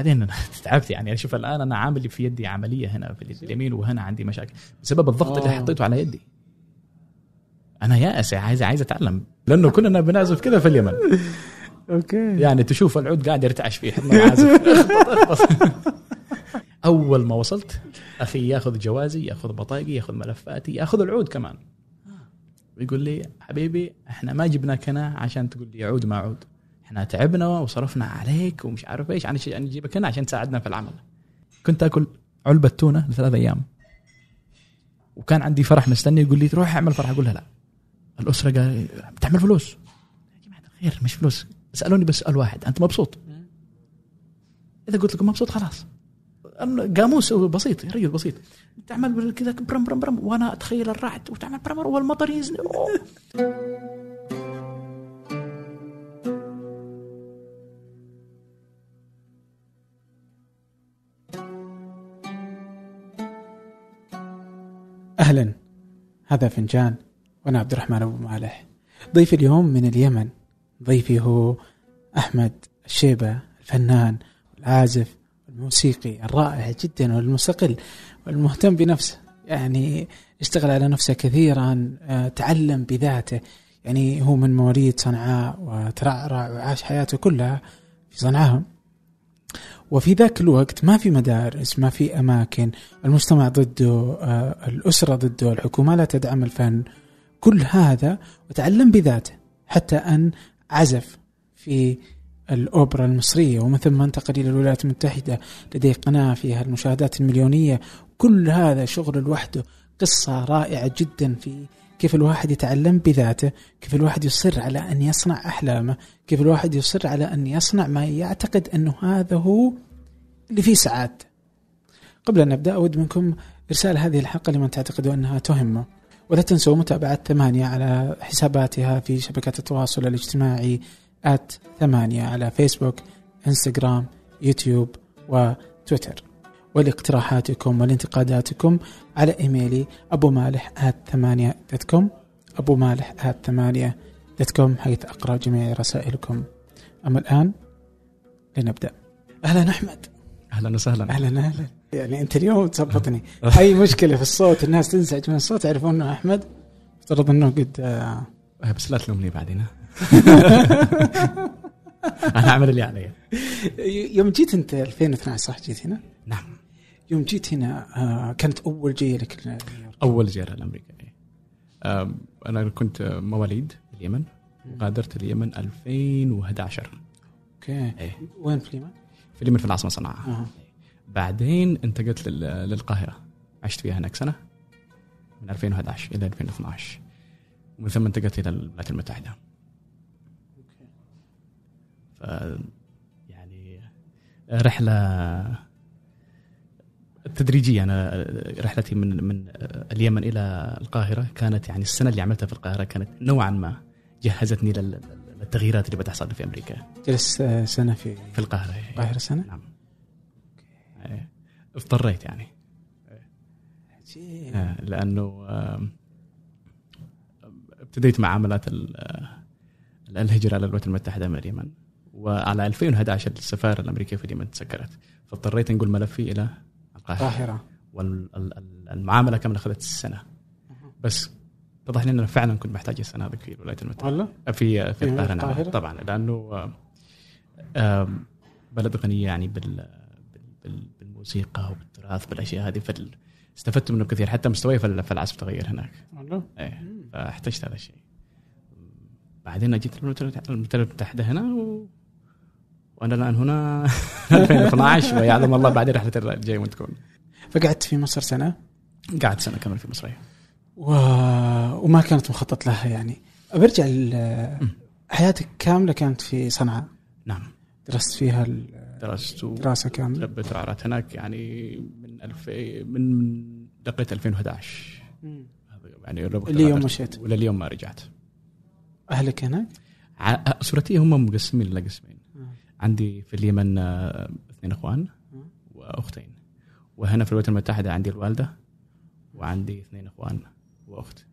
بعدين أنا تعبت يعني. شوف الآن أنا عامل في يدي عملية هنا في اليمين وهنا عندي مشاكل. بسبب الضغط اللي آه. حطيته على يدي. أنا يائس عايز عايز أتعلم. لأنه كلنا بنعزف كذا في اليمن. أوكي. يعني تشوف العود قاعد يرتعش فيه. إحنا عازف أول ما وصلت أخي ياخذ جوازي ياخذ بطايقي ياخذ ملفاتي ياخذ العود كمان. ويقول لي حبيبي إحنا ما جبناك هنا عشان تقول لي عود ما عود. إحنا تعبنا وصرفنا عليك ومش عارف إيش. عشان نجيبك هنا عشان تساعدنا في العمل. كنت آكل علبة تونة لثلاث أيام. وكان عندي فرح مستني يقول لي روح اعمل فرح. أقول لها لا. الأسرة قال بتعمل فلوس. يا جماعة الخير مش فلوس. سألوني بس سؤال واحد. أنت مبسوط؟ إذا قلت لكم مبسوط خلاص. قاموس بسيط رجل بسيط. تعمل كذا برم برم برم. وأنا أتخيل الرعد. وتعمل برمر والمطر ينزل أوه. أهلا. هذا فنجان وأنا عبد الرحمن أبو مالح. ضيفي اليوم من اليمن. ضيفي هو أحمد الشيبة الفنان العازف الموسيقي الرائع جدا والمستقل والمهتم بنفسه. يعني اشتغل على نفسه كثيرا آه، تعلم بذاته. يعني هو من مواليد صنعاء وترعرع وعاش حياته كلها في صنعاء. وفي ذاك الوقت ما في مدارس ما في أماكن المجتمع ضده آه، الأسرة ضده الحكومة لا تدعم الفن. كل هذا وتعلم بذاته حتى أن عزف في الأوبرا المصرية ومن ثم انتقل إلى الولايات المتحدة لديه قناة فيها المشاهدات المليونية. كل هذا شغل لوحده قصة رائعة جدا في كيف الواحد يتعلم بذاته كيف الواحد يصر على أن يصنع أحلامه كيف الواحد يصر على أن يصنع ما يعتقد أنه هذا هو اللي فيه سعادته قبل أن نبدأ أود منكم إرسال هذه الحلقة لمن تعتقدوا أنها تهمه ولا تنسوا متابعة ثمانية على حساباتها في شبكات التواصل الاجتماعي ثمانية على فيسبوك انستغرام يوتيوب وتويتر ولاقتراحاتكم ولانتقاداتكم على إيميلي ابو مالح at ثمانية dot com ابو مالح at ثمانية dot com حيث أقرأ جميع رسائلكم. أما الآن لنبدأ. أهلا أحمد. أهلا وسهلا. أهلا أهلا. يعني أنت اليوم تظبطني أي مشكلة في الصوت؟ الناس تنزعج من الصوت يعرفون إنه أحمد. افترض إنه قد آه، بس لا تلومني بعدين؟ أنا أعمل اللي علي. يوم جيت أنت 2012 صح جيت هنا؟ نعم. يوم جيت هنا آه، كانت أول جيه لك نيويورك. أول زيارة لأمريكا إيه. أنا كنت مواليد اليمن غادرت اليمن 2011 أوكي إيه. وين في اليمن؟ في اليمن في العاصمة صنعاء آه. بعدين انتقلت لل- للقاهرة عشت فيها هناك سنة من 2011 إلى 2012 ومن ثم انتقلت إلى الولايات المتحدة ف يعني رحلة تدريجيه أنا رحلتي من من اليمن إلى القاهرة كانت يعني السنة اللي عملتها في القاهرة كانت نوعا ما جهزتني لل- للتغييرات اللي بتحصل في أمريكا. جلست آه، سنة في في القاهرة القاهرة سنة؟ نعم. إيه. اضطريت يعني. عجيب. آه، لأنه ابتديت معاملات ال- آه، الهجرة للولايات المتحدة من اليمن وعلى 2011 السفارة الأمريكية في اليمن تسكرت. فاضطريت أنقل ملفي إلى القاهره والمعامله كاملة اخذت سنة. بس اتضح لي ان أنا فعلا كنت محتاج السنة هذيك في الولايات المتحدة؟ في في في القاهرة نعم؟ طبعا لأنه بلد غنية يعني بال بال- بال- بالموسيقى وبالتراث بالأشياء هذه فال استفدت منه كثير. حتى مستواي في ال- في العزف تغير هناك. والله؟ إيه فاحتجت هذا الشيء. بعدين جيت المتحدة هنا و... وأنا الآن هنا 2012 ويعلم الله بعدين رحلة الجاي وين تكون فقعدت في مصر سنة قعدت سنة كاملة في مصر أيوة. و... وما كانت مخطط لها يعني برجع ل- حياتك كاملة كانت في صنعاء نعم درست فيها ال- درست. دراسة كاملة لبيت رعرات هناك يعني من 2000 من لقيت 2011 هذا يعني لو اللي يوم غادرت. مشيت. ولليوم ما رجعت أهلك هناك؟ ع- اسرتي هم مقسمين إلى قسمين. عندي في اليمن آه، اثنين إخوان. وأختين. وهنا في الولايات المتحدة عندي الوالدة وعندي اثنين إخوان وأخت.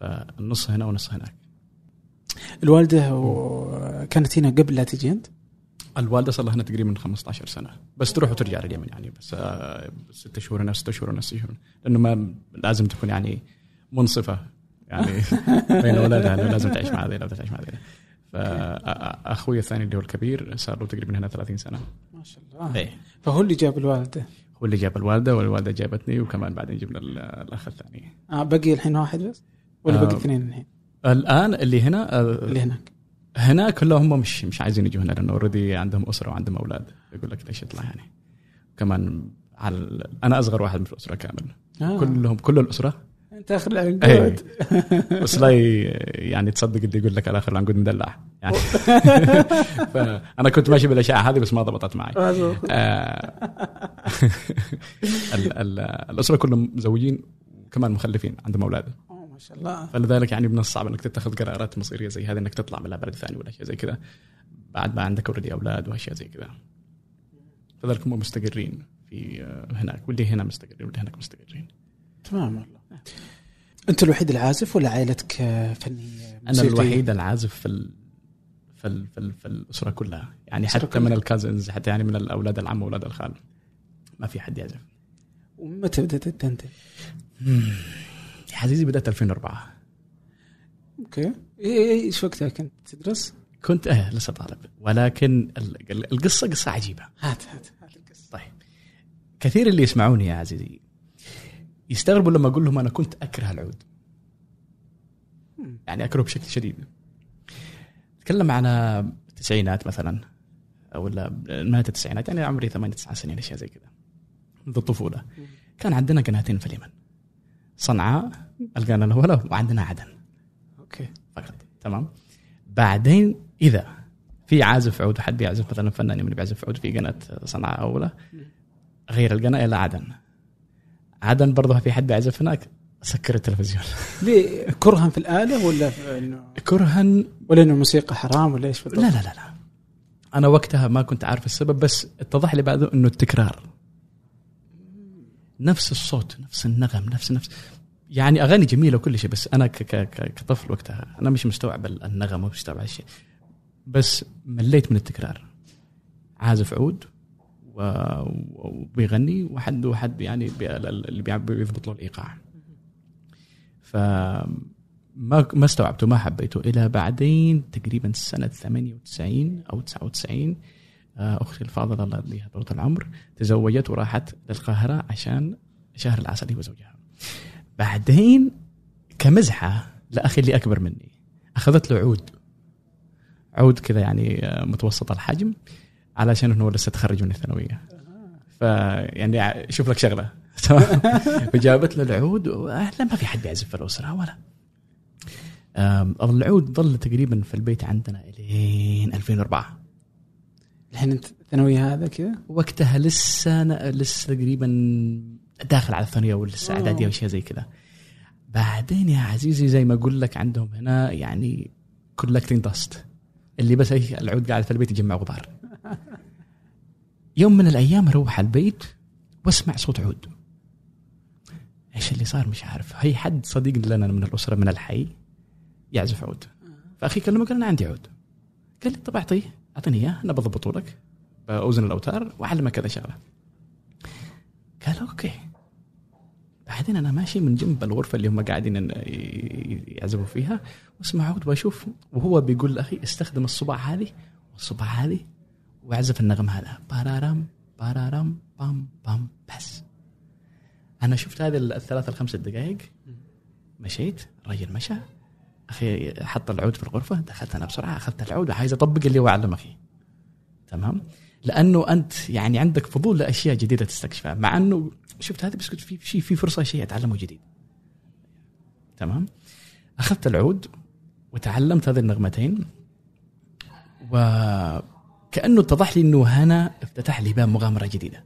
فالنص هنا ونص هناك. الوالدة و... كانت هنا قبل لا تجي أنت؟ الوالدة صار لها هنا تقريبا 15 سنة. بس تروح وترجع لليمن يعني. بس آه، ست شهور هنا ست شهور هنا ست شهور لأنه ما لازم تكون يعني منصفة يعني بين اولادها إنه لازم تعيش مع ذي لازم تعيش مع ذي فأخوي الثاني اللي هو الكبير صار له تقريبا هنا 30 سنة. ما شاء الله. إيه. فهو اللي جاب الوالدة. هو اللي جاب الوالدة والوالدة جابتني وكمان بعدين جبنا ال- الأخ الثاني. آه بقي الحين واحد بس؟ ولا آه. بقي اثنين الحين؟ الآن اللي هنا آه، اللي هناك. هنا كلهم هم مش مش عايزين يجوا هنا لأنه اوريدي عندهم أسرة وعندهم أولاد. يقول لك ليش يطلع يعني؟ كمان على أنا أصغر واحد في الأسرة كامل. آه. كلهم كل الأسرة انت اخر العنقود إيه بس لا يعني تصدق اللي يقول لك على آخر العنقود مدلع يعني فانا كنت ماشي بالأشياء هذه بس ما ضبطت معي. آه. ال- ال- الأسرة كلهم مزوجين وكمان مخلفين عندهم أولاد. ما شاء الله. فلذلك يعني من الصعب إنك تتخذ قرارات مصيرية زي هذه إنك تطلع من بلد ثاني ولا شيء زي كذا. بعد ما عندك already أولاد وأشياء زي كذا. فذلك هم مستقرين في آه، هناك. واللي هنا مستقرين واللي هناك مستقرين. تمام والله. أنت الوحيد العازف ولا عائلتك فنية أنا؟ الوحيد العازف في ال... في ال... في, ال... في الأسرة كلها. يعني حتى كلها. من ال cousins حتى يعني من الأولاد العم وأولاد الخال. ما في حد يعزف. ومتى بدأت تنتج؟ يا عزيزي بدأت 2004 Okay. اي اي إيش وقتها كنت تدرس؟ كنت آه لسه طالب. ولكن ال- القصة قصة عجيبة. هات هات هات القصة. طيب. كثير اللي يسمعوني يا عزيزي يستغربوا لما أقول لهم أنا كنت أكره العود. يعني اكره بشكل شديد. نتكلم عن التسعينات مثلا ولا نهاية التسعينات يعني عمري ثمانية تسعة سنين أشياء زي كذا منذ الطفولة. كان عندنا قناتين في اليمن. صنعاء القناه الاولى وعندنا عدن. أوكي. فقط. تمام. بعدين إذا في عازف عود حد بيعزف مثلا فنان يمني بيعزف عود في قناة صنعاء اولى غير القناة إلى عدن. عدن برضه في حد بيعزف هناك. سكر التلفزيون. ليه؟ كرها في الآلة ولا في انه كرها ولا إنه الموسيقى حرام ولا إيش؟ لا لا لا لا. أنا وقتها ما كنت عارف السبب بس اتضح لي بعده إنه التكرار. نفس الصوت نفس النغم نفس نفس. يعني أغاني جميلة وكل شيء بس أنا ك ك ك كطفل وقتها أنا مش مستوعب النغم ومش مستوعب الشيء بس مليت من التكرار. عازف عود وبيغني وحد وحد يعني اللي بيضبط له الإيقاع. ف ما استوعبته ما حبيته. إلى بعدين تقريبا سنة 98 أو 99 آه، أختي الفاضلة الله يديها طول العمر تزوجت وراحت للقاهرة عشان شهر العسل هي وزوجها بعدين كمزحة لأخي اللي أكبر مني أخذت له عود. عود كذا يعني آه، متوسط الحجم. علشان انه لسه تخرج من الثانوية. فيعني شوف لك شغلة. فجابت له العود واهلا ما في حد يعزف في الأسرة ولا. العود ظل تقريبا في البيت عندنا إلين 2004 الحين أنت ثانوية هذا كذا؟ وقتها لسه أنا لسه تقريبا داخل على الثانوية ولسه. إعدادية وشيء زي كذا. بعدين يا عزيزي زي ما أقول لك عندهم هنا يعني كولكتنج داست. اللي بس العود قاعد في البيت يجمع غبار. يوم من الأيام أروح على البيت وأسمع صوت عود. إيش اللي صار مش عارف. هي حد صديق لنا من الأسرة من الحي يعزف عود. فأخي كلمه قال أنا عندي عود. قال لي طب أعطيه. أعطيني إياه أنا بضبطه لك بأوزن الأوتار وأعلمك كذا شغلة. قال أوكي. بعدين أنا ماشي من جنب الغرفة اللي هم قاعدين يعزفوا فيها وأسمع عود وأشوف وهو بيقول لأخي استخدم الصباع هذه والصباع هذه واعزف النغم هذا. بارارام بارارام بام بام بس. أنا شفت هذه الثلاث الخمس دقائق مشيت الرجل مشى. أخي حط العود في الغرفة دخلت أنا بسرعة أخذت العود وعايز أطبق اللي هو علم أخي تمام؟ لأنه أنت يعني عندك فضول لأشياء جديدة تستكشفها مع أنه شفت هذا بس قلت في شيء في فرصة شيء أتعلمه جديد. تمام؟ أخذت العود وتعلمت هذه النغمتين وكانه اتضح لي إنه هنا افتتح لي باب مغامرة جديدة.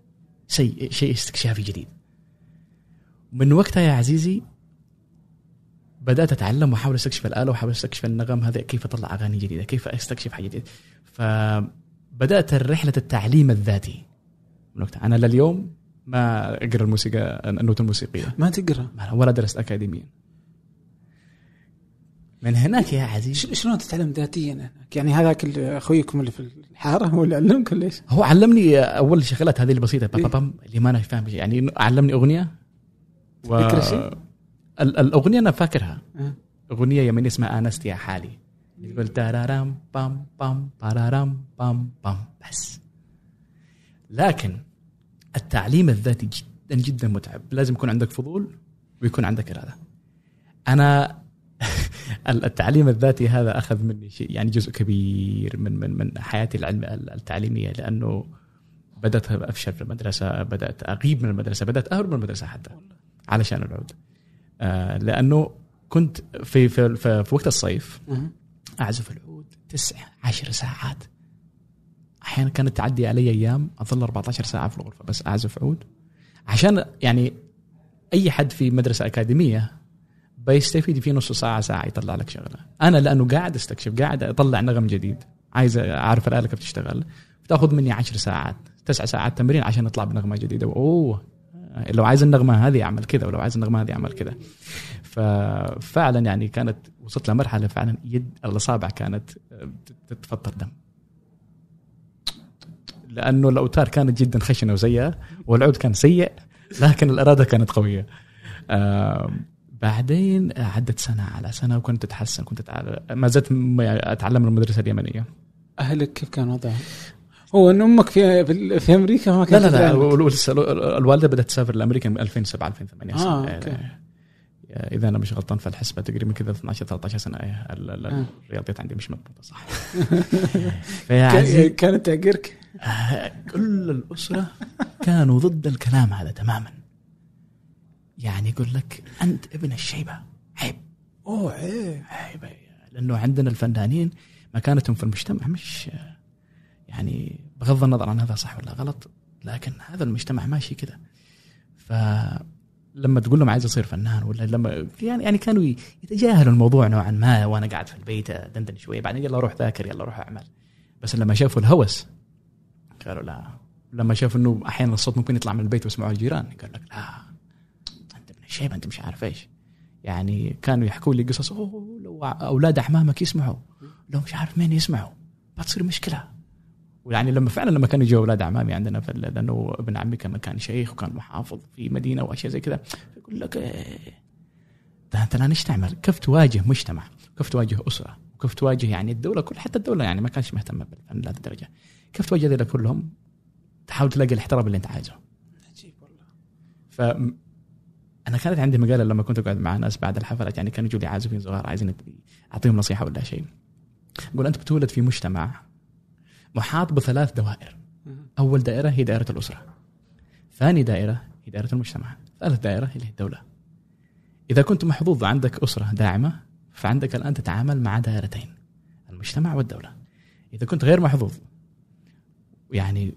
شيء شيء استكشافي جديد. من وقتها يا عزيزي بدأت أتعلم وأحاول أستكشف الآلة وأحاول أستكشف النغم هذا كيف اطلع أغاني جديدة كيف أستكشف حاجة جديدة. فبدأت رحلة التعليم الذاتي. من وقتها. أنا لليوم ما أقرأ الموسيقى النوت الموسيقية. ما تقرأ؟ ولا درست اكاديميا. من هناك يا عزيز شلون تتعلم ذاتيا هناك؟ يعني هذاك أخويكم اللي في الحارة هو اللي علمك ولا إيش؟ هو علمني أول شغلات هذه البسيطة بام بام اللي ما أنا فاهم شيء. يعني علمني أغنية و... تذكر شيء؟ الأغنية أنا فاكرها آه. أغنية يمين اسمها آنست يا حالي يقول تارارام بام بام بارارام بام بام بس لكن التعليم الذاتي جدا جدا متعب لازم يكون عندك فضول ويكون عندك إرادة أنا التعليم الذاتي هذا أخذ مني شيء يعني جزء كبير من من من حياتي العلم التعليمية لأنه بدأت أفشل في المدرسة بدأت أغيب من المدرسة بدأت أهرب من المدرسة حتى علشان العود. آه لأنه كنت في في في, في وقت الصيف. أعزف العود تسع عشر ساعات. أحيانا كانت تعدي علي أيام أظل 14 ساعة في الغرفة بس أعزف عود. عشان يعني أي حد في مدرسة أكاديمية بيستفيد في نص ساعة ساعة يطلع لك شغلة. أنا لأنه قاعد أستكشف قاعد أطلع نغم جديد. عايز أعرف الآلة كيف تشتغل. بتأخذ مني عشر ساعات تسع ساعات تمرين عشان أطلع بنغمة جديدة. أوه لو عايز النغمة هذه أعمل كذا ولو عايز النغمة هذه أعمل كذا. ففعلا يعني كانت وصلت لمرحلة فعلا يد الإصابع كانت تتفطر دم. لأنه الأوتار كانت جدا خشنة وسيئة والعود كان سيء لكن الإرادة كانت قوية. بعدين عدت سنة على سنة وكنت أتحسن كنت أتعلم ما زلت أتعلم من المدرسة اليمنية أهلك كيف كان وضعهم؟ هو إن أمك في في, أمريكا ما لا كانت لا لا. ولسه الوالدة بدأت تسافر لأمريكا من 2007 2008 آه، سنة. أوكي. إذا أنا مش غلطان في الحسبه تقريبا كذا 12 13 سنة إيه، آه. الرياضيات عندي مش مضبوطة صح كانت تعقرك آه، كل الأسرة كانوا ضد الكلام هذا تماما يعني يقول لك أنت ابن الشيبة. عيب. أوه عيب عيب. لأنه عندنا الفنانين مكانتهم في المجتمع مش يعني بغض النظر عن هذا صح ولا غلط لكن هذا المجتمع ماشي كده. فلما تقول لهم عايز أصير فنان ولا لما يعني يعني كانوا يتجاهلوا الموضوع نوعا ما وأنا قاعد في البيت دندن شوية بعدين يلا روح ذاكر يلا روح أعمل. بس لما شافوا الهوس قالوا لا. لما شافوا إنه أحيانا الصوت ممكن يطلع من البيت ويسمعوه الجيران قال لك لا. ابن الشيبه أنت مش عارف إيش يعني كانوا يحكوا لي قصص أوه لو أولاد اعمامك يسمعوا لو مش عارف مين يسمعوا بتصير مشكلة ويعني لما فعلا لما كانوا يجوا أولاد اعمامي عندنا لأنه ابن عمي كان كان شيخ وكان محافظ في مدينة وأشياء زي كذا يقول لك إيه، ده أنت الان إيش تعمل؟ كيف تواجه مجتمع؟ كيف تواجه أسرة؟ وكيف تواجه يعني الدولة كل حتى الدولة يعني ما كانش مهتمه بالفن لهذه الدرجة. كيف تواجه كلهم؟ تحاول تلاقي الاحترام اللي أنت عايزه. عجيب والله أنا كانت عندي مقاله لما كنت أقعد مع ناس بعد الحفلات يعني كانوا يجوا لي عازفين صغار عايزين أعطيهم نصيحة ولا شيء. أقول أنت بتولد في مجتمع محاط بثلاث دوائر. أول دائرة هي دائرة الأسرة. ثاني دائرة هي دائرة المجتمع. ثالث دائرة اللي هي الدولة. إذا كنت محظوظ عندك أسرة داعمة فعندك الآن تتعامل مع دائرتين المجتمع والدولة. إذا كنت غير محظوظ يعني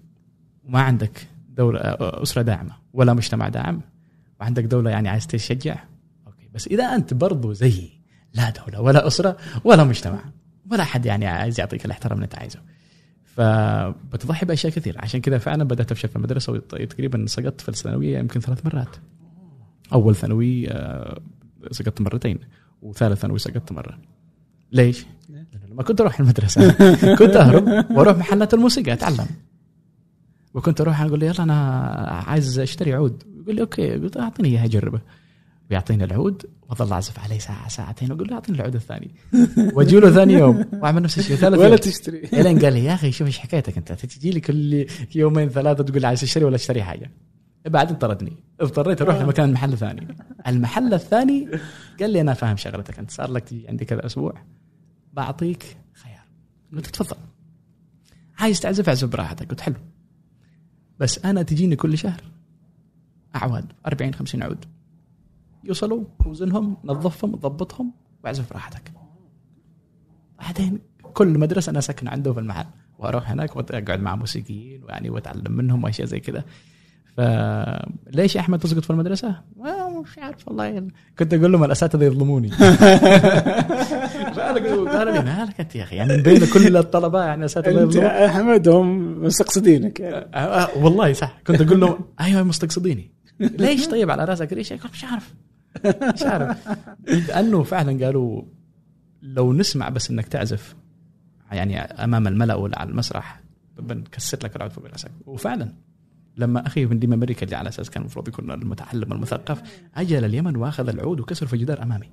ما عندك دولة أسرة داعمة ولا مجتمع داعم وعندك دولة يعني عايز تشجع؟ أوكي بس إذا أنت برضو زيي لا دولة ولا أسرة ولا مجتمع ولا حد يعني عايز يعطيك الاحترام اللي أنت عايزه. فبتضحي بأشياء كثير. عشان كذا فعلا بدأت أفشل في المدرسة وتقريبا سقطت في الثانوية يمكن ثلاث مرات. أول ثانوي آه، سقطت مرتين وثالث ثانوي سقطت مرة. ليش؟ لما كنت أروح المدرسة كنت أهرب وأروح محلات الموسيقى أتعلم. وكنت أروح أقول يلا أنا عايز أشتري عود. يقول لي أوكي. قلت أعطيني إياها أجربه. ويعطيني العود وأظل أعزف عليه ساعة ساعتين وأقول له أعطيني العود الثاني. واجي له ثاني يوم. وأعمل نفس الشيء ثالث ولا تشتري. إلين قال لي يا أخي شوف إيش حكايتك أنت. تجي لي كل يومين ثلاثة تقول لي عايز اشتري ولا اشتري حاجة. بعدين طردني اضطريت أروح لمكان محل ثاني. المحل الثاني قال لي أنا فاهم شغلتك. أنت صار لك تجي عندي كذا أسبوع. بعطيك خيار. قلت تفضل. عايز تعزف؟ اعزف براحتك. قلت حلو. بس أنا تجيني كل شهر. اعواد 40 50 عود. يوصلوا وزنهم نظفهم ضبطهم واعزف براحتك بعدين كل مدرسة أنا ساكن عنده في المحل وأروح هناك واقعد مع موسيقيين ويعني وأتعلم منهم وأشياء زي كذا فليش يا أحمد تسقط في المدرسة؟ ما مش عارف والله. كنت أقول لهم الأساتذة يظلموني. قالوا لي مالك يا أخي؟ يعني بين كل الطلبة يعني اساتذه يظلموني أحمد هم مستقصدينك. يعني. آه، آه، والله صح. كنت أقول لهم أيوه مستقصديني. ليش طيب على راسك؟ ليش يقول مش عارف. مش عارف. لأنه فعلا قالوا لو نسمع بس إنك تعزف يعني أمام الملأ ولا على المسرح بنكسر لك العود فوق راسك. وفعلا لما أخي من ديم أمريكا اللي على أساس كان المفروض يكون المتعلم المثقف اجى لليمن وأخذ العود وكسر في جدار أمامي.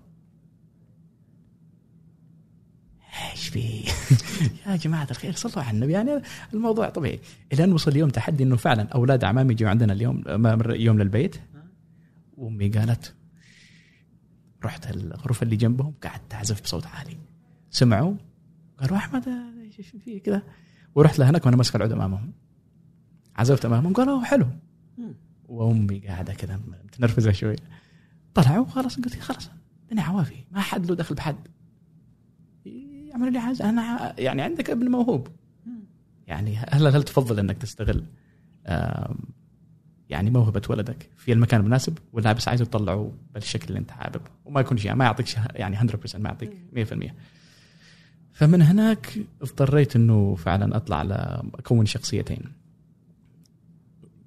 إيش في؟ يا جماعة الخير صلوا على النبي. يعني الموضوع طبيعي. إلى وصل اليوم تحدي إنه فعلا أولاد اعمامي يجوا عندنا اليوم يوم للبيت. وامي قالت رحت الغرفة اللي جنبهم قعدت أعزف بصوت عالي. سمعوا؟ قالوا أحمد إيش في كذا؟ ورحت لهناك وأنا ماسك العود أمامهم. عزفت أمامهم قالوا حلو. وأمي قاعدة كذا متنرفزة شوي طلعوا خلاص قلت خلاص الدنيا عوافي ما حد له دخل بحد. يعملوا لي عايز أنا يعني عندك ابن موهوب. يعني هل هل تفضل أنك تستغل يعني موهبة ولدك في المكان المناسب؟ ولا بس عايزه تطلعه بالشكل اللي أنت حابب؟ وما يكون شيء ما يعطيك يعني 100% ما يعطيك 100% فمن هناك اضطريت إنه فعلا أطلع على اكون شخصيتين.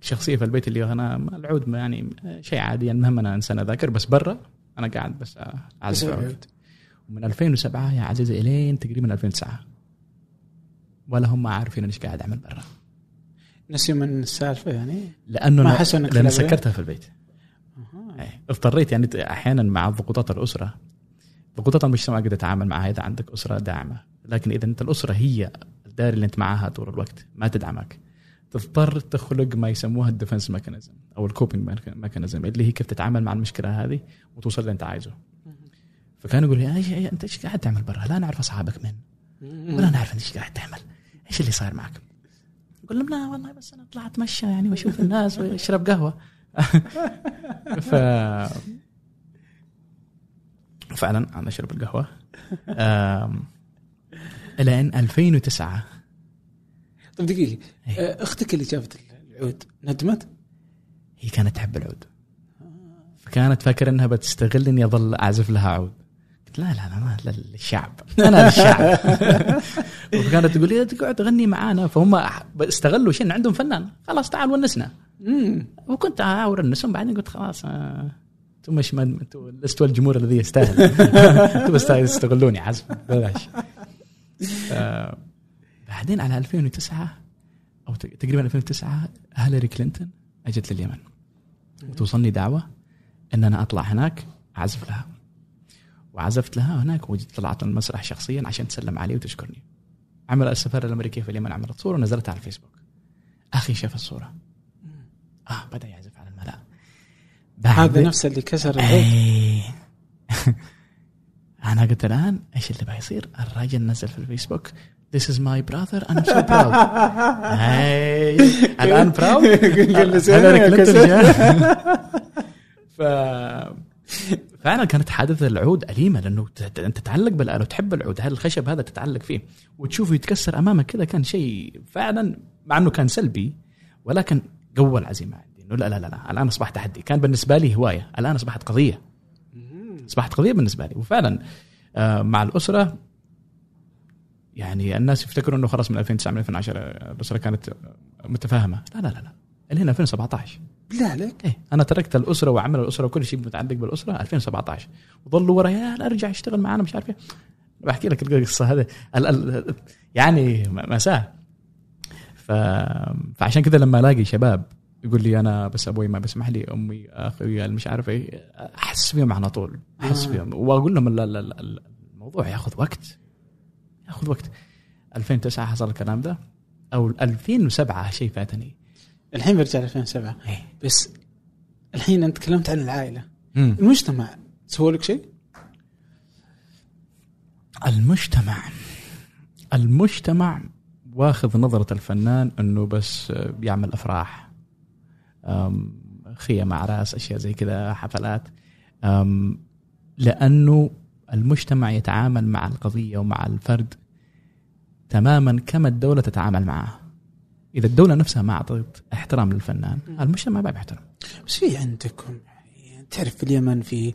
شخصية في البيت اللي أنا العود يعني شيء عادي المهم أنا انسان اذاكر بس برا أنا قاعد بس أعزف عود ومن 2007 يا عزيزي إلين تقريبا 2009 ولا هم عارفين إيش قاعد اعمل برا. نسيوا من السالفة يعني؟ لأنه ما حسوا إنك لأن سكرتها في البيت. أه. اضطريت يعني أحيانا مع ضغوطات الأسرة. ضغوطات المجتمع قد تتعامل معها إذا عندك أسرة داعمة. لكن إذا أنت الأسرة هي الدائره اللي أنت معاها طول الوقت ما تدعمك. تضطر تخلق ما يسموها ال defense mechanism أو ال coping mechanism اللي هي كيف تتعامل مع المشكلة هذه وتوصل اللي أنت عايزه. فكان يقول لي إنت إيش قاعد تعمل برا؟ لا نعرف أصحابك من. ولا نعرف إنت إيش قاعد تعمل. إيش اللي صاير معك؟ يقول لهم لا والله بس أنا اطلع اتمشى يعني وأشوف الناس وأشرب قهوة. ف فعلا أنا أشرب القهوة. إلى إن 2009 طيب دقيقة. إيه. أختك اللي جابت العود ندمت؟ هي كانت تحب العود. فكانت فاكرة إنها بتستغل إني أظل أعزف لها عود. قلت لا لا أنا ما للشعب أنا للشعب وكانت تقول لي تقعد تغني معانا. فهم استغلوا شيء عندهم فنان. خلاص تعال ونسنا. وكنت اعاور النسم بعدين قلت خلاص آه، أنتم مش أنتم لستوا الجمهور الذي يستاهل. أنتم بس تستغلوني عزف. بلاش. بعدين على 2009 أو تقريبا 2009 هيلاري كلينتون أجت لليمن. وتوصلني دعوة إن أنا أطلع هناك أعزف لها. وعزفت لها هناك وطلعت المسرح شخصيا عشان تسلم علي وتشكرني. عمل السفارة الأمريكية في اليمن عملت صورة ونزلتها على الفيسبوك. أخي شاف الصورة. آه بدأ يعزف على الملأ. هذا نفس اللي كسر البيت. أنا قلت الآن إيش اللي بيصير؟ الراجل نزل في الفيسبوك This is my brother I'm so proud. هاي. الآن براود ف فعلا كانت حادثة العود أليمة لأنه أنت تتعلق بالآلة وتحب العود هذا الخشب هذا تتعلق فيه وتشوفه يتكسر أمامك كذا كان شيء فعلا مع إنه كان سلبي ولكن قوى العزيمة عندي إنه لا لا لا الآن اصبح تحدي. كان بالنسبة لي هواية الآن أصبحت قضية. أصبحت قضية بالنسبة لي. وفعلا آه، مع الأسرة يعني الناس يفتكروا إنه خلاص من 2009 من 2010 الأسرة كانت متفاهمة. لا لا لا لا. الين 2017 بالله عليك. إيه أنا تركت الأسرة وعمل الأسرة وكل شيء متعلق بالأسرة 2017 وظلوا ورا يا أرجع أشتغل معانا مش عارف إيه. بحكي لك القصة هذه. يعني مأساة ف... فعشان كذا لما ألاقي شباب يقول لي أنا بس أبوي ما بسمح لي أمي أخوي مش عارف إيه أحس فيهم على طول. أحس آه. فيهم. وأقول لهم الموضوع ياخذ وقت. ياخذ وقت. 2009 حصل الكلام ده أو 2007 شيء فاتني. الحين برجع ل 2007 إيه؟ بس الحين أنت تكلمت عن العائلة مم. المجتمع سوى لك شيء؟ المجتمع المجتمع واخذ نظرة الفنان إنه بس بيعمل أفراح خيم اعراس أشياء زي كذا حفلات لأنه المجتمع يتعامل مع القضية ومع الفرد تماما كما الدولة تتعامل معه إذا الدولة نفسها ما أعطت احترام للفنان المجتمع ما بيحترم. بس في عندكم يعني تعرف في اليمن في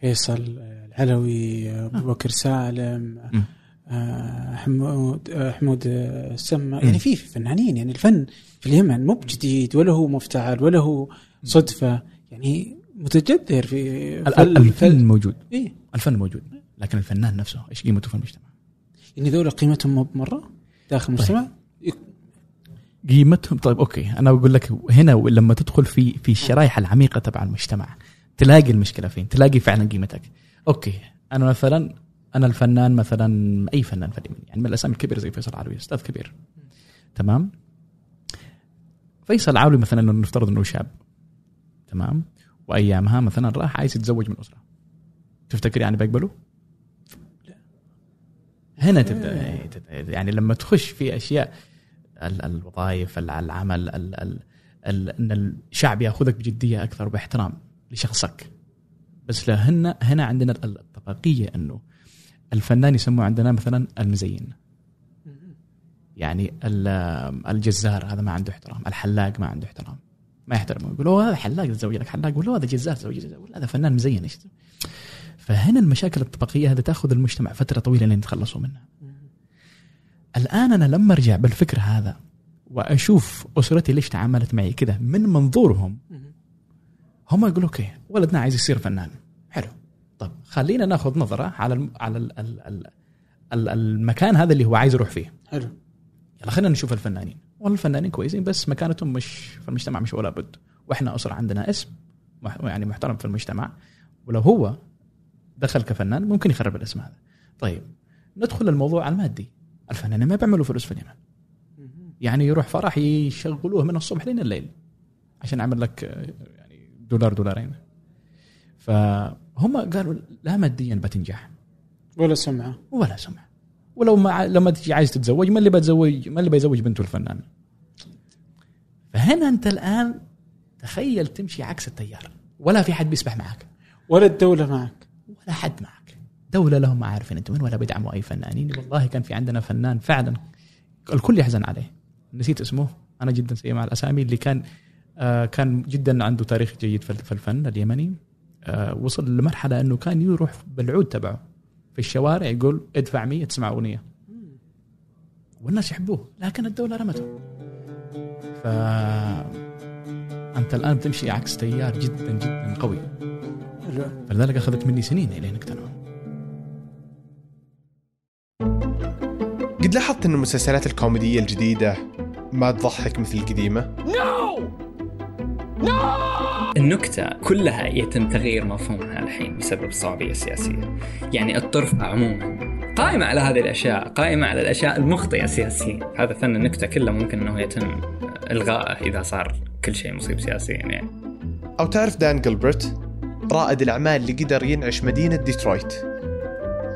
فيصل العلوي ابو بكر سالم آه، حمود آه، حمود السما يعني في فنانين يعني الفن في اليمن مو بجديد ولا هو مفتعل ولا هو صدفة. يعني متجذر في فل- الفن. فل- موجود. إيه؟ الفن موجود لكن الفنان نفسه إيش قيمته في المجتمع؟ يعني ذولا قيمتهم مو بمرة داخل المجتمع؟ قيمتهم طيب okay أنا بقول لك هنا لما تدخل في في الشرائح العميقة تبع المجتمع تلاقي المشكلة فين؟ تلاقي فعلا قيمتك. Okay أنا مثلا أنا الفنان مثلا أي فنان فني يعني من الأسامي الكبيرة زي فيصل العلوي أستاذ كبير تمام؟ فيصل العلوي مثلا إنه نفترض إنه شاب تمام؟ وأيامها مثلا راح عايز يتزوج من أسرة تفتكر يعني بيقبله؟ هنا تبدأ يعني لما تخش في أشياء الوظائف ال- العمل ال ال ال إن الشعب يأخذك بجدية أكثر وباحترام لشخصك. بس لا هنا عندنا ال- الطبقيه إنه الفنان يسموه عندنا مثلا المزين. يعني ال- الجزار هذا ما عنده احترام. الحلاق ما عنده احترام. ما يحترمه. يقول هذا حلاق تزوج لك حلاق. ولا هذا جزار تزوج هذا فنان مزين. إيش؟ فهنا المشاكل الطبقيه هذه تأخذ المجتمع فترة طويلة لين يتخلصوا منها. الآن أنا لما أرجع بالفكر هذا وأشوف أسرتي ليش تعاملت معي كذا من منظورهم. هم يقولوا أوكي ولدنا عايز يصير فنان. حلو. طب خلينا ناخذ نظرة على الم... على ال... ال... ال... ال- المكان هذا اللي هو عايز يروح فيه. حلو. يلا خلينا نشوف الفنانين. والله الفنانين كويسين بس مكانتهم مش في المجتمع مش ولا بد. وإحنا أسرة عندنا اسم مح... يعني محترم في المجتمع. ولو هو دخل كفنان ممكن يخرب الاسم هذا. طيب ندخل الموضوع المادي. الفنانين ما بيعملوا فلوس في اليمن. يعني يروح فرح يشغلوه من الصبح لين الليل عشان يعمل لك يعني دولار دولارين. فهم قالوا لا ماديا بتنجح. ولا سمعة. ولا سمع ولو ما لما تجي عايز تتزوج ما اللي بتزوج ما اللي بيزوج بنته الفنان. فهنا انت الآن تخيل تمشي عكس التيار. ولا في حد بيسبح معك. ولا الدولة معك. ولا حد معك. دولة لهم ما عارفين انت وين ولا بيدعموا اي فنانين والله كان في عندنا فنان فعلا الكل يحزن عليه. نسيت اسمه. أنا جدا سيء مع الأسامي اللي كان آه كان جدا عنده تاريخ جيد في الفن اليمني. آه وصل لمرحلة إنه كان يروح بالعود تبعه في الشوارع يقول ادفع 100 تسمع أغنية. والناس يحبوه لكن الدولة رمته. ف أنت الآن بتمشي عكس تيار جدا جدا قوي. فلذلك أخذت مني سنين الين اقتنعوا. قد لاحظت إن المسلسلات الكوميدية الجديدة ما تضحك مثل القديمة؟ النكتة كلها يتم تغيير مفهومها الحين بسبب الصعوبية السياسية يعني الطرف عموما قائمة على هذه الأشياء قائمة على الأشياء المخطئة سياسيا. هذا فن النكتة كله ممكن أنه يتم إلغائه إذا صار كل شيء مصيب سياسيا يعني. أو تعرف دان جilbert رائد الأعمال اللي قدر ينعش مدينة ديترويت.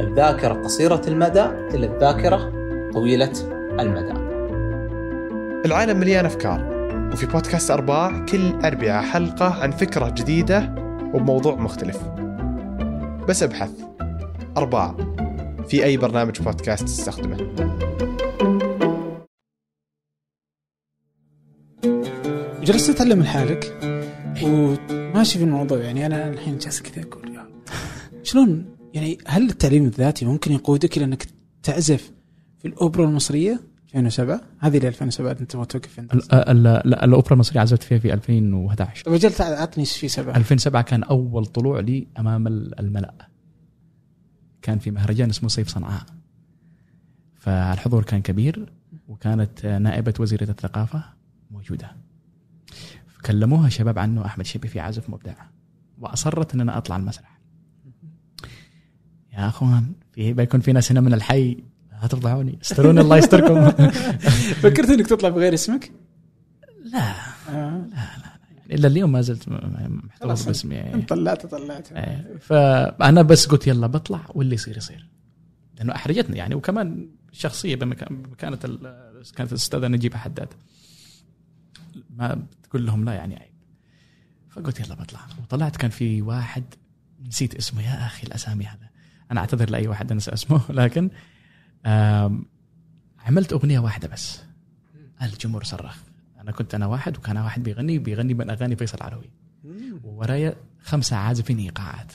الذاكرة قصيرة المدى إلى الذاكرة طويلة المدى. العالم مليان أفكار وفي بودكاست ارباع كل اربعاء حلقة عن فكرة جديدة وبموضوع مختلف. بس أبحث. ارباع في أي برنامج بودكاست تستخدمه. جلست اتعلم لحالك؟ وماشي في الموضوع يعني أنا الحين جالس كذا أقول يا. شلون يعني هل التعليم الذاتي ممكن يقودك إلى أنك تعزف في الأوبرا المصرية 2007 هذه اللي 2007 أنت ما توقف عندها لا الأوبرا المصرية عزفت فيها في 2011 طب أجل تعال عطني في سبعة. 2007 كان أول طلوع لي أمام ال- الملأ. كان في مهرجان اسمه صيف صنعاء. فالحضور كان كبير وكانت نائبة وزيرة الثقافة موجودة. كلموها شباب عنه أحمد شيبي في عازف مبدع. وأصرت إن أنا أطلع المسرح. يا أخوان في بيكون في ناس هنا من الحي. لا تفضحوني استروني الله يستركم. فكرت إنك تطلع بغير اسمك؟ لا. آه. إلا اليوم ما زلت محتفظ. باسمي. طلعت طلعت. إيه، فأنا بس قلت يلا بطلع واللي يصير يصير. لأنه أحرجتني يعني وكمان شخصية بمكان بمكانة ال- كانت الأستاذة نجيبه حداد. ما تقول لهم لا يعني. عيب فقلت يلا بطلع. وطلعت كان في واحد نسيت اسمه. يا أخي الأسامي هذا. أنا أعتذر لأي واحد انسى اسمه لكن عملت أغنية واحدة بس. الجمهور صرخ. أنا كنت أنا واحد وكان واحد بيغني بيغني من أغاني فيصل العلوي وورايا خمسة عازفين إيقاعات.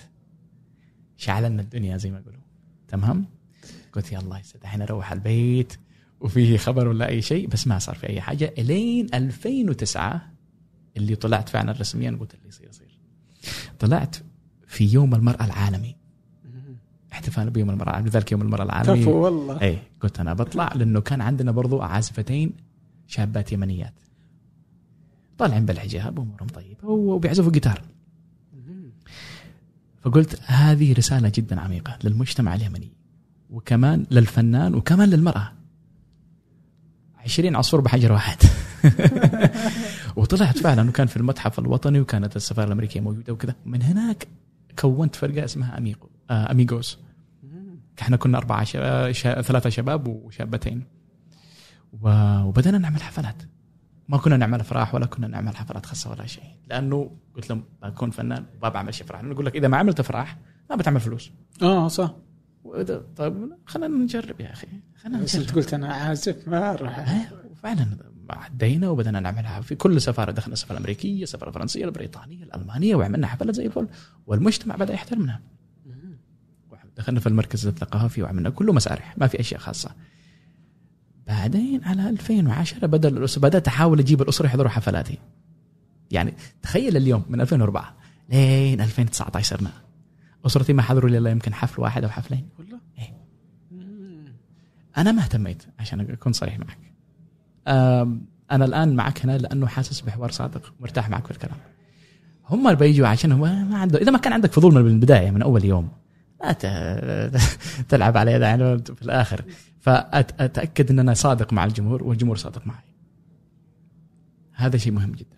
شعلنا الدنيا زي ما يقولوا. تمام؟ قلت يلا يا الحين أروح البيت وفيه خبر ولا أي شيء بس ما صار في أي حاجة. إلين 2009 اللي طلعت فعلا رسميا قلت اللي يصير يصير. طلعت في يوم المرأة العالمي. احتفال بيوم المرأة العالمي ذلك يوم المرأة العالمي كفو والله. اي قلت أنا بطلع لأنه كان عندنا برضو عازفتين شابات يمنيات. طالعين بالحجاب وأمورهم طيبة وبيعزفوا جيتار. فقلت هذه رسالة جدا عميقة للمجتمع اليمني وكمان للفنان وكمان للمرأة. 20 عصفور بحجر واحد. وطلعت فعلا وكان في المتحف الوطني وكانت السفارة الأمريكية موجودة وكذا. من هناك كونت فرقة اسمها اميغو آه اميغوس إحنا كنا أربعة شباب شا... ثلاثة شباب وشابتين. و... وبدأنا نعمل حفلات. ما كنا نعمل أفراح ولا كنا نعمل حفلات خاصة ولا شيء. لأنه قلت لهم بكون فنان ما بعمل شيء افراح نقول لك إذا ما عملت أفراح ما بتعمل فلوس. آه صح. وإذا- طيب خلينا نجرب يا أخي. خلينا نجرب. قلت أنا عازف ما أروح. إيه، وفعلا عدينا وبدأنا نعملها في كل سفارة دخلنا السفارة الأمريكية السفارة الفرنسية البريطانية الألمانية وعملنا حفلات زي الفل. والمجتمع بدأ يحترمنا. دخلنا في المركز الثقافي وعملنا كله مسارح ما في أشياء خاصة. بعدين على 2010 بدأ بدأت أحاول أجيب الأسرة يحضروا حفلاتي. يعني تخيل اليوم من 2004 لين 2019 صرنا أسرتي ما حضروا لي إلا يمكن حفل واحد أو حفلين. والله؟ إيه. أنا ما اهتميت عشان أكون صريح معك. أنا الآن معك هنا لأنه حاسس بحوار صادق مرتاح معك في الكلام. هم اللي بيجوا عشان هو ما عنده إذا ما كان عندك فضول من البداية من أول يوم لا تلعب على يد يعني في الآخر. فاتاكد إن أنا صادق مع الجمهور والجمهور صادق معي. هذا شيء مهم جدا.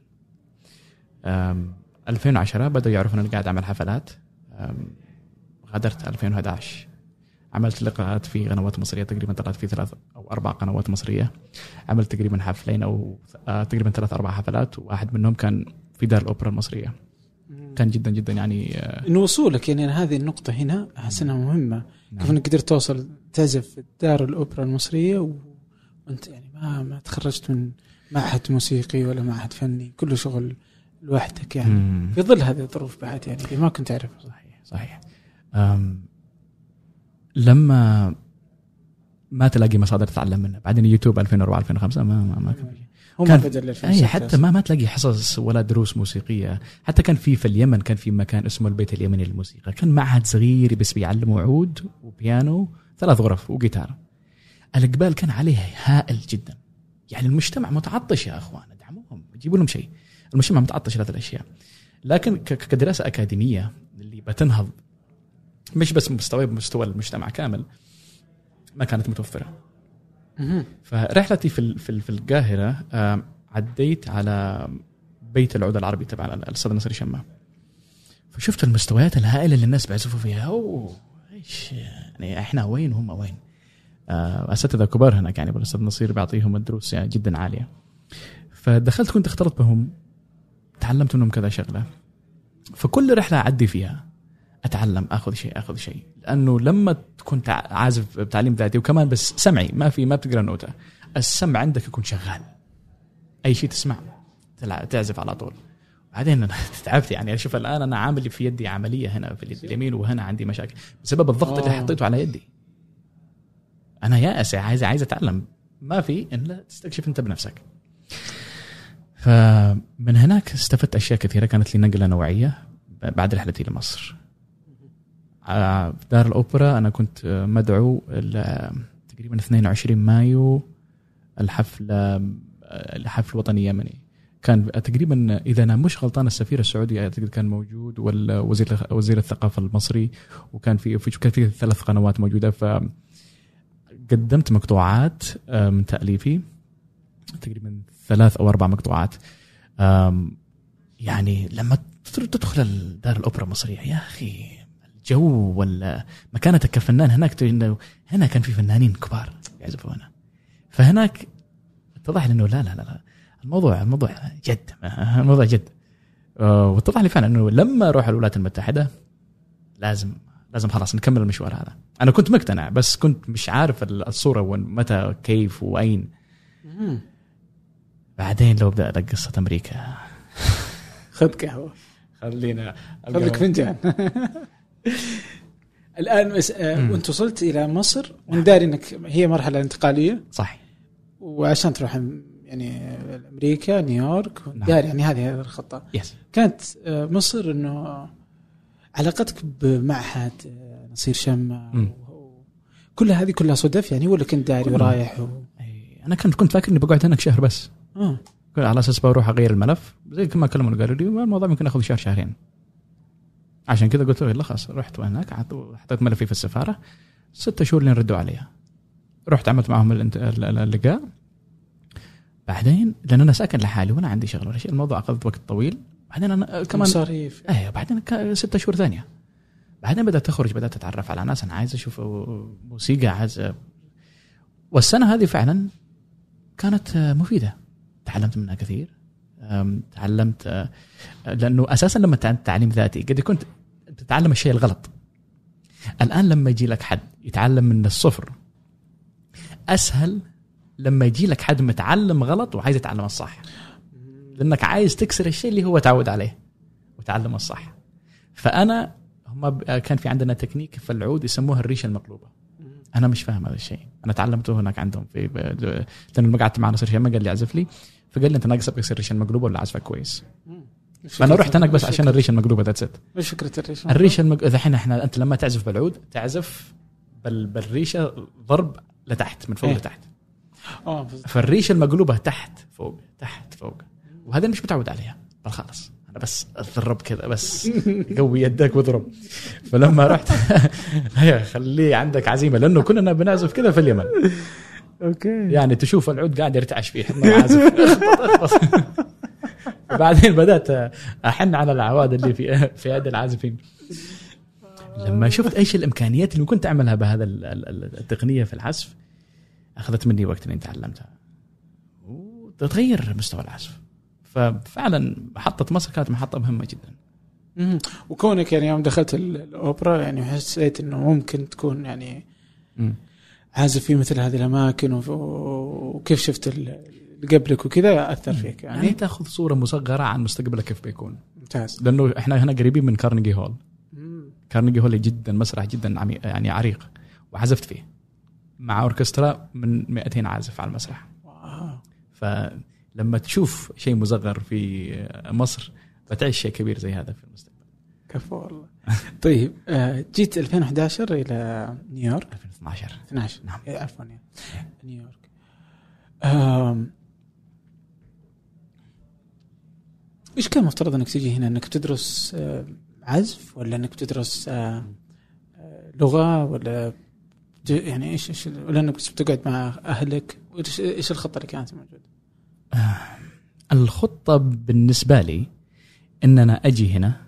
أم، 2010 بدأوا يعرفون إني قاعد أعمل حفلات. غادرت 2011 عملت لقاءات في قنوات مصرية تقريبا طلعت في ثلاث أو أربع قنوات مصرية. عملت تقريبا حفلين أو آه، تقريبا ثلاث أربع حفلات وواحد منهم كان في دار الأوبرا المصرية. كان جدا جدا يعني آه، إنه وصولك يعني هذه النقطة هنا أحس إنها كيف نعم. إنك قدرت توصل تعزف في دار الأوبرا المصرية و... وأنت يعني ما ما تخرجت من معهد موسيقي ولا معهد فني كله شغل لوحدك يعني. مم. في ظل هذه الظروف بعد يعني ما كنت أعرفها. صحيح صحيح. لما ما تلاقي مصادر تتعلم منها. بعدين يوتيوب 2004 2005 ما ما, ما كان هو كان- اي 2006 حتى ما ما تلاقي حصص ولا دروس موسيقية. حتى كان في في اليمن كان في مكان اسمه البيت اليمني للموسيقى. كان معهد صغير بس بيعلموا عود وبيانو ثلاث غرف وجيتار. الإقبال كان عليه هائل جدا. يعني المجتمع متعطش يا أخوان ادعموهم جيبوا لهم شيء. المجتمع متعطش لهذه الأشياء. لكن كدراسة أكاديمية اللي بتنهض مش بس مستوى بمستوى المجتمع كامل ما كانت متوفرة. فرحلتي في في في القاهرة عديت على بيت العود العربي تبع الأستاذ نصر شمه فشفت المستويات الهائلة اللي الناس بيعزفوا فيها. أوه إيش يعني إحنا وين وهم وين؟ آه، اساتذه كبار هناك يعني الاستاذ نصير بيعطيهم الدروس يعني جدا عالية. فدخلت كنت اختلطت بهم تعلمت منهم كذا شغلة. فكل رحلة أعدي فيها. أتعلم آخذ شيء آخذ شيء. لأنه لما تكون عازف بتعليم ذاتي وكمان بس سمعي ما في ما بتقرأ نوتة. السمع عندك يكون شغال. أي شيء تسمع تعزف على طول. بعدين أنا تعبت يعني. أشوف الآن أنا عامل في يدي عملية هنا في اليد اليمين وهنا عندي مشاكل. بسبب الضغط اللي آه. حطيته على يدي. أنا يائس عايز عايز أتعلم. ما في الا تستكشف أنت بنفسك. فمن هناك استفدت أشياء كثيرة كانت لي نقله نوعيه بعد رحلتي لمصر. في دار الأوبرا أنا كنت مدعو تقريبا 22 مايو الحفل آه، الحفل وطني يمني كان تقريبا إذا أنا مش غلطان السفير السعودي أعتقد كان موجود والوزير وزير الثقافة المصري وكان في كان في ثلاث قنوات موجودة. ف قدمت مقطوعات آه، من تأليفي تقريبا ثلاث أو أربع مقطوعات. يعني لما تدخل دار الأوبرا المصرية يا أخي الجو ولا مكانتك كفنان. هناك انه هنا كان في فنانين كبار يعزفوا هنا فهناك اتضح لي إنه لا لا لا الموضوع الموضوع جد. الموضوع جد. آه، واتضح لي فعلا إنه لما أروح الولايات المتحدة لازم لازم خلاص نكمل المشوار هذا. أنا كنت مقتنع بس كنت مش عارف الصورة وين متى كيف وأين. بعدين لو بدات قصة أمريكا. خذ قهوة. خلينا خذ لك فنجان. الان مس... آه،. وأنت وصلت إلى مصر وانت داري انك هي مرحلة انتقالية صح وعشان تروح يعني أمريكا نيويورك نعم. داري يعني هذه الخطة يس كانت آه، مصر إنه علاقتك بمعهد آه، نصير. و- كل هذه كلها صدف يعني ولا كنت داري. ورايح و... أنا كنت كنت فاكر إني بقعد هناك شهر بس آه. على أساس بروح أغير الملف زي ما كلموا قالوا لي الموضوع ممكن ياخذ شهر شهرين عشان كذا قلت له يلا خلاص رحت هناك حطيت ملفي في السفارة. ستة شهور لين ردوا عليها رحت عملت معهم اللقاء. بعدين لأن أنا ساكن لحالي ولا عندي شغل ولا شيء الموضوع اخذ وقت طويل. بعدين أنا كمان مصاريف إيه بعدين ستة شهور ثانية. بعدين بدأت أخرج بدأت أتعرف على ناس أنا عايز أشوف موسيقى عايز والسنة هذه فعلا كانت مفيدة. تعلمت منها كثير. تعلمت أه، لأنه أساسا لما تع- تعليم ذاتي قد يكون تتعلم الشيء الغلط. الآن لما يجي لك حد يتعلم من الصفر أسهل لما يجي لك حد متعلم غلط وعايز يتعلم الصح. لأنك عايز تكسر الشيء اللي هو تعود عليه وتعلم الصح. فأنا هم ب- كان في عندنا تكنيك في العود يسموها الريشة المقلوبة. أنا مش فاهم هذا الشيء. أنا تعلمته هناك عندهم في لأنه لما قعدت مع نصير شمه قال لي اعزف لي. فقال لي أنت ناقصك بس الريشه المقلوبه ولا عزفك كويس؟ فأنا رحت هناك بس عشان الريشه المقلوبه that's it وش فكرة الريشه؟ الريشه المق... الحين إحنا أنت لما تعزف بالعود تعزف بال... بالريشة ضرب لتحت من فوق إيه. لتحت. آه. فالريشة المقلوبة تحت فوق تحت فوق. وهذا مش متعود عليها. خلاص أنا بس أضرب كذا بس قوي يدك واضرب. فلما رحت خليه عندك عزيمة لأنه كلنا بنعزف كذا في اليمن. أوكي. يعني تشوف العود قاعد يرتعش فيه. بعدين بدأت أحن على العواد اللي في في يد العازفين. لما شفت إيش الإمكانيات اللي كنت أعملها بهذا ال- ال- ال- التقنية في العزف أخذت مني وقت إني تعلمتها. وتغير مستوى العزف. ففعلا محطه مصر كانت محطة مهمة جدا. مم. وكونك يعني يوم دخلت ال- الأوبرا يعني حسيت إنه ممكن تكون يعني عازف في مثل هذه الأماكن وكيف شفت قبلك وكذا أثر فيك يعني؟ يعني تاخذ صورة مصغرة عن مستقبلك كيف بيكون. ممتاز. لأنه إحنا هنا قريبين من كارنيجي هول مم. كارنيجي هول جدا مسرح جدا يعني عريق. وعزفت فيه. مع أوركسترا من 200 عازف على المسرح. Wow. فلما تشوف شيء مصغر في مصر بتعيش شيء كبير زي هذا في المستقبل. كفو والله. طيب آه، جيت 2011 إلى نيويورك. 2012 12 نعم. إيه، عفوا يعني نيويورك. إيش كان مفترض إنك تجي هنا؟ إنك تدرس آه، عزف ولا إنك تدرس آه، آه، لغة ولا يعني إيش إيش ولا إنك بتقعد مع أهلك؟ إيش الخطة اللي كانت موجودة؟ الخطة بالنسبة لي إن أنا أجي هنا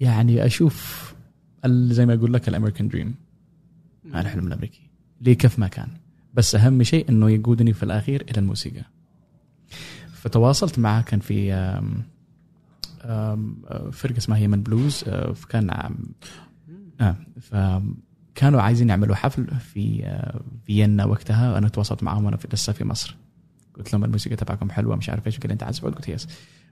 يعني أشوف زي ما أقول لك الأمريكان دريم الحلم الأمريكي. لي كيف ما كان. بس أهم شيء إنه يقودني في الأخير إلى الموسيقى. فتواصلت معه كان في أم فرقة اسمها Yemen Blues أه، كان عم آه فكانوا عايزين يعملوا حفل في آه، فيينا وقتها وأنا تواصلت معهم وأنا لسه في مصر. قلت لهم الموسيقى تبعكم حلوة مش عارف إيش قال أنت عازف؟ قلت yes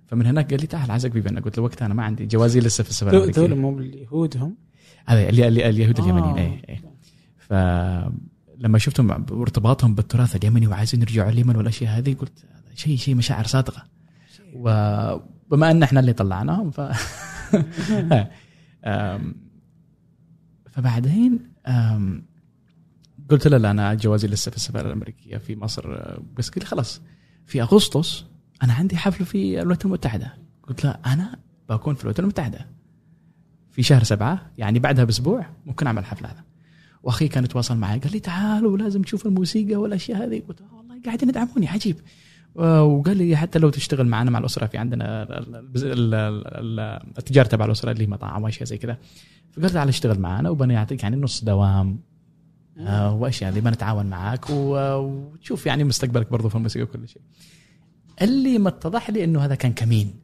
فمن هناك قال لي تعال عايزك في فيينا. قلت له وقتها أنا ما عندي جوازي لسه في السفر دول مو اليهود هم اليهود آه. اليمنيين اي اي فلما شفتهم ارتباطهم بالتراث اليمني وعايزين يرجعوا اليمن والأشياء هذه قلت شيء شيء مشاعر صادقة. وبما أن إحنا اللي طلعناهم ف فبعدين قلت له لا أنا جوازي لسه في السفارة الأمريكية في مصر. بس لي خلاص في أغسطس أنا عندي حفل في الولايات المتحدة. قلت له أنا بكون في الولايات المتحدة. في شهر سبعة يعني بعدها بأسبوع ممكن أعمل الحفل هذا. وأخي كان يتواصل معي قال لي تعالوا لازم تشوف الموسيقى والأشياء هذه. قلت والله قاعدين يدعموني عجيب. وقال لي حتى لو تشتغل معنا مع الأسرة في عندنا ال- ال- ال- ال- التجارة تبع الأسرة اللي هي مطاعم وأشياء زي كذا. فقال تعال اشتغل معنا وبنعطيك يعني نص دوام آه، وأشياء اللي بنتعاون معك و- وتشوف يعني مستقبلك برضو في الموسيقى وكل شيء. اللي ما اتضح لي إنه هذا كان كمين.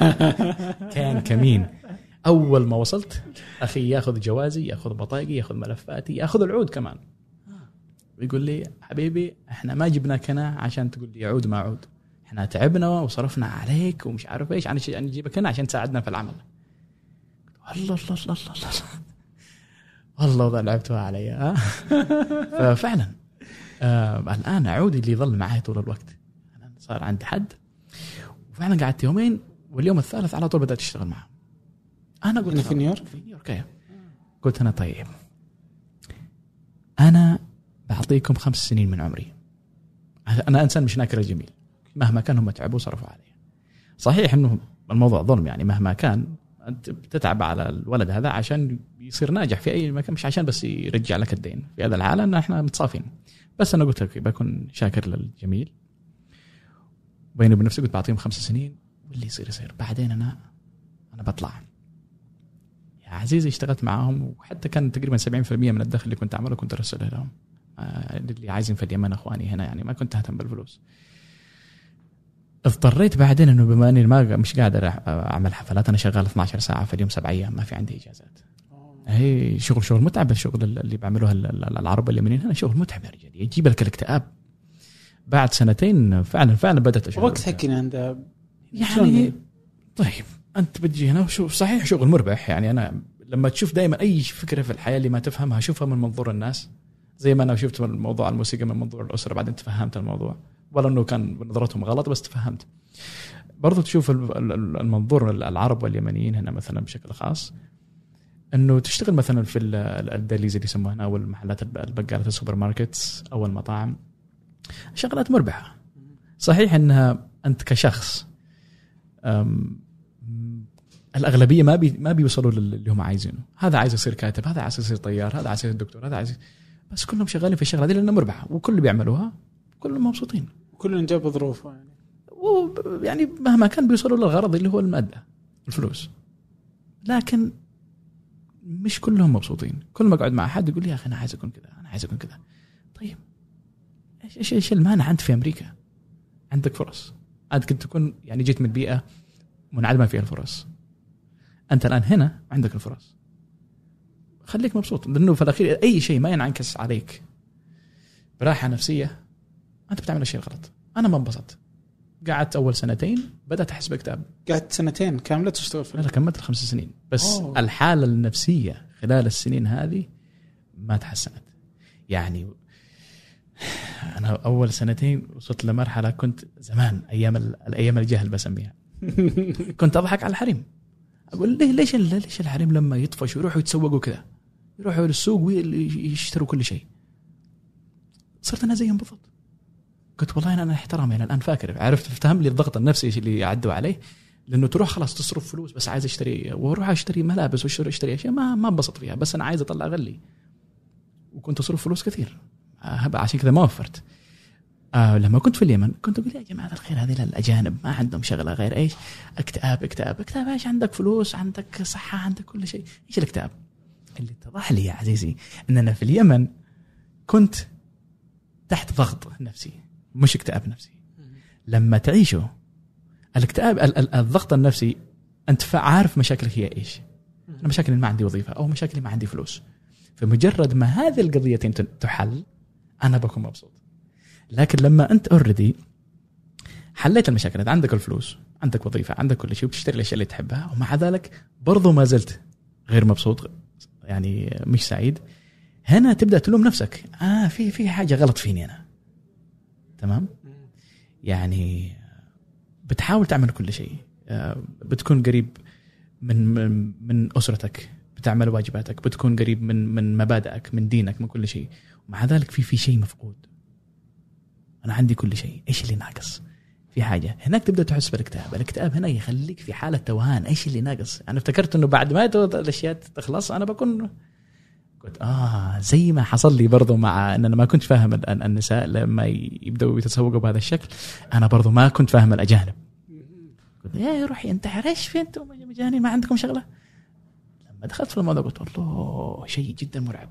كان كمين. أول ما وصلت أخي ياخذ جوازي ياخذ بطايقي ياخذ ملفاتي ياخذ العود كمان. ويقول لي حبيبي إحنا ما جبناك هنا عشان تقول لي عود ما عود إحنا تعبنا وصرفنا عليك ومش عارف إيش. عشان نجيبك هنا عشان تساعدنا في العمل. الله الله الله الله الله. والله لعبتوها علي ففعلا. آه الآن عودي اللي ظل معي طول الوقت. صار عندي حد. وفعلا قعدت يومين واليوم الثالث على طول بدأت أشتغل معه. أنا قلت في نيويورك؟ في نيويورك أيوة. قلت أنا طيب. أنا بعطيكم خمس سنين من عمري. أنا إنسان مش ناكر الجميل. مهما كان هم تعبوا وصرفوا علي صحيح إنه الموضوع ظلم يعني مهما كان. أنت بتتعب على الولد هذا عشان يصير ناجح في أي مكان مش عشان بس يرجع لك الدين. في هذا الحاله ان إحنا متصافين. بس أنا قلت لك بكون شاكر للجميل. بيني وبين نفسي قلت بعطيهم خمس سنين واللي يصير يصير. بعدين أنا أنا بطلع. عزيزي اشتغلت معاهم وحتى كان تقريبا 70% من الدخل اللي كنت أعمله كنت أرسله لهم. آه، اللي عايزين في اليمن أخواني هنا يعني ما كنت أهتم بالفلوس. اضطريت بعدين إنه بما إني ما مش قادر أعمل حفلات أنا شغال 12 ساعة في اليوم سبع أيام ما في عندي إجازات. هي شغل شغل متعب الشغل اللي بيعملوه ال- ال- العرب اليمنيين هنا شغل متعب يا رجال يجيب لك الاكتئاب. بعد سنتين فعلا فعلا بدأت أشعر وقتها كنا عند يعني طيب. أنت بتجي هنا وشوف صحيح؟ شغل مربح يعني أنا لما تشوف دائما أي فكرة في الحياة اللي ما تفهمها شوفها من منظور الناس. زي ما أنا شفت موضوع الموسيقى من منظور الأسرة بعدين تفهمت الموضوع. ولا إنه كان نظرتهم غلط بس تفهمت. برضو تشوف ال- ال- المنظور العرب واليمنيين هنا مثلا بشكل خاص. إنه تشتغل مثلا في ال- ال- ال delis اللي يسموها هنا أو المحلات الب- البقالات ال supermarkets أو المطاعم. شغلات مربحة. صحيح إنها أنت كشخص الأغلبية ما بي ما بيوصلوا لل- اللي هم عايزينه. هذا عايز يصير كاتب هذا عايز يصير طيار هذا عايز يصير دكتور هذا عايز بس كلهم شغالين في الشغلة دي لأنها مربحة وكل بيعملوها كلهم مبسوطين. كلنا جاب ظروفه يعني. يعني مهما كان بيوصلوا للغرض اللي هو المادة الفلوس. لكن مش كلهم مبسوطين. كل ما أقعد مع احد يقول لي يا أخي أنا عايز أكون كذا أنا عايز أكون كذا طيب إيش إيش إيش المانع انت في أمريكا؟ عندك فرص. أنت كنت تكون يعني جيت من بيئة منعدمة فيها الفرص. أنت الآن هنا عندك الفرص. خليك مبسوط لأنه في الأخير أي شيء ما ينعكس عليك براحة نفسية أنت بتعمل الشيء الغلط أنا ما انبسطت قعدت أول سنتين بدأت أحس باكتئاب قعدت سنتين كاملة تشتغل في لا كملت الخمس سنين. بس أوه. الحالة النفسية خلال السنين هذه ما تحسنت. يعني أنا أول سنتين وصلت لمرحلة كنت زمان أيام ال- الأيام الجهل بسميها. كنت أضحك على الحريم. أقول ليه ليش ليش الحريم لما يطفشوا يروحوا يتسوقوا كذا يروحوا للسوق ويشتروا كل شيء. صرت أنا زيهم بالضبط. قلت والله أنا احترام يعني الآن فاكر. عرفت افتهم لي الضغط النفسي اللي عدوا عليه لأنه تروح خلاص تصرف فلوس بس عايز أشتري وأروح أشتري ملابس واشتري أشتري أشياء ما ما انبسط فيها بس أنا عايز أطلع غلي وكنت أصرف فلوس كثير. آه، عشان كذا ما وفرت. آه لما كنت في اليمن كنت أقول يا جماعة الخير هذه الأجانب ما عندهم شغلة غير إيش؟ اكتئاب اكتئاب اكتئاب إيش عندك فلوس عندك صحة عندك كل شيء. إيش الاكتئاب؟ اللي اتضح لي يا عزيزي ان أنا في اليمن كنت تحت ضغط نفسي مش اكتئاب نفسي. لما تعيشه الاكتئاب ال- ال- الضغط النفسي أنت عارف مشاكلك هي إيش. أنا مشاكلي ما عندي وظيفة أو مشاكلي ما عندي فلوس. فمجرد ما هذه القضيتين تحل أنا بكون مبسوط. لكن لما أنت اوريدي حليت المشاكل انت عندك الفلوس عندك وظيفة عندك كل شيء وبتشتري الأشياء اللي تحبها ومع ذلك برضو ما زلت غير مبسوط يعني مش سعيد هنا تبدأ تلوم نفسك. آه في في حاجة غلط فيني أنا. تمام؟ يعني بتحاول تعمل كل شيء. آه، بتكون قريب من من, من أسرتك بتعمل واجباتك بتكون قريب من من مبادئك من دينك من كل شيء. ومع ذلك في في شيء مفقود. أنا عندي كل شيء. إيش اللي ناقص؟ في حاجة. هناك تبدأ تحس بالاكتئاب الاكتئاب هنا يخليك في حالة توهان. إيش اللي ناقص؟ أنا افتكرت إنه بعد ما الأشياء تخلص أنا بكون قلت آه زي ما حصل لي برضو مع إن أنا ما كنت فاهم ال- النساء لما يبدأوا يتسوقوا بهذا الشكل. أنا برضو ما كنت فاهم الأجانب. قلت يا روحي انتحر. إيش في أنتم مجانين؟ ما عندكم شغلة؟ لما دخلت في الموضوع قلت والله شيء جدا مرعب.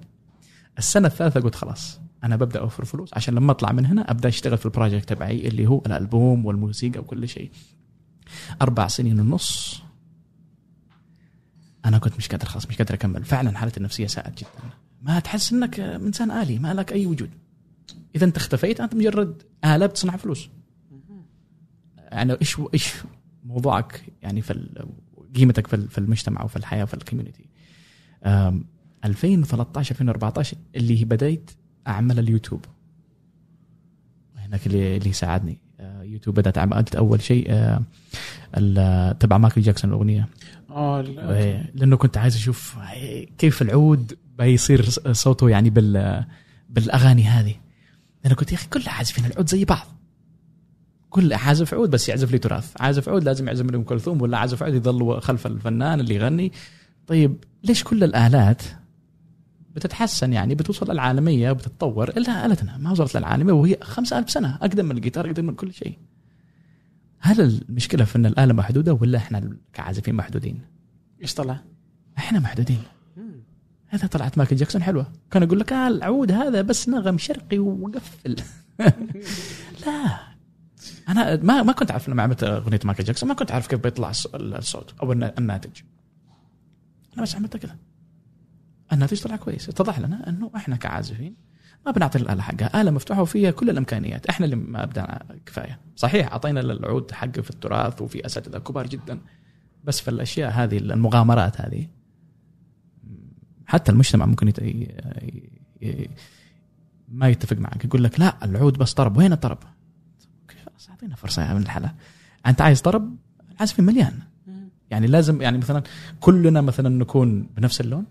السنة الثالثة قلت خلاص. أنا ببدأ أوفر فلوس. عشان لما أطلع من هنا أبدأ أشتغل في البروجكت تبعي اللي هو الألبوم والموسيقى وكل شيء. أربع سنين ونص. أنا كنت مش قادر خلاص مش قادر أكمل. فعلا حالتي النفسية ساءت جدا. ما تحس إنك إنسان آلي ما لك أي وجود. إذا أنت اختفيت أنت مجرد آلة بتصنع فلوس. يعني إيش إيش موضوعك يعني في قيمتك في ال- في المجتمع وفي الحياة وفي ال community؟ أم، 2013 2014 اللي بديت أعمل اليوتيوب. هناك اللي اللي ساعدني. آه، يوتيوب بدأت عملت أول شيء آه، تبع مايكل جاكسون الأغنية. آه. إيه، لأنه كنت عايز أشوف كيف العود بيصير صوته يعني بال بالأغاني هذه. أنا كنت يا أخي كل عازفين العود زي بعض. كل عازف عود بس يعزف لي تراث. عازف عود لازم يعزف لي ام كلثوم ولا عازف عود يظل خلف الفنان اللي يغني. طيب ليش كل الآلات بتتحسن يعني بتوصل للعالمية وبتتطور الا آلتنا. ما وصلت للعالمية وهي 5000 سنة أقدم من الجيتار أقدم من كل شيء. هل المشكلة في إن الآلة محدودة ولا إحنا كعازفين محدودين؟ إيش طلع؟ إحنا محدودين. هذا طلعت مايكل جاكسون حلوة. كان يقول لك آه العود هذا بس نغم شرقي وقفل. لا. أنا ما ما كنت أعرف لما عملت أغنية مايكل جاكسون ما كنت أعرف كيف بيطلع الص- الصوت أو النا- الناتج. أنا بس عملت كذا الناتج طلع كويس. اتضح لنا أنه إحنا كعازفين ما بنعطي الآلة حقها. آلة مفتوحة وفيها كل الإمكانيات. إحنا اللي ما ابدعنا كفاية. صحيح أعطينا العود حقه في التراث وفي أساتذة كبار جدا. بس في الأشياء هذه المغامرات هذه حتى المجتمع ممكن يت... ي... ي... ما يتفق معك. يقول لك لا العود بس طرب. وين الطرب؟ خلاص أعطينا فرصة من الحلا أنت عايز طرب؟ العازفين مليان. يعني لازم يعني مثلا كلنا مثلا نكون بنفس اللون.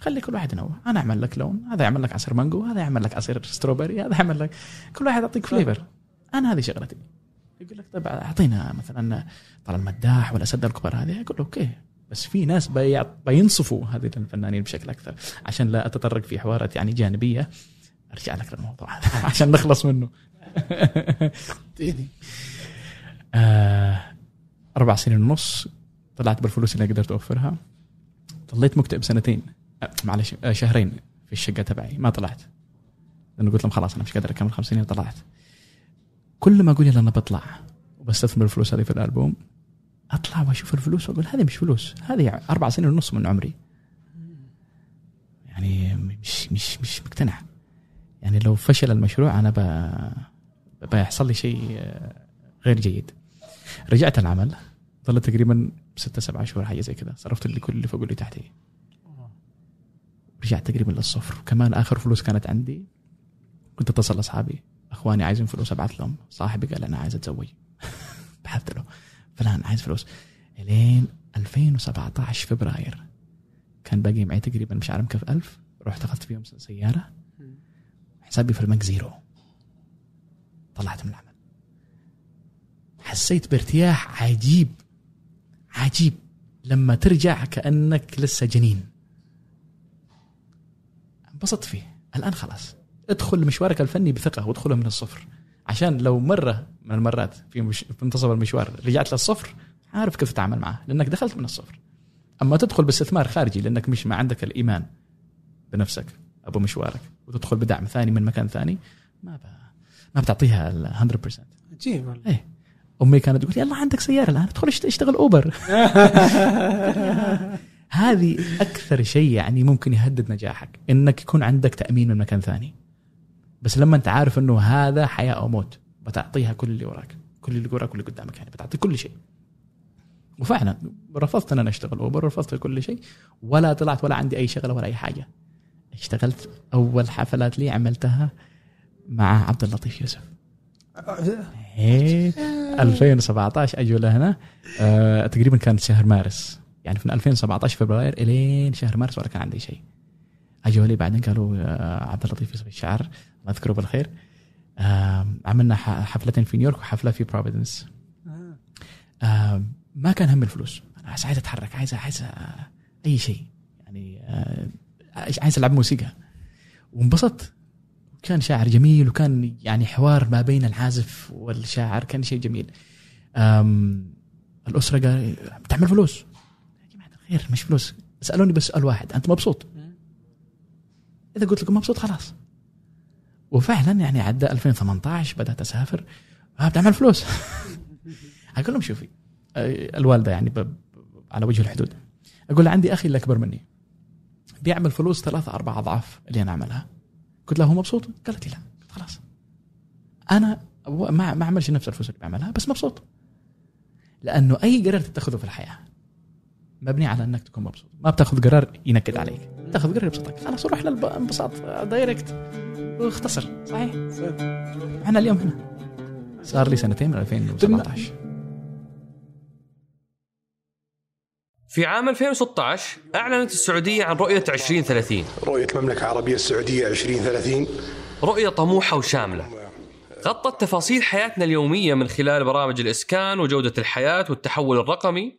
خلي كل واحد ينوع. أنا أعمل لك لون هذا يعمل لك عصير مانجو هذا يعمل لك عصير strawberry هذا يعمل لك كل واحد يعطيك flavor أنا هذه شغلتي. يقول لك طيب أعطينا مثلا طال المداح والاساتذه الكبار هذه. أقول له أوكي بس في ناس بينصفوا هذه الفنانين بشكل أكثر. عشان لا أتطرق في حوارات يعني جانبية أرجع لك للموضوع هذا عشان نخلص منه. آه أربع سنين ونص طلعت بالفلوس اللي قدرت أوفرها. ضليت مكتئب سنتين. معلش آه شهرين في الشقة تبعي. ما طلعت. لأنه قلت لهم خلاص أنا مش قادر اكمل خمس سنين طلعت كل ما أقول أنا بطلع وبستثمر الفلوس هذه في الألبوم أطلع وأشوف الفلوس وأقول هذه مش فلوس هذه أربع سنين ونص من عمري. يعني مش مش مش مقتنع. يعني لو فشل المشروع أنا ب... بيحصل لي شيء آه، غير جيد. رجعت العمل ظلت تقريبا ستة سبعة شهور حاجة زي كذا صرفت اللي كل اللي فوق واللي تحتي رجعت تقريبا للصفر. وكمان آخر فلوس كانت عندي. كنت أتصل لاصحابي أخواني عايزين فلوس أبعث لهم. صاحبي قال أنا عايز أتزوج. بحثت له. فلان عايز فلوس. إلين 2017 فبراير. كان باقي معي تقريبا مش عارف كيف ألف. رحت أخذت فيهم سيارة. حسابي في البنك زيرو. طلعت من العمل. حسيت بارتياح عجيب. عجيب. لما ترجع كأنك لسه جنين. انبسطت فيه. الآن خلاص. ادخل مشوارك الفني بثقة وادخله من الصفر. عشان لو مرة من المرات في, مش في منتصف المشوار رجعت للصفر عارف كيف تتعامل معه لأنك دخلت من الصفر. أما تدخل باستثمار خارجي لأنك مش ما عندك الإيمان بنفسك أبو مشوارك وتدخل بدعم ثاني من مكان ثاني ما ب... ما بتعطيها ال 100% عجيب والله. إيه. أمي كانت تقول يلا عندك سيارة الآن ادخل اشت- اشتغل اوبر هذه أكثر شيء يعني ممكن يهدد نجاحك إنك يكون عندك تأمين من مكان ثاني. بس لما أنت عارف إنه هذا حياة أو موت بتعطيها كل اللي وراك كل اللي وراك واللي قدامك يعني بتعطي كل شيء. وفعلا رفضت إن أنا أشتغل أوبر رفضت كل شيء ولا طلعت ولا عندي أي شغله ولا أي حاجة. اشتغلت أول حفلات لي عملتها مع عبد اللطيف يوسف. إيه 2017 أجوا لهنا. آه تقريبا كانت شهر مارس. يعني من 2017 فبراير إلين شهر مارس ولا كان عندي شيء. أجوا لي بعدين قالوا آه عبد اللطيف يوسف الشاعر الله يذكره بالخير. عملنا حفلتين في نيويورك وحفلة في بروفيدنس ما كان هم الفلوس. أنا عايز أتحرك عايز عايز آه، أي شيء. يعني آه عايز ألعب موسيقى. وانبسطت. كان شاعر جميل وكان يعني حوار ما بين العازف والشاعر كان شيء جميل. أم الأسرة قال بتعمل فلوس. الخير مش فلوس. سألوني بس سؤال واحد. أنت مبسوط؟ إذا قلت لكم مبسوط خلاص. وفعلا يعني عدى 2018 بدأت أسافر. أبدأ أعمل فلوس. أقول لهم شوفي الوالدة يعني على وجه الحدود. أقول لها عندي أخي اللي أكبر مني. بيعمل فلوس ثلاثة أربع أضعاف اللي أنا أعملها. قلت له هو مبسوط؟ قالت لي لا. قلت خلاص. أنا ما ما أعملش نفس الفلوس اللي بعملها بس مبسوط. لأنه أي قرار تتخذه في الحياة مبني على أنك تكون مبسوط. ما بتاخذ قرار ينكد عليك. تاخذ قرار يبسطك. خلاص روح للانبساط دايركت واختصر. صحيح؟ إحنا اليوم هنا. صار لي سنتين من 2017 في عام 2016 أعلنت السعودية عن رؤية 2030 رؤية المملكة العربية السعودية 2030 رؤية طموحة وشاملة. غطت تفاصيل حياتنا اليومية من خلال برامج الإسكان وجودة الحياة والتحول الرقمي.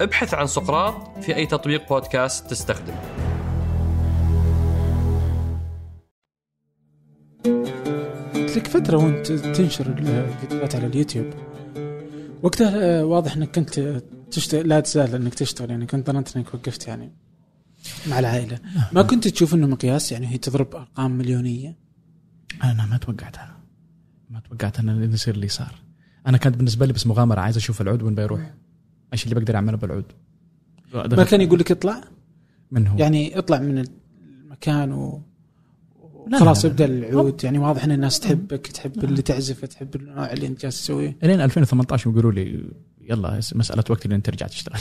ابحث عن سقراط في أي تطبيق بودكاست تستخدم قلت لك فترة وانت تنشر الفيديوهات على اليوتيوب. وقتها آه، واضح إنك كنت تشتغل لا تزال إنك تشتغل يعني كنت ظننت إنك وقفت يعني مع العائلة. ما كنت تشوف إنه مقياس؟ يعني هي تضرب أرقام مليونية؟ أنا ما توقعتها. ما توقعت ان يصير اللي صار. أنا كانت بالنسبة لي بس مغامرة عايز أشوف العود وين بيروح. إيش اللي بقدر أعمله بالعود؟ ما كان يقول لك اطلع؟ من هو؟ يعني اطلع من المكان و لا، خلاص لا، لا. ابدأ العود. يعني واضح إن الناس تحبك تحب اللي تعزف تحب النوع اللي أنت جالس تسويه. إلين 2018 يقولوا لي يلا مسألة وقت لين ترجع تشتغل.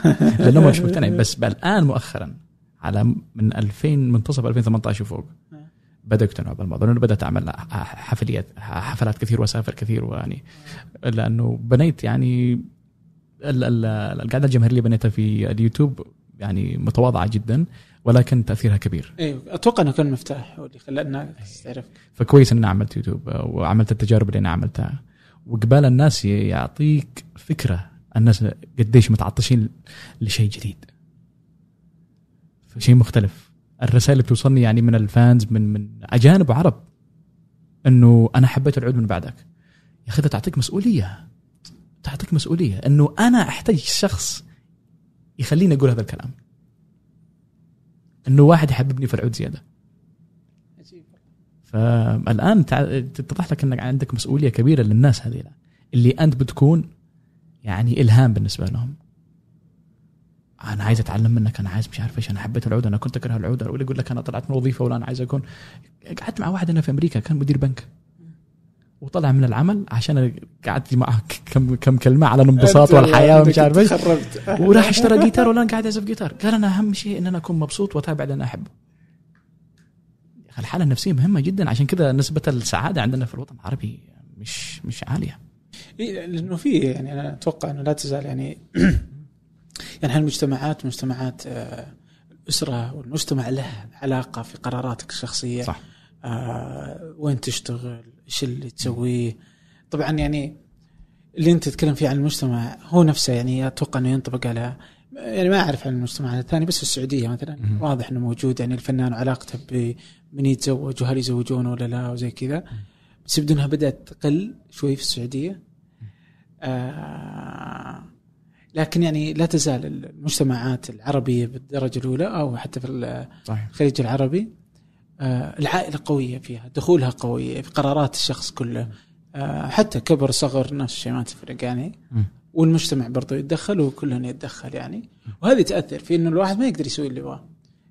لأنه مش مقتنع بس الان مؤخرا على من 2000 منتصف 2018 وفوق بدا يقتنعوا بالموضوع. لأنه بدأت أعمل حفليات حفلات كثير وأسافر كثير ويعني لأنه بنيت يعني القاعدة الجماهيرية اللي بنيتها في اليوتيوب يعني متواضعة جدا ولكن تأثيرها كبير. أيوه أتوقع إنه كان المفتاح هو اللي خلى الناس تعرف فكويس ان أنا عملت يوتيوب وعملت التجارب اللي أنا عملتها. وقبال الناس يعطيك فكرة الناس قديش متعطشين لشيء جديد. شيء مختلف. الرسائل اللي بتوصلني يعني من الفانز من من أجانب وعرب إنه أنا حبيت العود من بعدك. يا أخي تعطيك مسؤولية. تعطيك مسؤولية إنه أنا أحتاج شخص يخليني أقول هذا الكلام. إنه واحد يحببني في العود زيادة. فالآن تتضح لك إنك عندك مسؤولية كبيرة للناس هذه اللي أنت بتكون يعني إلهام بالنسبة لهم. أنا عايز أتعلم منك أنا عايز مش عارف إيش أنا حبيت العود أنا كنت أكره العود ولا يقول لك أنا طلعت من وظيفه ولا أنا عايز أكون. قعدت مع واحد هنا في أمريكا كان مدير بنك. وطلع من العمل عشان قعدت معه كم كم كلمة على الانبساط والحياة ومش عارف إيش. وراح اشترى جيتار ولا أنا قاعد اعزف جيتار. قال أنا أهم شيء إن أنا أكون مبسوط وأتابع اللي أنا أحبه. الحالة النفسية مهمة جدا. عشان كده نسبة السعادة عندنا في الوطن العربي مش مش عالية. إيه، لأنه في يعني أنا أتوقع إنه لا تزال يعني يعني هالمجتمعات مجتمعات آه، الاسره والمجتمع له علاقة في قراراتك الشخصية. صح. آه وين تشتغل إيش اللي تسويه. طبعا يعني اللي أنت تتكلم فيه عن المجتمع هو نفسه يعني أتوقع إنه ينطبق على يعني ما أعرف عن المجتمع الثاني بس في السعودية مثلا. واضح إنه موجود يعني الفنان وعلاقته بمن يتزوج وهل يزوجونه ولا لا وزي كذا. بس يبدو انها بدأت تقل شوي في السعودية. آه لكن يعني لا تزال المجتمعات العربية بالدرجة الأولى أو حتى في الخليج العربي العائلة قوية فيها دخولها قوية في قرارات الشخص كله. آه حتى كبر صغر نفس الشيء ما تفرق يعني. والمجتمع برضه يتدخل وكلنا يتدخل يعني. وهذه تأثر في إنه الواحد ما يقدر يسوي اللي يبغاه.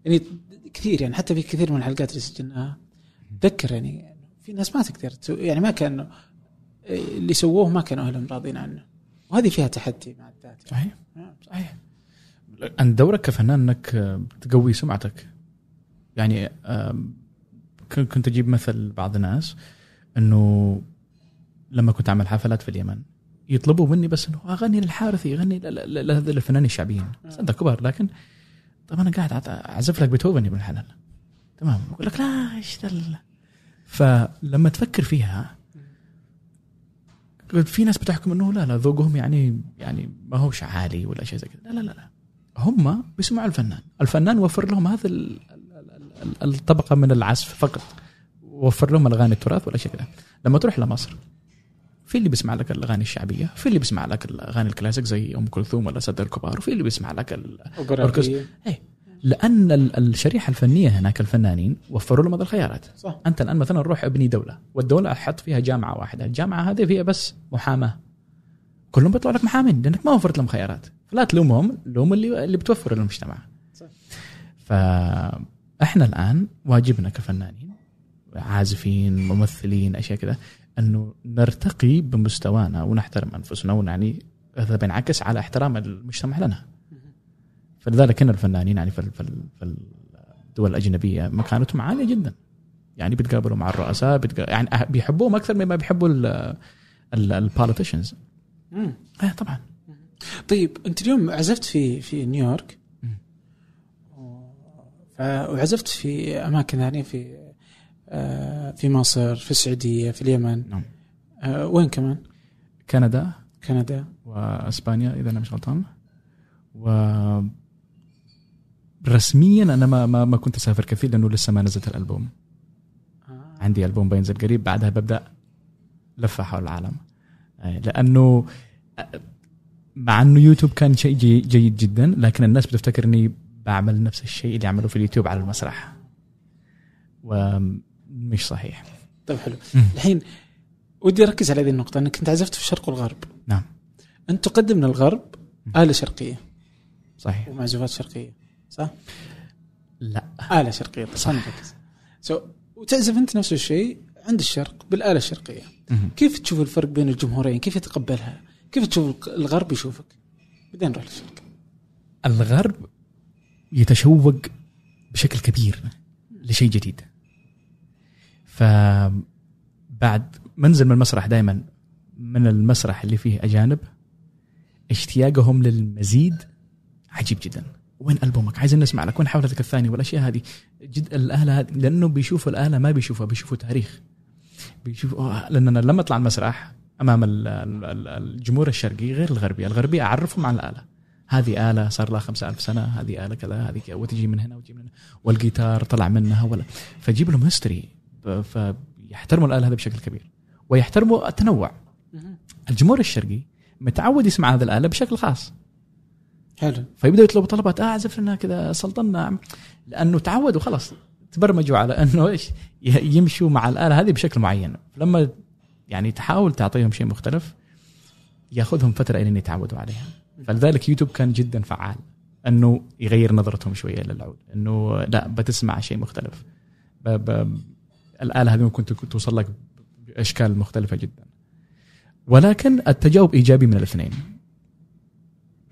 يعني كثير يعني حتى في كثير من الحلقات اللي سجلناها تذكر يعني في ناس ما تقدر تسوي يعني ما كانوا اللي سووه ما كانوا أهلهم راضين عنه. وهذه فيها تحدي مع الذات صحيح. يعني. صحيح. انت دورك كفنان إنك آه، تقوي سمعتك. يعني كنت أجيب مثل بعض الناس إنه لما كنت أعمل حفلات في اليمن يطلبوا مني بس إنه أغني للحارثي أغني ل- ل- ل- للفنانين الشعبيين. بس انت كبار لكن طب أنا قاعد أعزف لك بيتهوفن يا ابن الحلال. تمام؟ يقول لك لا إيش فلما تفكر فيها في ناس بتحكم إنه لا لا ذوقهم يعني يعني ما هوش عالي ولا شيء زي كذا. لا لا لا هم بيسمعوا الفنان. الفنان وفر لهم ال- الطبقة من العزف فقط. وفر لهم الأغاني التراث ولا شيء. كذا لما تروح لمصر في اللي بيسمع لك الأغاني الشعبية في اللي بيسمع لك الأغاني الكلاسيك زي أم كلثوم ولا سد الكبار وفي اللي بيسمع لك ال- أوبرا. لأن ال- الشريحة الفنية هناك الفنانين وفروا لهم هذه الخيارات. صح. أنت الآن مثلا روح ابني دولة والدولة حط فيها جامعة واحدة. الجامعة هذه فيها بس محاماة. كلهم بيطلعوا لك محامين لأنك ما وفرت لهم خيارات. فلا تلومهم لوم اللي اللي بتوفر للمجتمع. صح. فاحنا الآن واجبنا كفنانين عازفين ممثلين أشياء كذا أنه نرتقي بمستوانا ونحترم أنفسنا ونعني هذا بينعكس على احترام المجتمع لنا. فلذلك هنا الفنانين يعني في ال- في ال- في الدول الأجنبية مكانتهم عالية جدا. يعني بيتقابلوا مع الرؤساء يعني بيحبوهم أكثر مما بيحبوا البوليتيشنز مم. إيه طبعا. طيب أنت اليوم عزفت في في نيويورك. وعزفت في أماكن يعني في آه، في مصر في السعودية في اليمن نعم. آه، وين كمان؟ كندا كندا وإسبانيا إذا أنا مش غلطان و رسميا أنا ما ما, ما كنت أسافر كثير لأنه لسه ما نزلت الألبوم آه. عندي ألبوم بينزل قريب بعدها ببدأ لفة حول العالم آه، لأنه آه، مع إنه يوتيوب كان شيء جي- جيد جدا لكن الناس بتفتكر إني بعمل نفس الشيء اللي عملوه في اليوتيوب على المسرح. ومش صحيح. طيب حلو. مم. الحين ودي أركز على هذه النقطة أنك أنت عزفت في الشرق والغرب نعم. أنت تقدم للغرب آلة شرقية. صحيح. ومعزوفات شرقية صح؟ لا. آلة شرقية نركز. سو وتعزف أنت نفس الشيء عند الشرق بالآلة الشرقية. مهم. كيف تشوف الفرق بين الجمهورين؟ كيف يتقبلها؟ كيف تشوف الغرب يشوفك؟ بعدين نروح للشرق. الغرب يتشوق بشكل كبير لشيء جديد. فبعد منزل من المسرح دائما من المسرح اللي فيه أجانب اشتياقهم للمزيد عجيب جدا. وين ألبومك؟ عايزين نسمع لك. وين حفلتك الثانية والأشياء هذه؟ جد الاله هذه لأنه بيشوفوا الاله ما بيشوفوها بيشوفوا تاريخ. بيشوفوا آه، لاننا لما أطلع المسرح أمام ال- ال- ال- الجمهور الشرقي غير الغربي الغربي أعرفهم على الآلة. هذه آلة صار لها خمسة ألف سنة هذه آلة كذا هذه كذا وتجي من هنا وتجي من هنا. والجيتار طلع منها ولا. فجيب لهم history فيحترموا الآلة هذه بشكل كبير ويحترموا التنوع. الجمهور الشرقي متعود يسمع هذه الآلة بشكل خاص. حلو. فيبدأوا يطلبوا طلبات آه اعزف لنا كذا سلطنا. لأنه تعودوا خلاص تبرمجوا على أنه إيش ي- يمشوا مع الآلة هذه بشكل معين. لما يعني تحاول تعطيهم شيء مختلف ياخذهم فترة إلى يتعودوا عليها. فلذلك يوتيوب كان جدا فعال. أنه يغير نظرتهم شوية للعود أنه لا بتسمع شيء مختلف. ب... ب... الآلة هذه ممكن توصل لك بأشكال مختلفة جدا. ولكن التجاوب إيجابي من الاثنين.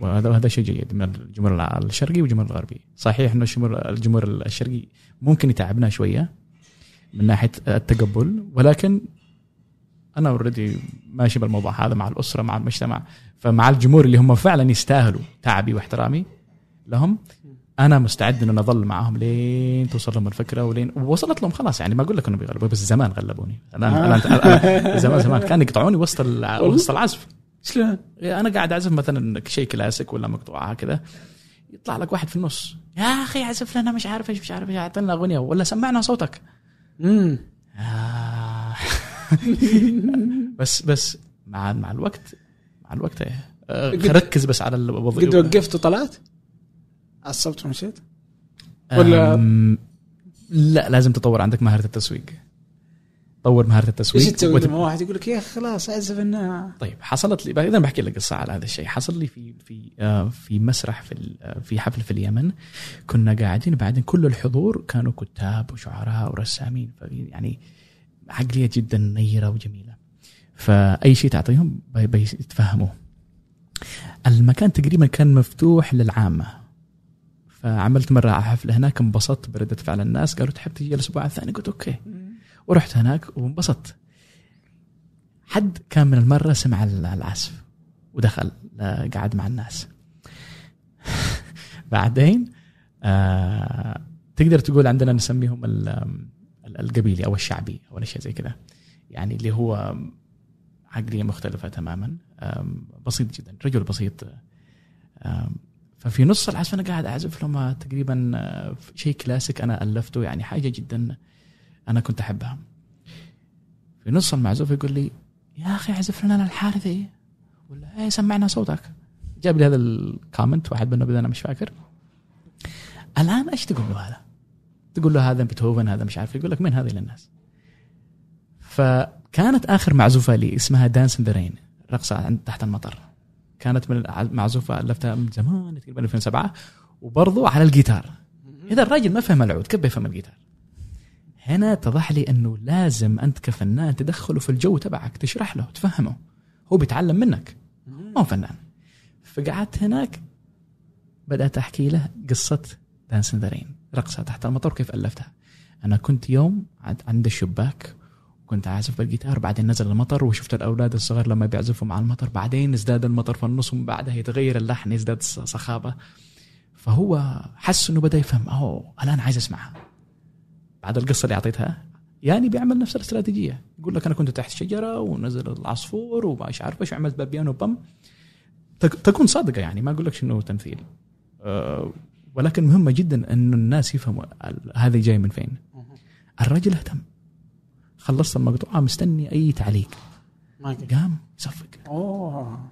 وهذا هذا شيء جيد من الجمهور الشرقي والجمهور الغربي. صحيح إنه الجمهور الجمهور الشرقي ممكن يتعبنا شوية من ناحية التقبل ولكن أنا اوريدي ماشي بالموضوع هذا مع الأسرة مع المجتمع. فمع الجمهور اللي هم فعلا يستاهلوا تعبي واحترامي لهم أنا مستعد إن أظل معاهم لين توصل لهم الفكرة ولين وصلت لهم خلاص. يعني ما أقول لك إنهم بيغلبوا بس زمان غلبوني. الان آه. الان الآن زمان زمان كانوا يقطعوني وسط وسط العزف. شلون؟ أنا قاعد أعزف مثلا شيء كلاسيك ولا مقطوعة كذا يطلع لك واحد في النص. يا أخي عزف لنا مش عارف إيش مش عارف إيش. أعطينا أغنية ولا سمعنا صوتك. امم آه. بس بس مع مع الوقت مع الوقت إيه. ركز بس على الوظيفه قد وقفت وطلعت؟ عصبت ومشيت؟ ولا- لا لازم تطور عندك مهارة التسويق. طور مهارة التسويق إيش تسوي؟ لما واحد يقول لك يا خلاص أعزف انها طيب حصلت لي إذا بحكي لك قصة على هذا الشيء. حصل لي في في آه، في مسرح في آه، في حفل في اليمن. كنا قاعدين بعدين كل الحضور كانوا كتاب وشعراء ورسامين. يعني عقلية جدا نيرة وجميلة. فأي شيء تعطيهم بي- بيتفهموه المكان تقريبا كان مفتوح للعامة. فعملت مرة حفلة هناك انبسطت بردة فعل الناس. قالوا تحب تجي الأسبوع الثاني؟ قلت أوكي. ورحت هناك وانبسطت. حد كان من المرة سمع العزف ودخل آه، قعد مع الناس. بعدين آه تقدر تقول عندنا نسميهم القبيلي أو الشعبي أو اشياء زي كذا. يعني اللي هو عقلية مختلفة تماما. بسيط جدا رجل بسيط. ففي نص العزف أنا قاعد أعزف لهم تقريبا آه، شيء كلاسيك أنا ألفته يعني حاجة جدا أنا كنت أحبها. في نص المعزوف يقول لي يا أخي اعزف لنا الحارة ذي ولا إيه سمعنا صوتك. جاب لي هذا ال comment واحد إذا أنا مش فاكر. الآن إيش تقول له هذا؟ تقول له هذا بيتهوفن هذا مش عارف يقول لك من هذه للناس؟ فكانت آخر معزوفة لي اسمها Dance in the Rain رقصة عند تحت المطر. كانت من المعزوفه ألفتها من زمان تقريبا 2007 وبرضو على الجيتار. إذا الراجل ما فهم العود كيف بيفهم الجيتار؟ هنا اتضح لي إنه لازم أنت كفنان تدخله في الجو تبعك تشرح له تفهمه. هو بيتعلم منك ما هو فنان. فقعدت هناك بدأت أحكي له قصة دانس ذا رين رقصه تحت المطر وكيف ألفتها. أنا كنت يوم عند- الشباك كنت عازف بالجيتار بعدين نزل المطر وشفت الأولاد الصغار لما بيعزفوا مع المطر بعدين ازداد المطر في النص ومن بعدها يتغير اللحن يزداد صخابة. فهو حس إنه بدأ يفهم أوه الآن عايز أسمعها. بعد القصة اللي أعطيتها يعني بيعمل نفس الاستراتيجية. يقول لك أنا كنت تحت شجرة ونزل العصفور ومش عارف إيش وعملت بابيانو تك- تكون صادقة يعني ما أقول لك إنه تمثيل. أه ولكن مهمة جدا انه الناس يفهموا هذا جاي من فين. الرجل اهتم. خلصت المقطوعة مستني أي تعليق. قام يصفق. أوه.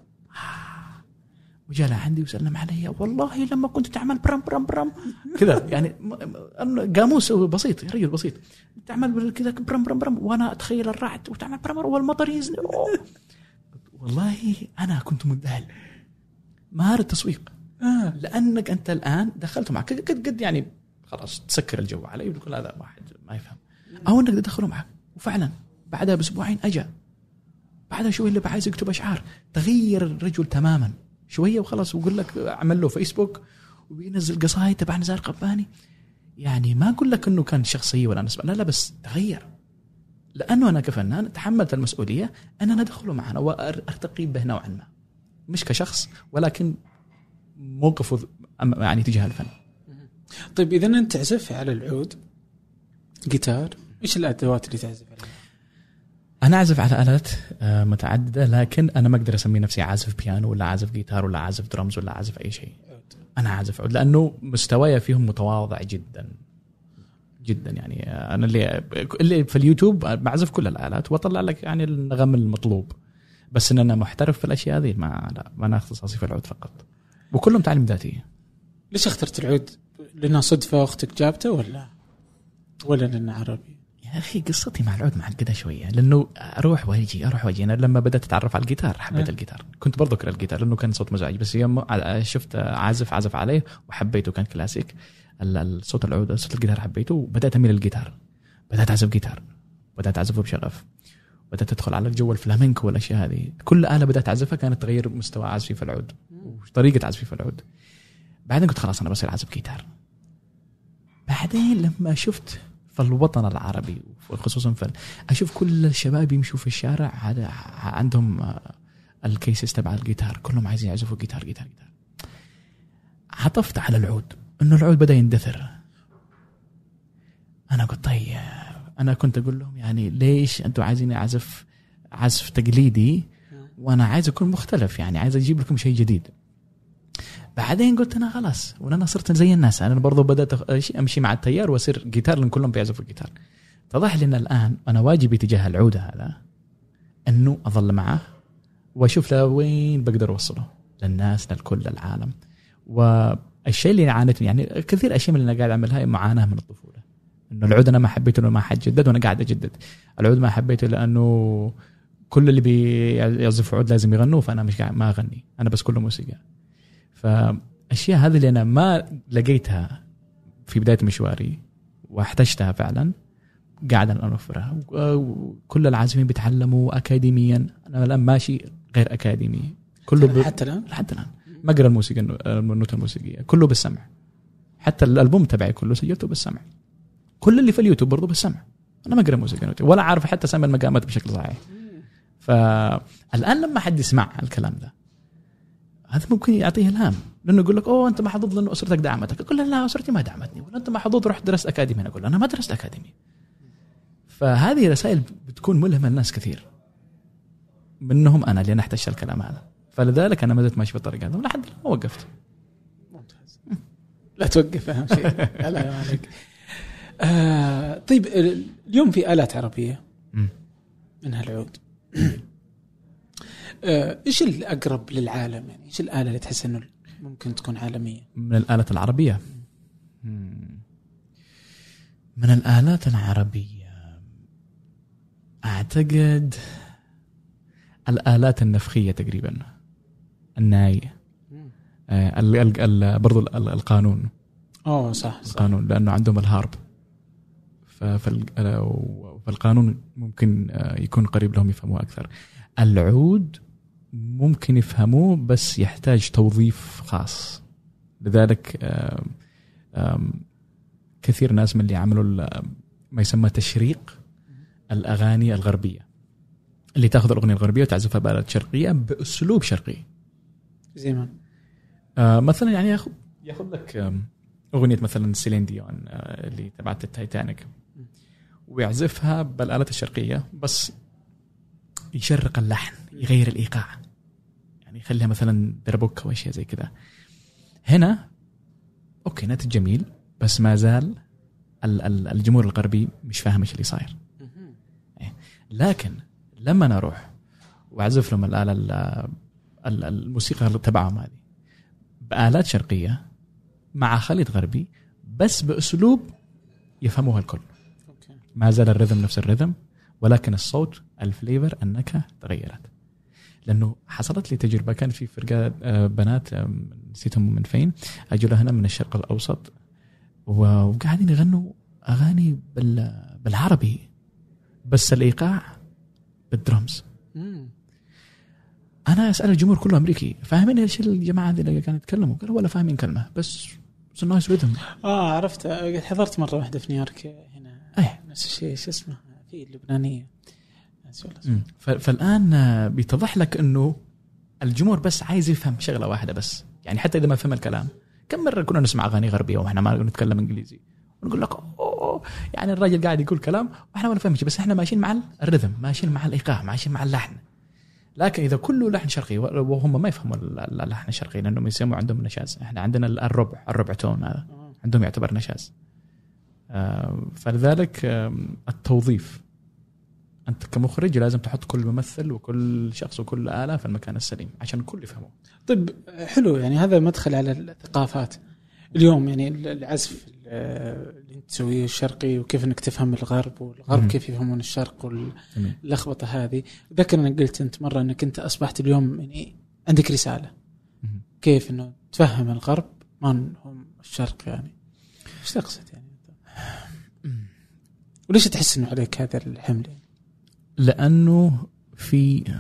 وجاء لعندي وسلم علي والله لما كنت تعمل برم برم برم. كذا يعني قاموس بسيط رجل بسيط. تعمل كذا برم برم برم. وأنا أتخيل الرعد وتعمل برم والمطر ينزل. والله أنا كنت منذهل مهارة تسويق. آه. لأنك أنت الآن دخلته معك. قد قد يعني خلاص تسكر الجو علي وتقول هذا واحد ما يفهم. أو أنك تدخله معك. وفعلا بعدها بأسبوعين أجا. بعدها شوي اللي عايز يكتب أشعار. تغير الرجل تماما. شوية وخلاص ويقول لك اعمل له فيسبوك وبينزل قصايد تبع نزار قباني. يعني ما أقول لك إنه كان شخصيه ولا نسبة. لا لا بس تغير. لأنه أنا كفنان تحملت المسؤولية ان أنا ادخله معنا وارتقي به نوعا ما. مش كشخص ولكن موقفه يعني تجاه الفن. طيب إذا أنت تعزف على العود جيتار إيش الأدوات اللي تعزف عليها؟ أنا أعزف على آلات آه، متعددة لكن أنا ما أقدر أسمي نفسي عازف بيانو ولا عازف جيتار ولا عازف درمز ولا عازف أي شيء. أنا عازف عود لأنه مستواي فيهم متواضع جدا. جدا يعني آه، أنا اللي اللي في اليوتيوب بعزف كل الآلات وأطلع لك يعني النغم المطلوب. بس إن أنا محترف في الأشياء هذه ما لا ما أنا اختصاصي في العود فقط. وكلهم تعليم ذاتي. ليش اخترت العود؟ لأنها صدفة أختك جابته ولا؟ ولا لأنه عربي؟ يا أخي قصتي مع العود معقده شوية لأنه أروح وأجي أروح وأجي. أنا لما بدأت أتعرف على الجيتار حبيت أه. الجيتار. كنت برضو اكره الجيتار لأنه كان صوت مزعج بس يوم شفت عازف عزف عليه وحبيته كان كلاسيك. الصوت العود صوت الجيتار حبيته وبدأت أميل للجيتار. بدأت أعزف جيتار. بدأت أعزفه بشغف. بدأت ادخل على الجو الفلامنكو والأشياء هذه. كل آلة بدأت اعزفها كانت تغير مستوى عزفي في العود وطريقه عزفي في العود. بعدين قلت خلاص أنا بصير أعزف جيتار بعدين لما شفت في الوطن العربي خصوصا في أشوف كل الشباب يمشوا في الشارع هذا عندهم آه، ال cases تبع الجيتار كلهم عايزين يعزفوا جيتار جيتار جيتار عطفت على العود إنه العود بدأ يندثر. أنا قلت طيب أنا كنت أقول لهم يعني ليش أنتم عايزين أعزف عزف تقليدي وأنا عايز أكون مختلف؟ يعني عايز أجيب لكم شيء جديد. بعدين قلت أنا خلاص وأنا صرت زي الناس. أنا برضو بدأت أمشي مع التيار وأصير جيتار لأن كلهم بيعزفوا جيتار اتضح لي إن الآن أنا واجبي تجاه العود هذا إنه أظل معه وأشوف له وين بقدر أوصله للناس للكل للعالم. والشيء اللي عانيت يعني كثير أشياء من اللي أنا قاعد أعملها معاناة من الطفولة. إنه العود أنا ما حبيته لأنه ما حجدد وأنا قاعد أجدد. العود ما حبيته لأنه كل اللي بيعزفوا عود لازم يغنوا فأنا مش قاعد ما أغني. أنا بس كله موسيقى. فاشياء هذه اللي أنا ما لقيتها في بداية مشواري واحتجتها فعلا قاعد الان أوفرها. وكل العازفين بيتعلموا اكاديميا. أنا الآن ماشي غير أكاديمي. كله ب... حتى الآن؟ حتى الآن. ما اقرا الموسيقى النوتة الموسيقية. كله بالسمع. حتى الألبوم تبعي كله سجلته بالسمع. كل اللي في اليوتيوب برضه بالسمع. أنا ما أقرأ موسيقى ولا عارف حتى اسمي المقامات بشكل صحيح. فالان لما حد يسمع الكلام ده هذا ممكن يعطيه الهام. لأنه يقول لك أوه أنت محظوظ لأنه أسرتك دعمتك. أقول لا أسرتي ما دعمتني. ولا أنت محظوظ رحت درست أكاديمي. أنا أقول أنا ما درست أكاديمي. فهذه رسائل بتكون ملهمة لناس كثير. منهم أنا اللي احتاج الكلام هذا. فلذلك أنا ما زلت ماشي بالطريقة هذا ولحد الآن ما وقفت. لا توقف أهم شيء. لا عليك. آه طيب اليوم في آلات عربية. منها العود آه إيش الأقرب للعالم؟ يعني إيش الآلة اللي تحس إنه ممكن تكون عالمية؟ من الآلات العربية؟ مم. من الآلات العربية أعتقد الآلات النفخية تقريبا. الناي. آه، برضو ال- ال- القانون. أوه صح صح. القانون لأنه عندهم الهارب. فالقانون ممكن آه، يكون قريب لهم يفهموه أكثر. العود ممكن يفهموه بس يحتاج توظيف خاص. لذلك كثير ناس من اللي عملوا ما يسمى تشريق الأغاني الغربية. اللي تاخذ الأغنية الغربية وتعزفها بآلات شرقية بأسلوب شرقي. زي ما آه مثلا يعني ياخذ ياخذ لك أغنية مثلا سيلين ديون آه اللي تبعت التايتانيك. ويعزفها بالآلات الشرقية بس يشرق اللحن يغير الإيقاع. يعني يخليها مثلا دربوكه أو أشياء زي كذا. هنا okay ناتج جميل بس ما زال ال- ال- الجمهور الغربي مش فاهم إيش اللي صاير. إيه. لكن لما أنا أروح وأعزف لهم الآلة ال- ال- الموسيقى تبعهم هذه بآلات شرقية مع خليط غربي بس بأسلوب يفهموها الكل. ما زال الرذم نفس الرذم ولكن الصوت الفليفر النكهة تغيرت. لأنه حصلت لي تجربة كان في فرقة آه، بنات آه، نسيتهم من فين أجوا لهنا من الشرق الأوسط و- وقاعدين يغنوا أغاني بال- بالعربي بس الإيقاع بالدرمز. أنا أسأل الجمهور كله أمريكي فاهمين إيش الجماعة هذه اللي كانوا يتكلموا؟ قالوا ولا فاهمين كلمة بس نايس ريذم آه عرفت حضرت مرة واحدة في نيويورك هنا نفس الشيء شو اسمه في اللبنانية. فالآن آه، بيتضح لك إنه الجمهور بس عايز يفهم شغلة واحدة بس. يعني حتى إذا ما فهم الكلام كم مرة كنا نسمع أغاني غربية وإحنا ما نتكلم إنجليزي؟ ونقول لك أوه يعني الراجل قاعد يقول كلام وإحنا ما نفهمش بس إحنا ماشيين مع الرذم ماشيين مع الإيقاع ماشيين مع اللحن. لكن إذا كله لحن شرقي وهم ما يفهموا ال- اللحن الشرقي لأنهم يسموا عندهم نشاز. إحنا عندنا الربع الربع تون هذا. عندهم يعتبر نشاز. آه، فلذلك آم، التوظيف. أنت كمخرج لازم تحط كل ممثل وكل شخص وكل آلة في المكان السليم عشان الكل يفهمه طيب حلو. يعني هذا مدخل على الثقافات. اليوم يعني العزف آه، اللي أنت تسويه الشرقي وكيف إنك تفهم الغرب والغرب مم. كيف يفهمون الشرق. واللخبطه هذه. ذكر أنك قلت أنت مرة أنك أنت أصبحت اليوم يعني عندك رسالة. مم. كيف إنه تفهم الغرب من هم الشرق يعني؟ إيش تقصد يعني؟ وليش تحس إنه عليك هذا الحمل؟ لأنه في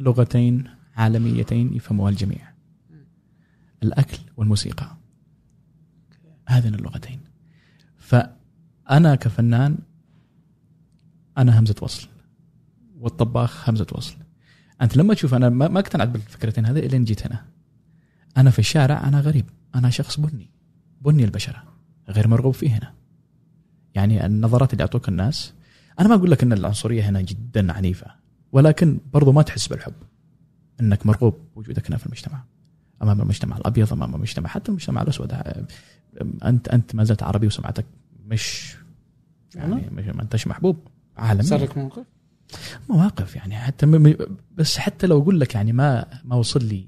لغتين عالميتين يفهموها الجميع. الأكل والموسيقى. هذين اللغتين. فأنا كفنان أنا همزة وصل. والطباخ همزة وصل. أنت لما تشوف أنا ما اقتنعت بالفكرتين هذه الين جيت هنا. أنا في الشارع أنا غريب. أنا شخص بني. بني البشرة. غير مرغوب فيه هنا. يعني النظرات اللي يعطوك الناس أنا ما أقول لك إن العنصرية هنا جدا عنيفة ولكن برضو ما تحس بالحب إنك مرغوب بوجودك هنا في المجتمع أمام المجتمع الأبيض أمام المجتمع حتى المجتمع الأسود. أنت أنت ما زلت عربي وسمعتك مش يعني مش ما أنتش محبوب عالميا. صار لك موقف؟ مواقف يعني حتى بس حتى لو أقول لك يعني ما ما وصل لي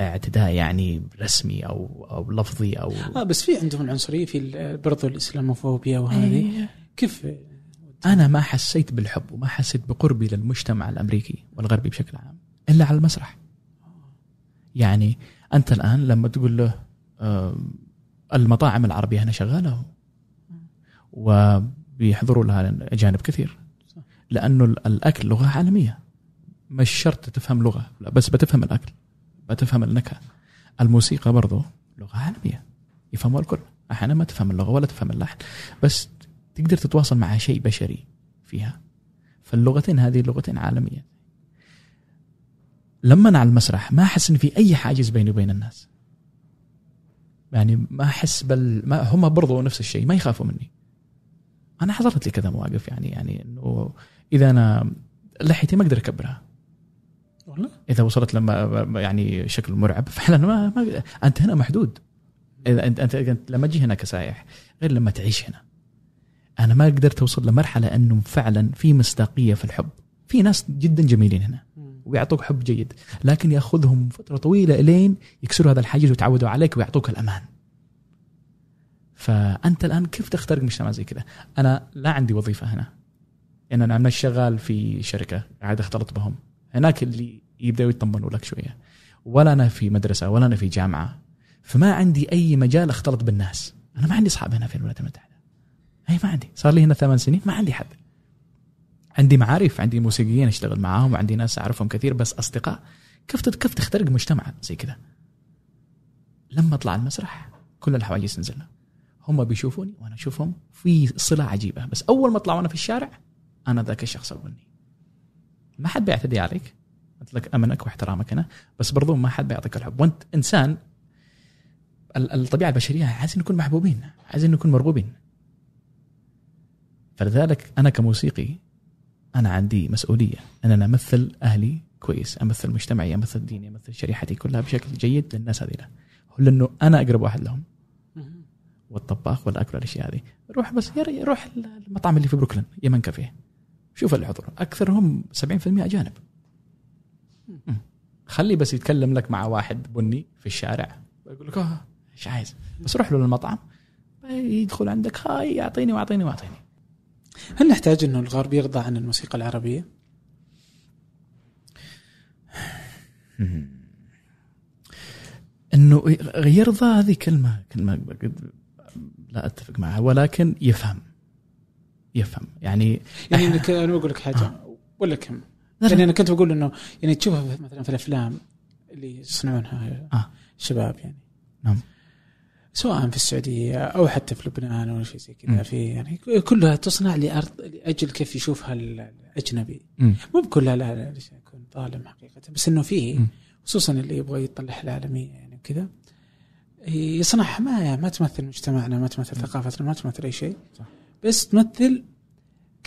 اعتداء يعني رسمي أو أو لفظي أو آه بس في عندهم العنصرية في ال- برضو الإسلاموفوبيا وهذه. إيه. كيف؟ أنا ما حسيت بالحب وما حسيت بقربي للمجتمع الأمريكي والغربي بشكل عام إلا على المسرح. يعني أنت الآن لما تقول له آم، المطاعم العربية هنا شغالة وبيحضروا لها اجانب كثير لأنه ال- الأكل لغة عالمية. مش شرط تفهم لغة بس بتفهم الأكل. بتفهم النكهه الموسيقى برضو لغة عالمية. يفهمها الكل. أحيانا ما تفهم اللغة ولا تفهم اللحن. بس تقدر تتواصل مع شيء بشري فيها. فاللغتين هذه لغتين عالمية. لما أنا على المسرح ما أحس إن في أي حاجز بيني وبين الناس. يعني ما أحس بل ما هم برضو نفس الشيء ما يخافوا مني. أنا حضرت لي كذا مواقف يعني يعني إنه إذا أنا لحيتي ما أقدر أكبرها. والله إذا وصلت لما يعني شكل مرعب فعلا ما, ما أنت هنا محدود. إذا انت أنت أنت لما تجي هنا كسايح غير لما تعيش هنا. أنا ما قدرت اوصل لمرحلة انه فعلا في مصداقية في الحب. في ناس جدا جميلين هنا ويعطوك حب جيد. لكن يأخذهم فترة طويلة إلين يكسروا هذا الحاجز ويتعودوا عليك ويعطوك الأمان. فأنت الآن كيف تخترق مجتمع زي كذا؟ أنا لا عندي وظيفة هنا. يعني أنا مش شغال في شركة قاعد أختلط بهم. هناك اللي يبدأوا يطمنوا لك شوية. ولا أنا في مدرسة ولا أنا في جامعة فما عندي أي مجال أختلط بالناس. أنا ما عندي أصحاب هنا في الولايات المتحده أي ما عندي. صار لي هنا ثمان سنين ما عندي حد. عندي معارف عندي موسيقيين أشتغل معاهم وعندي ناس أعرفهم كثير بس أصدقاء. كيف كيف تخترق مجتمع زي كذا لما أطلع المسرح كل الحواجز تنزل هم بيشوفوني وأنا أشوفهم في صلة عجيبة. بس أول ما أطلع وأنا في الشارع أنا ذاك الشخص البني ما حد بيعتدي عليك. قلت لك امنك واحترامك هنا بس برضو ما حد بيعطيك الحب. وأنت إنسان ال- الطبيعة البشرية عايزين نكون محبوبين عايزين نكون مرغوبين. فلذلك أنا كموسيقي أنا عندي مسؤولية إن أنا أمثل أهلي كويس أمثل مجتمعي أمثل ديني أمثل شريحتي كلها بشكل جيد للناس هذه لأنه أنا أقرب واحد لهم. والطباخ والأكل والأشياء هذه. روح بس روح المطعم اللي في بروكلين يمن كافيه. شوف الحضور. أكثرهم 70% أجانب. خلي بس يتكلم لك مع واحد بني في الشارع. يقول لك آه إيش عايز؟ بس روح له للمطعم. يدخل عندك هاي يعطيني وأعطيني وأعطيني. هل نحتاج إنه الغرب يرضى عن الموسيقى العربية؟ إنه يرضى هذه كلمة كلمة لا أتفق معها ولكن يفهم يفهم. يعني يعني انك أنا بقول لك حاجة ولا كم. يعني أنا كنت بقول إنه يعني تشوفها مثلا في الأفلام اللي يصنعونها آه. شباب يعني نعم. سواء في السعودية أو حتى في لبنان أو شيء زي. كذا في يعني كلها تصنع لأرض لأجل كيف يشوفها الأجنبي. مو بكلها لا لا يكون ظالم حقيقة بس إنه فيه. خصوصا اللي يبغى يطلع العالمية يعني وكذا يصنعها ما ما تمثل مجتمعنا ما تمثل ثقافتنا ما تمثل أي شيء. بس تمثل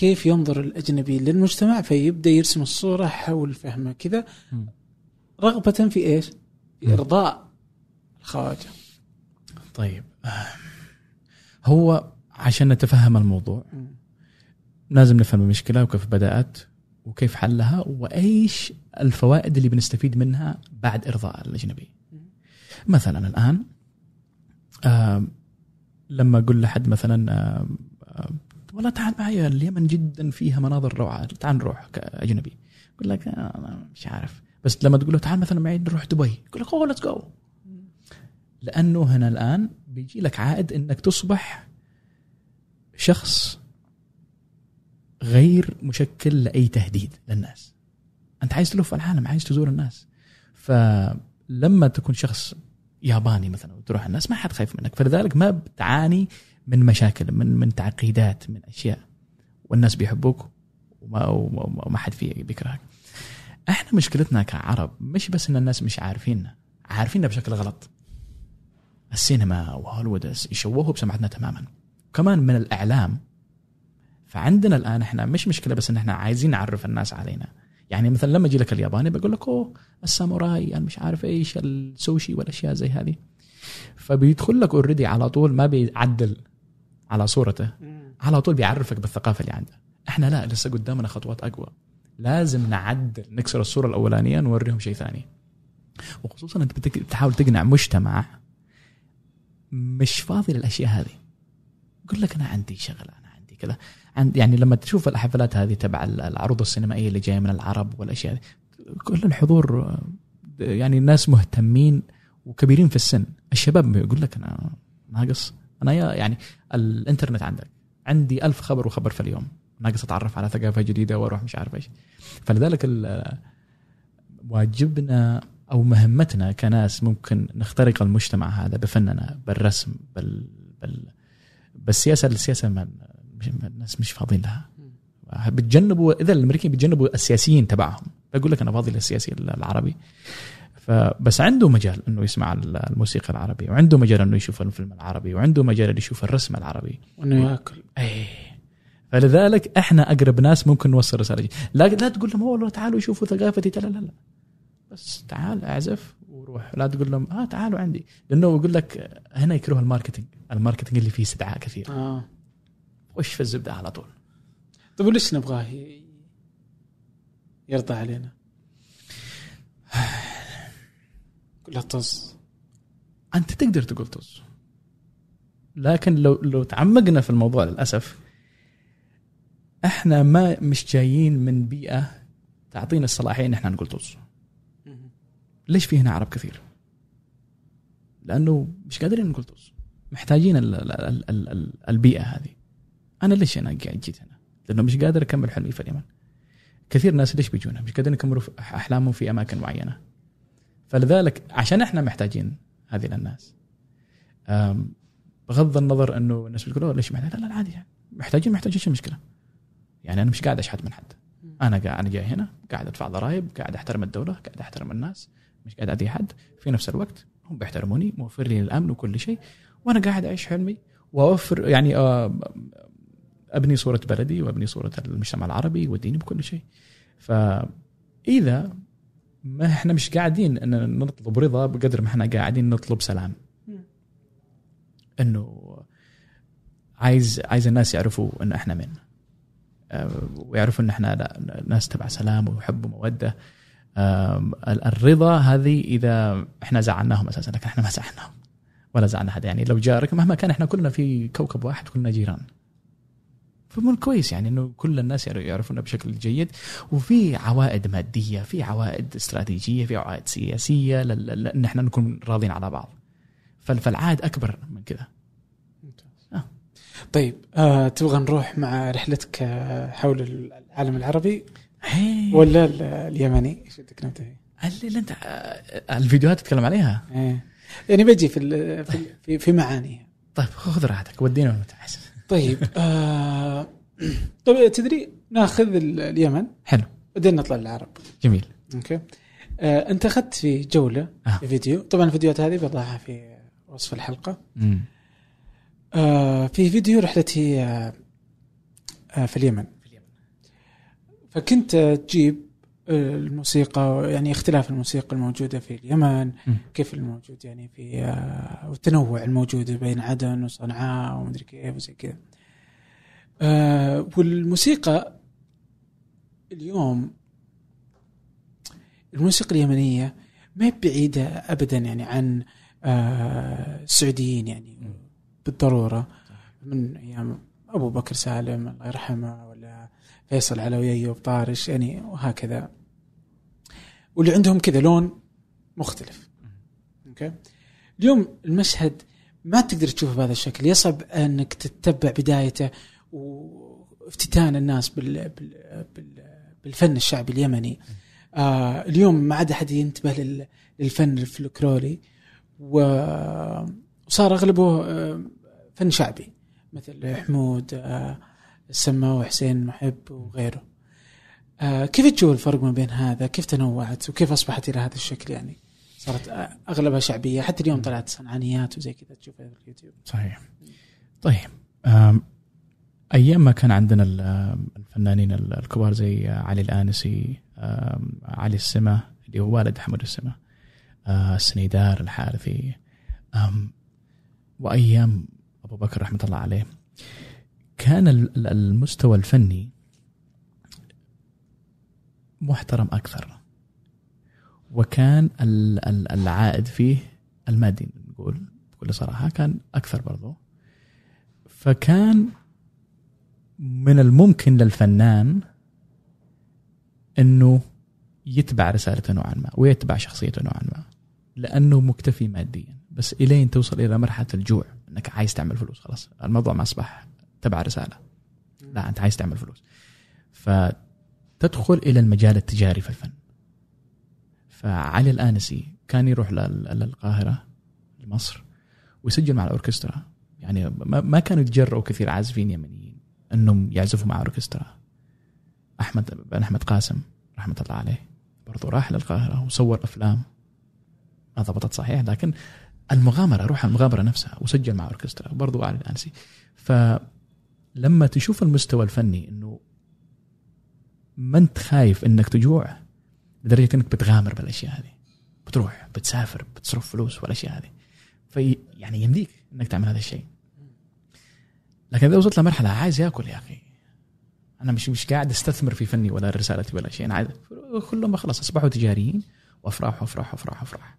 كيف ينظر الأجنبي للمجتمع فيبدأ يرسم الصورة حول فهمه كذا. رغبة في إيش؟ في. إرضاء الخواجة طيب هو عشان نتفهم الموضوع. لازم نفهم المشكلة وكيف بدأت وكيف حلها وإيش الفوائد اللي بنستفيد منها بعد إرضاء الأجنبي. مثلا الآن لما أقول لحد مثلا والله تعال معي اليمن جدا فيها مناظر روعة. تعال نروح كأجنبي. يقول لك آه، أنا مش عارف. بس لما تقول له تعال مثلا معي نروح دبي. يقول لك أوه ليتس جو لأنه هنا الآن بيجي لك عائد إنك تصبح شخص غير مشكل لأي تهديد للناس. أنت عايز تلف العالم عايز تزور الناس. فلما تكون شخص ياباني مثلا وتروح الناس ما حد خايف منك. فلذلك ما بتعاني من مشاكل من من تعقيدات من أشياء. والناس بيحبوك وما وما حد فيه بيكرهك إحنا مشكلتنا كعرب مش بس إن الناس مش عارفيننا عارفيننا بشكل غلط. السينما وهوليوود يشوهوا بسمعتنا تماما. كمان من الإعلام فعندنا الآن إحنا مش مشكلة بس إن إحنا عايزين نعرف الناس علينا. يعني مثلا لما يجي لك الياباني بقول لك أوه الساموراي أنا مش عارف إيش السوشي والأشياء زي هذه. فبيدخل لك اوريدي على طول ما بيعدل. على صورته. على طول بيعرفك بالثقافة اللي عنده. إحنا لا لسه قدامنا خطوات أقوى. لازم نعدل نكسر الصورة الأولانية نوريهم شيء ثاني. وخصوصا أنت بتحاول تقنع مجتمع مش فاضي للأشياء هذه. يقول لك أنا عندي شغلة أنا عندي كذا. عند يعني لما تشوف الحفلات هذه تبع العروض السينمائية اللي جاية من العرب والأشياء هذه كل الحضور آه، يعني الناس مهتمين وكبيرين في السن. الشباب يقول لك أنا ناقص أنا يعني الإنترنت عندك. عندي ألف خبر وخبر في اليوم. ناقص أتعرف على ثقافة جديدة وأروح مش عارف إيش. فلذلك واجبنا أو مهمتنا كناس ممكن نخترق المجتمع هذا بفننا بالرسم بال بال بالسياسة السياسة ما الناس مش فاضيين لها. بتجنبوا إذا الأمريكيين بيتجنبوا السياسيين تبعهم. بقول لك أنا فاضي للسياسي العربي. فبس عنده مجال إنه يسمع الموسيقى العربي وعنده مجال إنه يشوف الفيلم العربي وعنده مجال إنه يشوف الرسم العربي. وإنه يأكل. إيه. فلذلك إحنا أقرب ناس ممكن نوصل رسالة. لا لا تقول لهم والله تعالوا شوفوا ثقافتي. لا لا لا. بس تعال اعزف وروح. لا تقول لهم آه تعالوا عندي. لأنه يقول لك هنا يكره ال marketing. ال marketing اللي فيه استدعاء كثير. آه. وش في الزبدة على طول. طيب وليش نبغاه يرضى علينا؟ كلها طز أنت تقدر تقول طز. لكن لو لو تعمقنا في الموضوع للأسف إحنا ما مش جايين من بيئة تعطينا الصلاحية إن إحنا نقول طز. ليش في هنا عرب كثير؟ لأنه مش قادرين نقول طز. محتاجين ال ال ال ال ال البيئة هذه. أنا ليش أنا قاعد جيت هنا؟ لأنه مش قادر أكمل حلمي في اليمن. كثير ناس ليش بيجونا؟ مش قادرين يكملوا أحلامهم في أماكن معينة. فلذلك عشان إحنا محتاجين هذه للناس بغض النظر انه الناس بتقول "أوه، ليش محتاج لا لا عادي يعني. محتاجين محتاجين إيش المشكلة؟ يعني أنا مش قاعد اشحت من حد أنا قاعد أنا جاي هنا قاعد أدفع ضرائب قاعد أحترم الدولة قاعد أحترم الناس مش قاعد اذي حد في نفس الوقت هم بيحترموني موفر لي الأمن وكل شيء وأنا قاعد أعيش حلمي وأوفر يعني آه، أبني صورة بلدي وأبني صورة المجتمع العربي وديني بكل شيء فإذا ما إحنا مش قاعدين إن نطلب رضا بقدر ما إحنا قاعدين نطلب سلام. إنه عايز عايز الناس يعرفوا إن إحنا من. آه، ويعرفوا إن إحنا لا- ناس تبع سلام وحب ومودة. ال- الرضا هذه إذا إحنا زعلناهم أساسا لكن إحنا ما زعلناهم. ولا زعلنا حد. يعني لو جارك مهما كان إحنا كلنا في كوكب واحد كلنا جيران. فمن كويس يعني إنه كل الناس يعرف- يعرفونا بشكل جيد. وفي عوائد مادية في عوائد استراتيجية في عوائد سياسية ان إحنا نكون راضين على بعض. فال- فالعائد أكبر من كذا. طيب آه تبغى نروح مع رحلتك آه، حول العالم العربي؟ هي. ولا ال- اليمني؟ إيش بدك نبتدي؟ اللي أنت آه، الفيديوهات تتكلم عليها. إيه. يعني بجي في في في, في معاني طيب خذ راحتك ودينا عايز طيب آه طيب تدري ناخذ ال- اليمن؟ حلو. بعدين نطلع للعرب. جميل. أوكي. آه انت أخذت في جولة آه. في فيديو. طبعا الفيديوهات هذه بضعها في وصف الحلقة. مم. آه في فيديو رحلتي آه آه في اليمن. فكنت تجيب الموسيقى يعني اختلاف الموسيقى الموجودة في اليمن مم. كيف الموجود يعني في آه، والتنوع الموجود بين عدن وصنعاء ومدري كيف وزي كذا. آه، والموسيقى اليوم الموسيقى اليمنية ما هي بعيدة ابدا يعني عن آه، السعوديين يعني بالضرورة. من أيام أبو بكر سالم الله يرحمه ولا فيصل علوي ايوب طارش يعني وهكذا. واللي عندهم كذا لون مختلف. أوكي؟ اليوم المشهد ما تقدر تشوفه بهذا الشكل. يصعب أنك تتبع بدايته وافتتان الناس بال بال بال بالفن الشعبي اليمني. آه اليوم ما عاد أحد ينتبه لل- للفن الفلكلوري. و- وصار أغلبه آه، فن شعبي. مثل حمود آه، السما وحسين محب وغيره. آه، كيف تشوف الفرق ما بين هذا؟ كيف تنوعت؟ وكيف أصبحت إلى هذا الشكل يعني؟ صارت آه، أغلبها شعبية حتى اليوم طلعت صنعانيات وزي كذا تشوفها في اليوتيوب. صحيح. طيب أيام ما كان عندنا ال- الفنانين ال- الكبار زي علي الآنسي علي السما اللي هو والد حمود السما السنيدار الحارثي أم، وأيام أبو بكر رحمة الله عليه كان ال- ال- المستوى الفني محترم أكثر. وكان ال- ال- العائد فيه المادي نقول بكل صراحة كان أكثر برضو. فكان من الممكن للفنان إنه يتبع رسالته نوعا ما ويتبع شخصيته نوعا ما لأنه مكتفي ماديا. بس إلين توصل إلى مرحلة الجوع إنك عايز تعمل فلوس خلاص. الموضوع ما أصبح تبع رسالة. لا أنت عايز تعمل فلوس. فتدخل إلى المجال التجاري في الفن. فعلي الانسي كان يروح لل- للقاهرة لمصر ويسجل مع الأوركسترا. يعني ما ما كانوا يتجرؤوا كثير عازفين يمنيين إنهم يعزفوا مع أوركسترا. أحمد بن أحمد قاسم رحمة الله عليه برضو راح للقاهرة وصور أفلام. ما ضبطت صحيح لكن المغامرة روح المغامرة نفسها وسجل مع أوركسترا برضو علي الانسي فلما تشوف المستوى الفني إنه ما انت خايف انك تجوع؟ لدرجة انك بتغامر بالأشياء هذه. بتروح بتسافر بتصرف فلوس والأشياء هذه. في يعني يمديك إنك تعمل هذا الشيء. لكن إذا وصلت لمرحلة عايز ياكل يا أخي. أنا مش مش قاعد أستثمر في فني ولا رسالتي ولا شيء. أنا عايز كلهم خلاص أصبحوا تجاريين وأفراح وأفراح وأفراح وأفراح.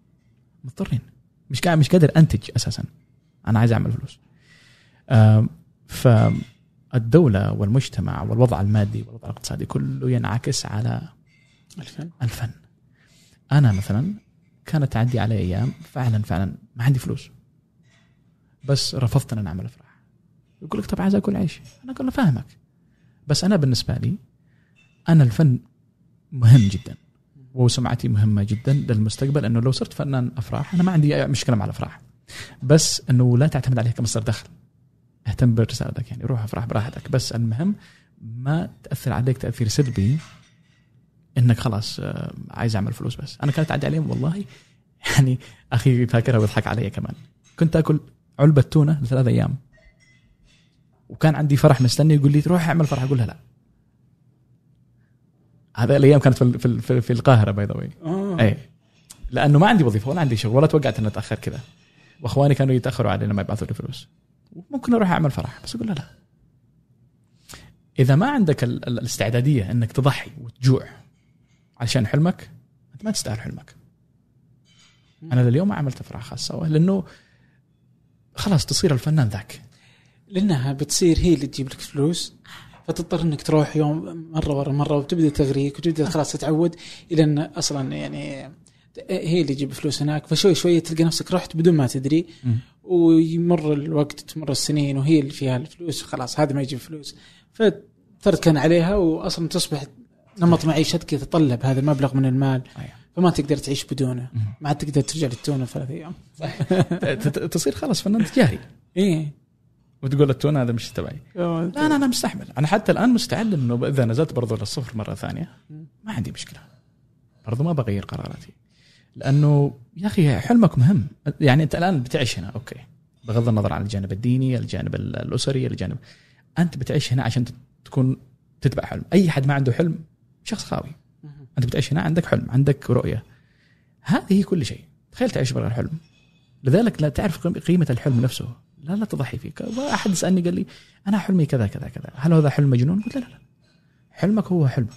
مضطرين. مش قاعد مش قادر أنتج أساسا. أنا عايز أعمل فلوس. آم، فالدوله والمجتمع والوضع المادي والوضع الاقتصادي كله ينعكس على الفن. الفن. أنا مثلا كانت تعدي علي أيام فعلا فعلا ما عندي فلوس بس رفضت إن أنا أعمل أفراح. يقول لك طب عايز أكل عيش. أنا أقول له فاهمك بس أنا بالنسبة لي أنا الفن مهم جدا وسمعتي مهمة جدا للمستقبل إنه لو صرت فنان أفراح أنا ما عندي أي مشكلة مع الأفراح بس إنه لا تعتمد عليها كمصدر دخل. اهتم برسالتك يعني روح افراح براحتك. بس المهم ما تأثر عليك تأثير سلبي إنك خلاص آه، عايز أعمل فلوس بس. أنا كانت تعدي عليهم والله يعني أخي فاكرها ويضحك علي كمان. كنت آكل علبة تونة لثلاث أيام. وكان عندي فرح مستني يقول لي روح اعمل فرح. أقول لها لا. هذا الأيام كانت في في, في, في القاهرة by the way. اي لأنه ما عندي وظيفة ولا عندي شغل ولا توقعت اني اتاخر كذا. وأخواني كانوا يتأخروا علي لما يبعثوا لي فلوس. ممكن أروح أعمل فرح بس أقول لها لا. إذا ما عندك ال- ال- الاستعدادية إنك تضحي وتجوع عشان حلمك أنت ما تستاهل حلمك. أنا لليوم ما عملت افراح خاصة لأنه خلاص تصير الفنان ذاك. لأنها بتصير هي اللي تجيب لك فلوس فتضطر إنك تروح يوم مرة ورا مرة وتبدأ تغريك وتبدأ خلاص تتعود إلى إن أصلا يعني هي اللي تجيب فلوس هناك فشوي شوي تلقى نفسك رحت بدون ما تدري. ويمر الوقت تمر السنين وهي اللي فيها الفلوس خلاص هذا ما يجيب فلوس. فتركن عليها واصلا تصبح نمط معيشتك يتطلب هذا المبلغ من المال. فما تقدر تعيش بدونه. ما عاد تقدر ترجع للتونة ثلاث أيام. تصير خلاص فنان تجاري. إيه. وتقول التون هذا مش تبعي. لا لا أنا مستحمل. أنا حتى الآن مستعد إنه إذا نزلت برضو للصفر مرة ثانية ما عندي مشكلة. برضو ما بغير قراراتي. لأنه يا أخي حلمك مهم. يعني أنت الآن بتعيش هنا أوكي. بغض النظر عن الجانب الديني الجانب ال- الأسري الجانب. أنت بتعيش هنا عشان تكون تتبع حلم. أي حد ما عنده حلم شخص خاوي. أنت بتعيش هنا عندك حلم عندك رؤية. هذه هي كل شيء. تخيل تعيش بغير حلم. لذلك لا تعرف قيم- قيمة الحلم نفسه. لا لا تضحي فيه احد سالني قال لي أنا حلمي كذا كذا كذا. هل هذا حلم مجنون؟ قلت لا لا لا. حلمك هو حلم.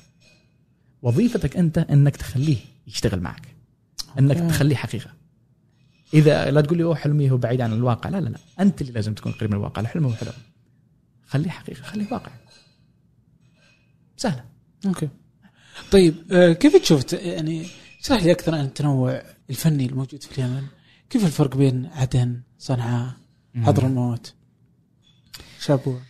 وظيفتك أنت إنك تخليه يشتغل معك. أنك أوكي. تخليه حقيقة. إذا لا تقول لي أوه حلمي هو بعيد عن الواقع. لا لا لا. أنت اللي لازم تكون قريب من الواقع. الحلم هو حلم. خليه حقيقة خليه واقع. سهلة. أوكي. طيب آه، كيف تشوف يعني اشرح لي أكثر عن التنوع الفني الموجود في اليمن. كيف الفرق بين عدن صنعاء حضرموت شابوه؟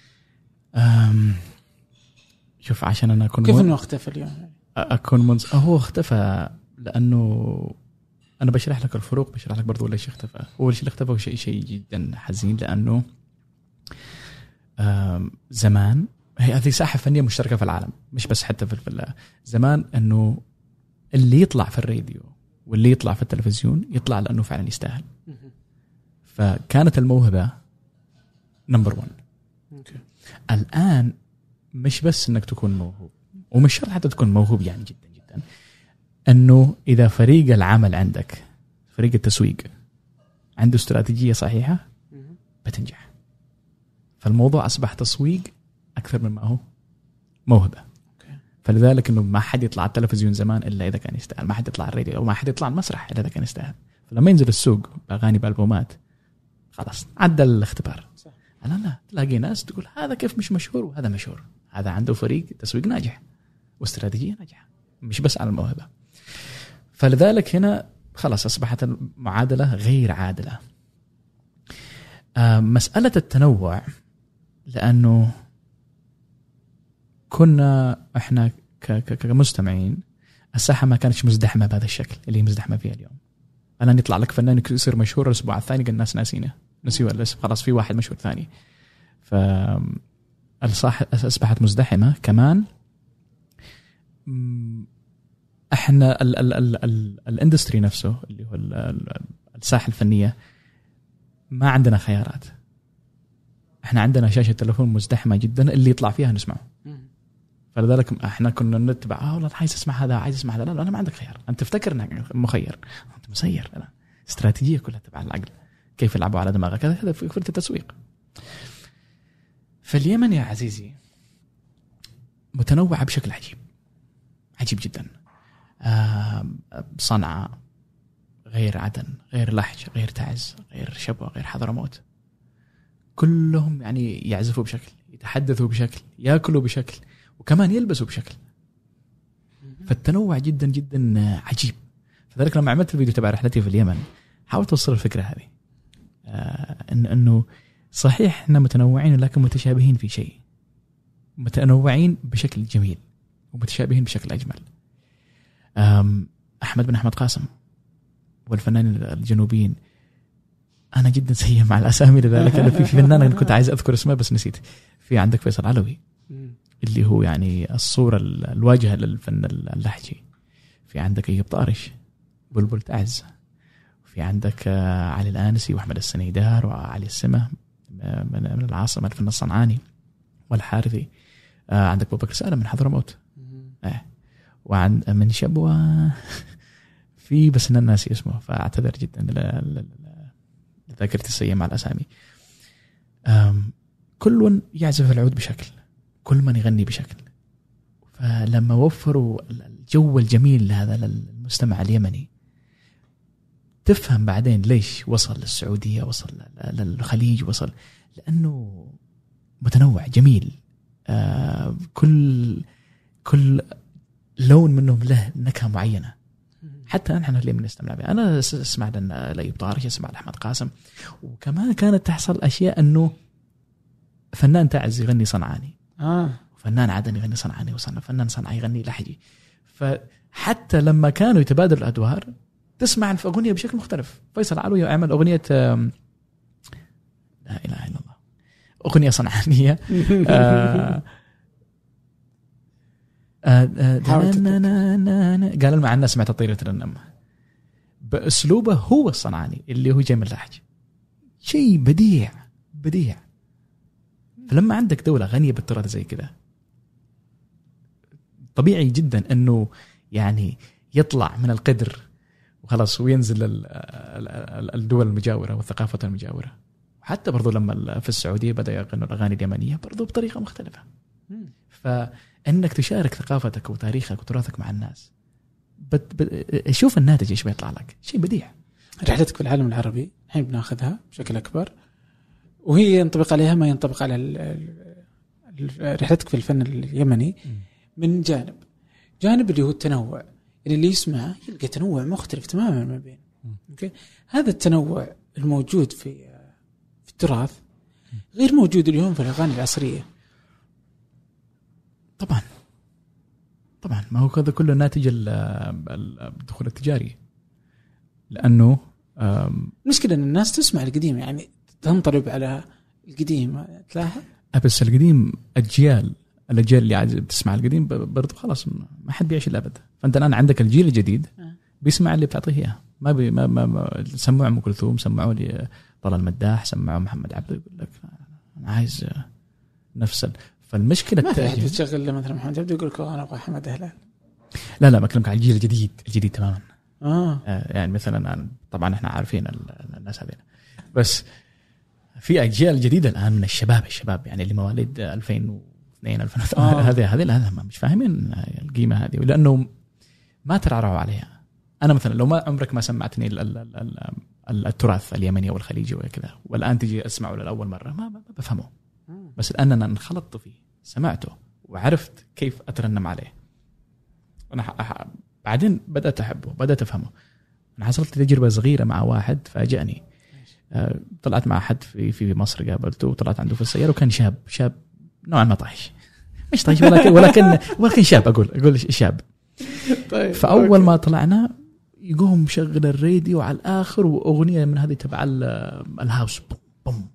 شوف عشان أنا أكون كيف إنه اختفى اليوم؟ أكون منص... هو اختفى لأنه أنا بشرح لك الفروق بشرح لك برضو ليش اختفى. هو الشيء اللي اختفى؟ هو شيء شيء جدا حزين لأنه زمان هي هذه ساحة فنية مشتركة في العالم مش بس حتى في زمان إنه اللي يطلع في الراديو واللي يطلع في التلفزيون يطلع لأنه فعلا يستاهل. فكانت الموهبة number 1 okay. الآن مش بس إنك تكون موهوب ومش شرط حتى تكون موهوب يعني جدا. أنه إذا فريق العمل عندك فريق التسويق عنده استراتيجية صحيحة بتنجح. فالموضوع أصبح تسويق أكثر مما هو موهبة. فلذلك إنه ما حد يطلع على التلفزيون زمان إلا إذا كان يستاهل. ما حد يطلع على الراديو أو ما حد يطلع على المسرح إلا إذا كان يستاهل. فلما ينزل السوق بأغاني بألبومات خلاص عدى الاختبار. صح. الان لا تلاقي ناس تقول هذا كيف مش مشهور وهذا مشهور. هذا عنده فريق تسويق ناجح واستراتيجية ناجحة مش بس على الموهبة. فلذلك هنا خلاص أصبحت المعادلة غير عادلة. آه، مسألة التنوع لأنه كنا إحنا كمستمعين الساحة ما كانتش مزدحمة بهذا الشكل اللي هي مزدحمة فيها اليوم. الان يطلع لك فنان يصير مشهور الأسبوع الثاني قال الناس ناسينه. نسيوا الاسم خلاص في واحد مشهور ثاني. ف أصبحت مزدحمة. كمان إحنا ال ال ال ال الاندستري نفسه اللي هو ال- ال- الساحة الفنية ما عندنا خيارات. إحنا عندنا شاشة تلفون مزدحمة جدا اللي يطلع فيها نسمعه. فلذلك إحنا كنا نتبع آه والله عايز أسمع هذا عايز أسمع هذا. لا لا أنا ما عندك خيار. أنت تفتكر إنك مخير. أنت مسير لا استراتيجية كلها تبع العقل. كيف يلعبوا على دماغك؟ هذا هذا فكره التسويق. فاليمن يا عزيزي متنوعه بشكل عجيب. عجيب جدا. صنعاء غير عدن غير لحج غير تعز غير شبوة غير حضرموت كلهم يعني يعزفوا بشكل يتحدثوا بشكل ياكلوا بشكل وكمان يلبسوا بشكل. فالتنوع جدا جدا عجيب. فذلك لما عملت الفيديو تبع رحلتي في اليمن حاولت أوصل الفكرة هذه. آه إن إنه صحيح إحنا متنوعين لكن متشابهين في شيء. متنوعين بشكل جميل ومتشابهين بشكل أجمل. أحمد بن أحمد قاسم والفنانين الجنوبيين. أنا جدا سيء مع الأسامي لذلك أنا في فنان أنا كنت عايز أذكر اسمه بس نسيت. في عندك فيصل علوي اللي هو يعني الصورة ال- الواجهة للفن اللهجي. في عندك أيوب طارش بلبل تعز. في عندك آه، علي الآنسي وأحمد السنيدار وعلي السمة آه، من العاصمة الفن الصنعاني والحارثي. آه، عندك أبو بكر سالم من حضرموت. وعن من شبوة. في بس أنا ناسي اسمه فأعتذر جدا. لذاكرتي السيئة مع الأسامي. كل يعزف العود بشكل كل من يغني بشكل. فلما وفروا الجو الجميل هذا للمستمع اليمني تفهم بعدين ليش وصل للسعودية وصل للخليج وصل لأنه متنوع جميل. آه كل كل لون منهم له نكهة معينة. حتى نحن اللي بنستمع بها. أنا س- اسمع لنا لايوب طارش اسمع لاحمد قاسم. وكمان كانت تحصل أشياء أنه فنان تعز يغني صنعاني. آه. وفنان عدن يغني صنعاني وصنع فنان صنعاني يغني لحجي. فحتى لما كانوا يتبادلوا الأدوار تسمع الأغنية بشكل مختلف. فيصل علوي عمل أغنية لا إله إلا الله. أغنية صنعانية. آه، قال مع الناس سمعت طيرة النم بأسلوبه هو الصنعاني اللي هو جاي من اللهج شيء بديع بديع. فلما عندك دولة غنية بالتراث زي كذا طبيعي جدا إنه يعني يطلع من القدر وخلاص وينزل ال- ال- ال- الدول المجاورة والثقافة المجاورة. وحتى برضو لما في السعودية بدأ يغنوا الأغاني اليمنية برضو بطريقة مختلفة. فانك تشارك ثقافتك وتاريخك وتراثك مع الناس. بت بت شوف الناتج إيش بيطلع لك. شيء بديع. رحلتك في العالم العربي الحين بناخذها بشكل أكبر. وهي ينطبق عليها ما ينطبق على رحلتك في الفن اليمني. من جانب جانب اللي هو التنوع. يعني اللي يسمع يلقى تنوع مختلف تماما ما بين. أوكي؟ هذا التنوع الموجود في في التراث غير موجود اليوم في الأغاني العصرية. طبعا. طبعا. ما هو هذا كله ناتج ال- ال- الدخول التجاري. لأنه المشكلة إن الناس تسمع القديم يعني تنطلب على القديم. تلاحظ؟ بس القديم اجيال الأجيال اللي عايز بتسمع القديم ب- برضو خلاص ما حد بيعيش الابد فأنت الآن عندك الجيل الجديد بيسمع اللي بتعطيه إياه. ما بي ما, ما, ما سمعوا أم كلثوم سمعوا لي طلال المداح سمعوا محمد عبده يقول لك أنا عايز نفس. فالمشكلة ما في أحد له مثلا محمد. عبده يقول لك أنا أبغى حمد هلال. لا لا بكلمك عن الجيل الجديد الجديد تماما. آه. آه، يعني مثلا طبعا إحنا عارفين ال- الناس هذين بس في أجيال جديدة الآن من الشباب الشباب يعني اللي مواليد 2002 2003 آه. هذه هذه لا مش فاهمين القيمة هذه لأنه ما ترعرعوا عليها. أنا مثلا لو ما عمرك ما سمعتني ال- ال- ال- ال- ال- التراث اليمني أو الخليجي وكذا والآن تجي أسمعه لاول مرة ما, ما بفهمه. بس الان أنا انخلطت فيه سمعته وعرفت كيف أترنم عليه. أنا ح- ح- بعدين بدأت أحبه بدأت أفهمه. أنا حصلت تجربة صغيرة مع واحد فاجأني. آه، طلعت مع حد في في مصر قابلته وطلعت عنده في السيارة وكان شاب شاب نوعا ما طايش. مش طايش ولكن ولكن ولكن شاب أقول أقول شاب. طيب فأول ما طلعنا يقوم مشغل الراديو على الآخر وأغنية من هذه تبع ال- الهاوس. بوم بوم.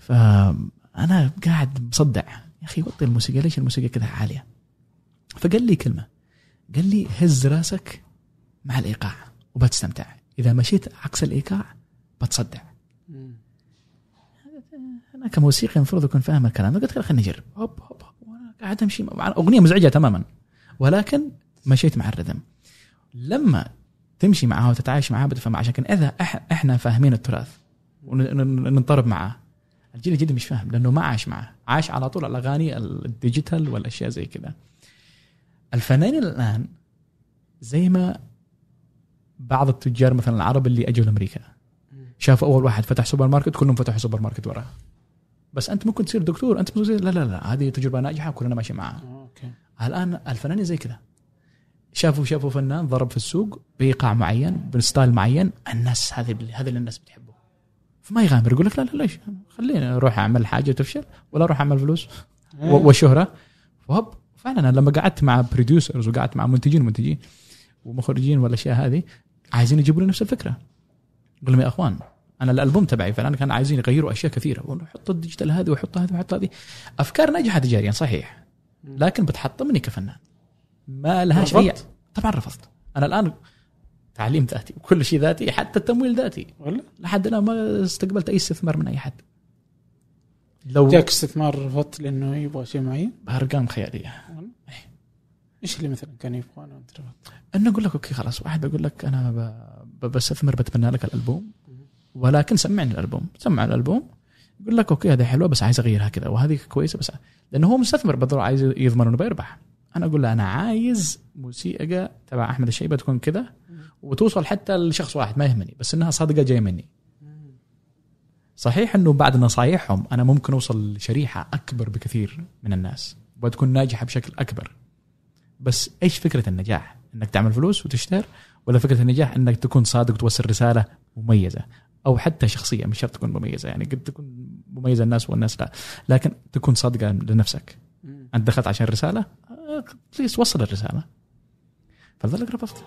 فأنا قاعد مصدع. يا أخي وطي الموسيقى ليش الموسيقى كذا عالية؟ فقال لي كلمة. قال لي هز راسك مع الإيقاع وبتستمتع. إذا مشيت عكس الإيقاع بتصدع. أنا كموسيقي المفروض أكون فاهم الكلام. قلت خليني أجرب. هوب هوب وأنا قاعد أمشي. أغنية مزعجة تماما. ولكن مشيت مع الرذم لما تمشي معها وتتعايش معها بتفهم. عشان كذا إحنا فاهمين التراث وننطرب معاه. الجيل الجديد مش فاهم لأنه ما عاش معه. عاش على طول الاغاني ال digital والأشياء زي كذا الفنانين الآن زي ما بعض التجار مثلا العرب اللي أجوا لأمريكا. شافوا أول واحد فتح سوبر ماركت كلهم فتحوا سوبر ماركت وراه بس أنت ممكن تصير دكتور أنت ممكن تصير لا لا لا هذه تجربة ناجحة كلنا ماشي معها. okay. الآن الفنانين زي كذا شافوا شافوا فنان ضرب في السوق بإيقاع معين ب style معين الناس هذه هذا اللي الناس بتحبه. فما يغامر يقول لك لا لا ليش؟ خليني أروح أعمل حاجة تفشل ولا أروح أعمل فلوس و- والشهرة. وهب فعلا أنا لما قعدت مع producers وقعدت مع منتجين ومنتجين ومخرجين والأشياء هذه عايزين يجيبوا لي نفس الفكرة. أقول لهم يا أخوان أنا الألبوم تبعي فعلا كان عايزين يغيروا أشياء كثيرة. حط ال digital هذه وحط هذه وحط هذه. أفكار ناجحة تجاريا صحيح. لكن بتحطمني كفنان. ما لهاش اي؟ طبعا رفضت. أنا الآن تعليم ذاتي وكل شيء ذاتي حتى التمويل ذاتي. ولا لحد الآن ما استقبلت أي استثمار من أي حد. لو جاك استثمار رفضت لأنه يبغى شيء معين؟ بأرقام خيالية. إيش اللي مثلا كان يبغى؟ أنا رفضت؟ انه أقول لك okay خلاص. واحد بيقول لك أنا بستثمر بتبنى لك الألبوم. ولكن سمعني الألبوم. سمع الألبوم. يقول لك okay هذه حلوة بس عايز أغيرها كذا وهذه كويسة بس لأنه هو مستثمر بالضروره عايز يضمن انه بيربح. أنا أقول له أنا عايز موسيقى تبع أحمد الشيبة تكون كذا. وتوصل حتى لشخص واحد ما يهمني بس إنها صادقة جاية مني. صحيح إنه بعد نصايحهم أنا ممكن أوصل لشريحة أكبر بكثير من الناس وتكون ناجحة بشكل أكبر. بس إيش فكرة النجاح؟ إنك تعمل فلوس وتشتهر ولا فكرة النجاح إنك تكون صادق وتوصل رسالة مميزة؟ أو حتى شخصية مش شرط تكون مميزة يعني قد تكون مميزة الناس والناس لا. لكن تكون صادقة لنفسك. أنت دخلت عشان رسالة بليز وصل الرسالة. فلذلك رفضت.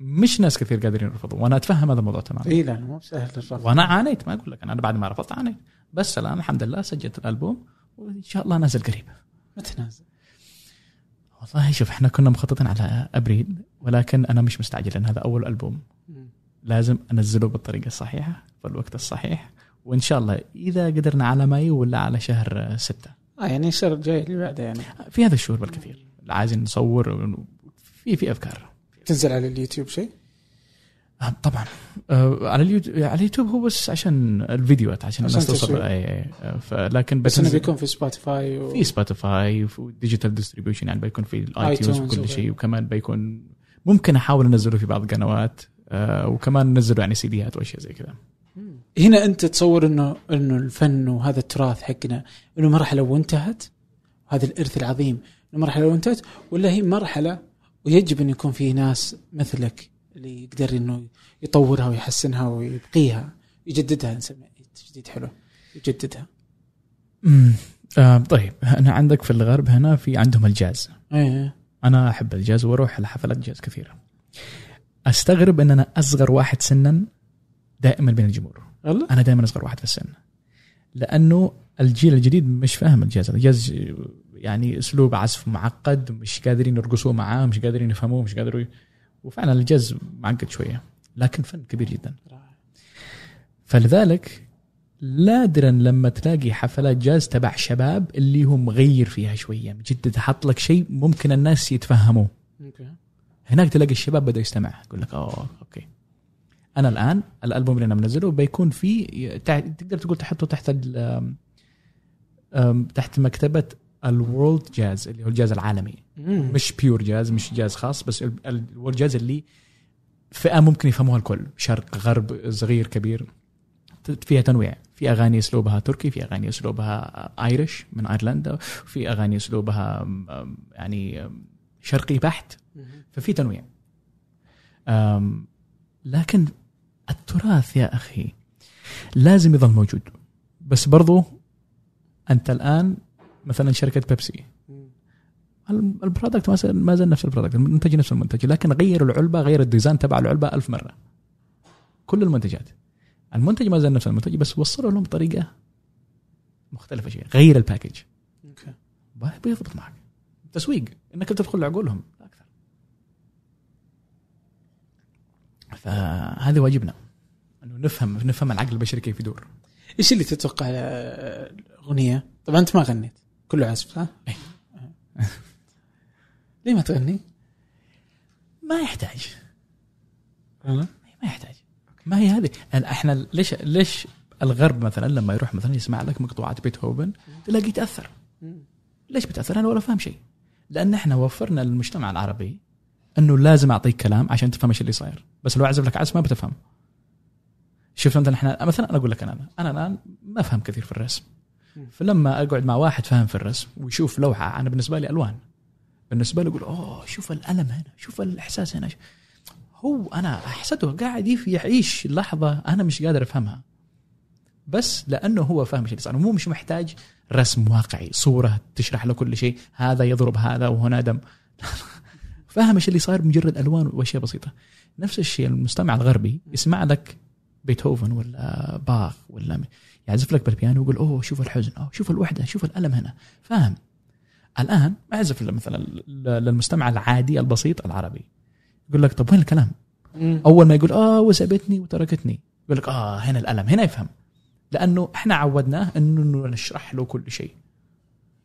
مش ناس كثير قادرين يرفضوا وأنا أتفهم هذا الموضوع تماما. اي لا مو سهل الرفض. وأنا عانيت ما أقول لك أنا بعد ما رفضت عانيت. بس الآن الحمد لله سجلت الألبوم وإن شاء الله نازل قريب. متى نازل؟ والله شوف إحنا كنا مخططين على أبريل ولكن أنا مش مستعجل لأن هذا أول ألبوم. لازم أنزله بالطريقة الصحيحة في الوقت الصحيح. وإن شاء الله إذا قدرنا على مايو ولا على شهر ستة. آه يعني الشهر الجاي اللي بعده يعني. في هذا الشهور بالكثير. عايزين نصور في في أفكار. تنزل على اليوتيوب شيء؟ آه، طبعا آه، على اليوتيوب على اليوتيوب هو بس عشان الفيديوهات عشان عشان الناس توصل أي. آه، فلكن بس إنه بنزل- بيكون في سبوتيفاي و... في سبوتيفاي و digital distribution يعني بيكون في ال iTunes وكل. شيء وكمان بيكون ممكن أحاول أنزله في بعض القنوات وكمان ننزله يعني سيديات وأشياء زي كذا هنا أنت تصور إنه إنه الفن وهذا التراث حقنا إنه مرحلة وانتهت هذا الإرث العظيم إنه مرحلة وانتهت ولا هي مرحلة ويجب أن يكون في ناس مثلك اللي يقدر إنه يطورها ويحسنها ويبقيها يجددها نسميه تجديد حلو يجددها. امم آه طيب أنا عندك في الغرب هنا في عندهم الجاز. إيه. أنا أحب الجاز وأروح لحفلات جاز كثير أستغرب ان أنا أصغر واحد سنا دائما بين الجمهور. أنا دائما أصغر واحد في السن. لأنه الجيل الجديد مش فاهم الجاز. الجاز يعني أسلوب عزف معقد مش قادرين يرقصوا معاه مش قادرين يفهموه مش قادرين وفعلا الجاز معقد شوية لكن فن كبير جدا. فلذلك نادرا لما تلاقي حفلات جاز تبع شباب اللي هم مغير فيها شوية مجدد حط لك شيء ممكن الناس يتفهموه. هناك تلاقي الشباب بدا يستمع يقول لك أوه okay. أنا الآن الألبوم اللي أنا منزله بيكون فيه تقدر تقول تحطه تحت تحت مكتبة ال world jazz اللي هو الجاز العالمي. مم. مش pure jazz مش جاز خاص بس ال- ال world jazz اللي فئة ممكن يفهموها الكل. شرق غرب صغير كبير. فيها تنويع. في أغاني أسلوبها تركي في أغاني أسلوبها Irish من ايرلندا في أغاني أسلوبها يعني شرقي بحت. ففي تنويع. لكن التراث يا أخي لازم يظل موجود. بس برضو أنت الآن مثلا شركة بيبسي. ال- ال product ما زال- نفس ال product المنتج نفس المنتج لكن غير العلبة غير ال design تبع العلبة ألف مرة. كل المنتجات. المنتج ما زال نفس المنتج بس وصلوا لهم بطريقه مختلفة شيء غير ال package. okay. بيضبط معك. تسويق. إنك تدخل عقولهم لا أكثر. فهذا واجبنا. إنه نفهم نفهم العقل البشري كيف يدور. إيش اللي تتوقع آه، أغنية؟ طبعا أنت ما غنيت. كله عزف صح؟ ليه ما تغني؟ ما يحتاج. والله ما يحتاج. ما هي هذه. يعني إحنا ليش ليش الغرب مثلا لما يروح مثلا يسمع لك مقطوعات بيتهوفن تلاقيه يتأثر. ليش بتأثر؟ أنا ولا فاهم شيء. لأن إحنا وفرنا للمجتمع العربي إنه لازم أعطيك كلام عشان تفهم إيش اللي صاير. بس لو أعزف لك عزف ما بتفهم. شوف مثلا إحنا مثلا أنا أقول لك أنا أنا الآن ما أفهم كثير في الرسم. فلما أقعد مع واحد فاهم في الرسم ويشوف لوحة أنا بالنسبة لي ألوان. بالنسبة له يقول أوه شوف الألم هنا شوف الإحساس هنا. هو أنا أحسده قاعد يعيش لحظة أنا مش قادر أفهمها. بس لأنه هو فاهم إيش اللي مو مش محتاج رسم واقعي صورة تشرح له كل شيء هذا يضرب هذا وهنا دم. فاهم إيش اللي صاير بمجرد ألوان وأشياء بسيطة. نفس الشيء المستمع الغربي يسمع لك بيتهوفن ولا باخ ولا م- يعزف لك بالبيانو ويقول أوه شوف الحزن أوه شوف الوحدة شوف الألم هنا. فاهم؟ الآن اعزف مثلا للمستمع العادي البسيط العربي. يقول لك طب وين الكلام؟ أول ما يقول آه وسابتني وتركتني. يقول لك آه هنا الألم. هنا يفهم. لأنه إحنا عودناه إنه نشرح له كل شيء.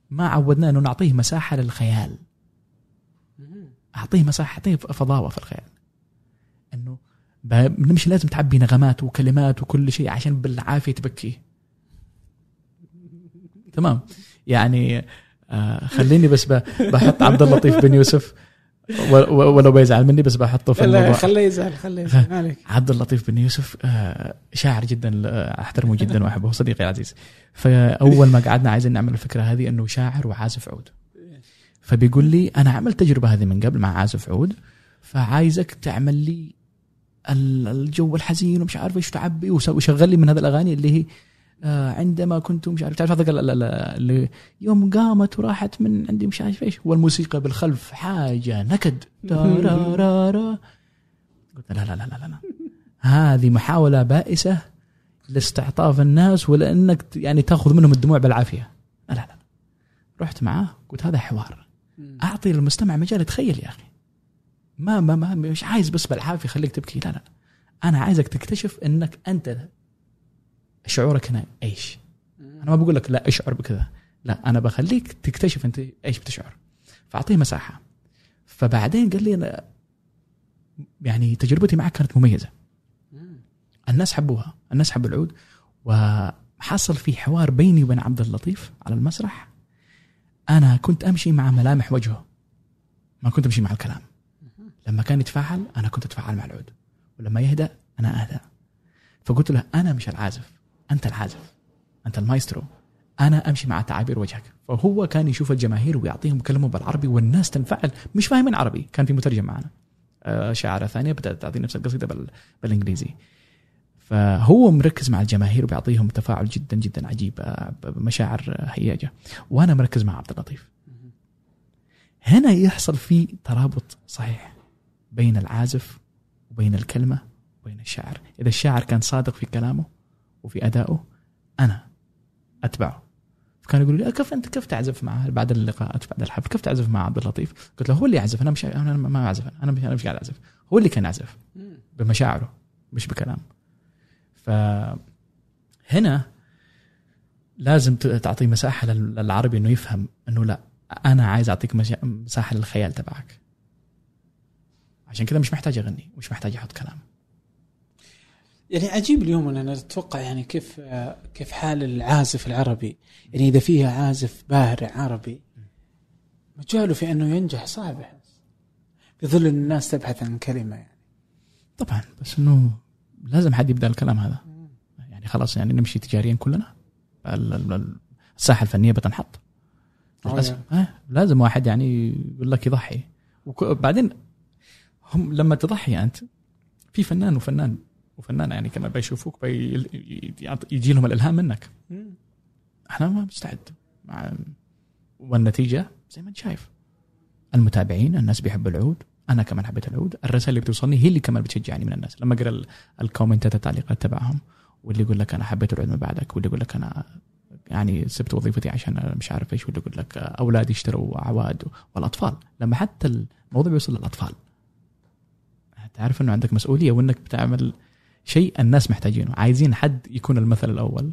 ما عودناه إنه نعطيه مساحة للخيال. أعطيه مساحة أعطيه فضاوة في الخيال. مش لازم تعبي نغمات وكلمات وكل شيء عشان بالعافية تبكيه تمام. يعني آه خليني بس بحط عبد اللطيف بن يوسف. ولو بيزعل مني بس بحطه في لا الموضوع. خليه يزعل خليه يزعل. عليك. عبد اللطيف بن يوسف آه، شاعر جدا أحترمه جدا وأحبه. صديقي العزيز. فأول ما قعدنا عايزين نعمل الفكرة هذه إنه شاعر وعازف عود. فبيقول لي أنا عملت التجربه هذه من قبل مع عازف عود فعايزك تعمل لي الجو الحزين ومش عارف إيش تعبي وشغل لي من هذه الأغاني اللي هي آه، عندما كنت مش عارف تعرف هذا ال- ال- اللي يوم قامت وراحت من عندي مش عارف إيش والموسيقى بالخلف حاجة نكد. قلت لا لا لا لا لا هذه محاولة بائسة لاستعطاف الناس ولأنك يعني تأخذ منهم الدموع بالعافية. لا لا لا. رحت معاه قلت هذا حوار. أعطي للمستمع مجال يتخيل يا أخي. ما ما, ما مش عايز بس بالعافية خليك تبكي. لا لا. أنا عايزك تكتشف إنك أنت شعورك هنا إيش أنا ما بقول لك لا اشعر بكذا. لا أنا بخليك تكتشف أنت إيش بتشعر. فأعطيه مساحة. فبعدين قال لي أنا يعني تجربتي معك كانت مميزة. الناس حبوها. الناس حبوا العود. وحصل في حوار بيني وبين عبد اللطيف على المسرح. أنا كنت أمشي مع ملامح وجهه. ما كنت أمشي مع الكلام. لما كان يتفاعل أنا كنت أتفاعل مع العود. ولما يهدأ أنا أهدأ. فقلت له أنا مش العازف أنت العازف أنت المايسترو. أنا أمشي مع تعابير وجهك. فهو كان يشوف الجماهير ويعطيهم كلمة بالعربي والناس تنفعل. مش فاهمين عربي كان في مترجم معنا. آه، شاعره ثانية بدات تعطي نفس القصيدة بال... بالإنجليزي. فهو مركز مع الجماهير وبيعطيهم تفاعل جدا جدا عجيب آه، بمشاعر آه، هياجه وأنا مركز مع عبد اللطيف. هنا يحصل في ترابط صحيح. بين العازف وبين الكلمة وبين الشاعر. إذا الشاعر كان صادق في كلامه وفي ادائه أنا أتبعه. فكانوا يقولوا لي كيف أنت كيف تعزف معه؟ بعد اللقاءات بعد الحفل كيف تعزف مع عبد اللطيف؟ قلت له هو اللي يعزف أنا مش أنا ما أعزف أنا مش أنا مش قاعد أعزف. هو اللي كان يعزف بمشاعره مش بكلام ف هنا لازم تعطي مساحة لل- للعربي إنه يفهم إنه لا أنا عايز أعطيك مساحة للخيال تبعك. عشان كذا مش محتاج أغني مش محتاج أحط كلام. يعني عجيب اليوم أنا أتوقع يعني كيف كيف حال العازف العربي. يعني إذا فيها عازف بارع عربي مجاله في أنه ينجح صعب. في ظل إن الناس تبحث عن كلمة يعني. طبعا بس إنه لازم حد يبدأ الكلام هذا. يعني خلاص يعني نمشي تجاريا كلنا. ال- ال- الساحة الفنية بتنحط. آه لازم واحد يعني يقول لك يضحي. وبعدين هم لما تضحي أنت في فنان وفنان وفنانه يعني كمان بيشوفوك بي يعط- يجي لهم الإلهام منك. إحنا ما مستعد مع والنتيجة زي ما أنت شايف. المتابعين الناس بيحبوا العود أنا كمان حبيت العود. الرسائل اللي بتوصلني هي اللي كمان بتشجعني من الناس. لما أقرأ ال- الكومنتات التعليقات تبعهم واللي يقول لك أنا حبيت العود من بعدك واللي يقول لك أنا يعني سبت وظيفتي عشان مش عارف إيش واللي يقول لك أولادي اشتروا عواد والأطفال. لما حتى الموضوع بيوصل للأطفال. تعرف إنه عندك مسؤولية وإنك بتعمل شيء الناس محتاجينه. عايزين حد يكون المثل الأول.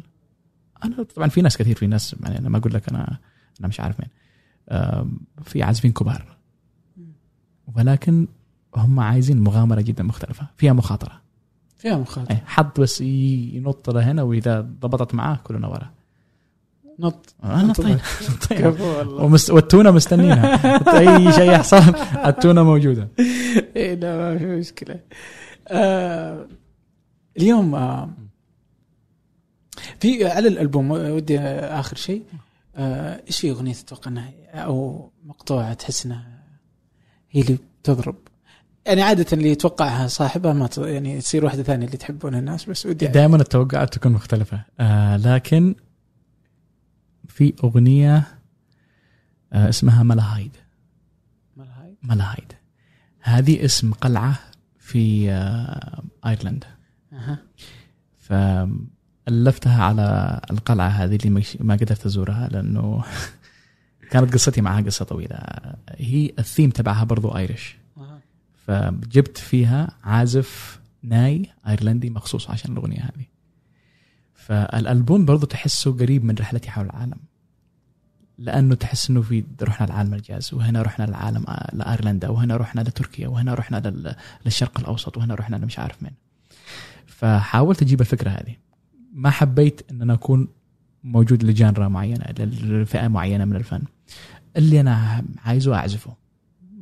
أنا طبعا في ناس كثير في ناس يعني أنا ما أقول لك أنا أنا مش عارف مين. في عازفين كبار. ولكن هم عايزين مغامرة جدا مختلفة. فيها مخاطرة. فيها مخاطرة. أي حد بس ينط لهنا وإذا ضبطت معاه كلنا ورا. نط. أنا نط. طيب. طيب. كفو والله. ومست... والتونة مستنينها. أي شيء يحصل التونة موجودة. إيه لا ما في مشكلة. آه اليوم آه في على الألبوم ودي آخر شيء. آه إيش في أغنية تتوقع إنها أو مقطوعة تحس إنها هي اللي بتضرب يعني عادة اللي يتوقعها صاحبها ما ت... يعني تصير واحدة ثانية اللي تحبونها الناس بس ودي دائما التوقعات تكون مختلفة. آه لكن في أغنية آه اسمها ملاهايد ملهاي. ملاهايد هذه اسم قلعة في ايرلندا أها. فألفتها على القلعة هذه اللي ما قدرت أزورها لأنه كانت قصتي معها قصة طويلة هي الثيم تبعها برضو Irish أها. فجبت فيها عازف ناي آيرلندي مخصوص عشان الأغنية هذه فالألبوم برضو تحسه قريب من رحلتي حول العالم. لأنه تحس إنه في رحنا لعالم الجاز وهنا رحنا لعالم لأيرلندا وهنا رحنا لتركيا وهنا رحنا لل- للشرق الأوسط وهنا رحنا لمش عارف مين. فحاولت أجيب الفكرة هذه. ما حبيت إن أنا أكون موجود ل genre معينة لفئة معينة من الفن. اللي أنا عايزه أعزفه.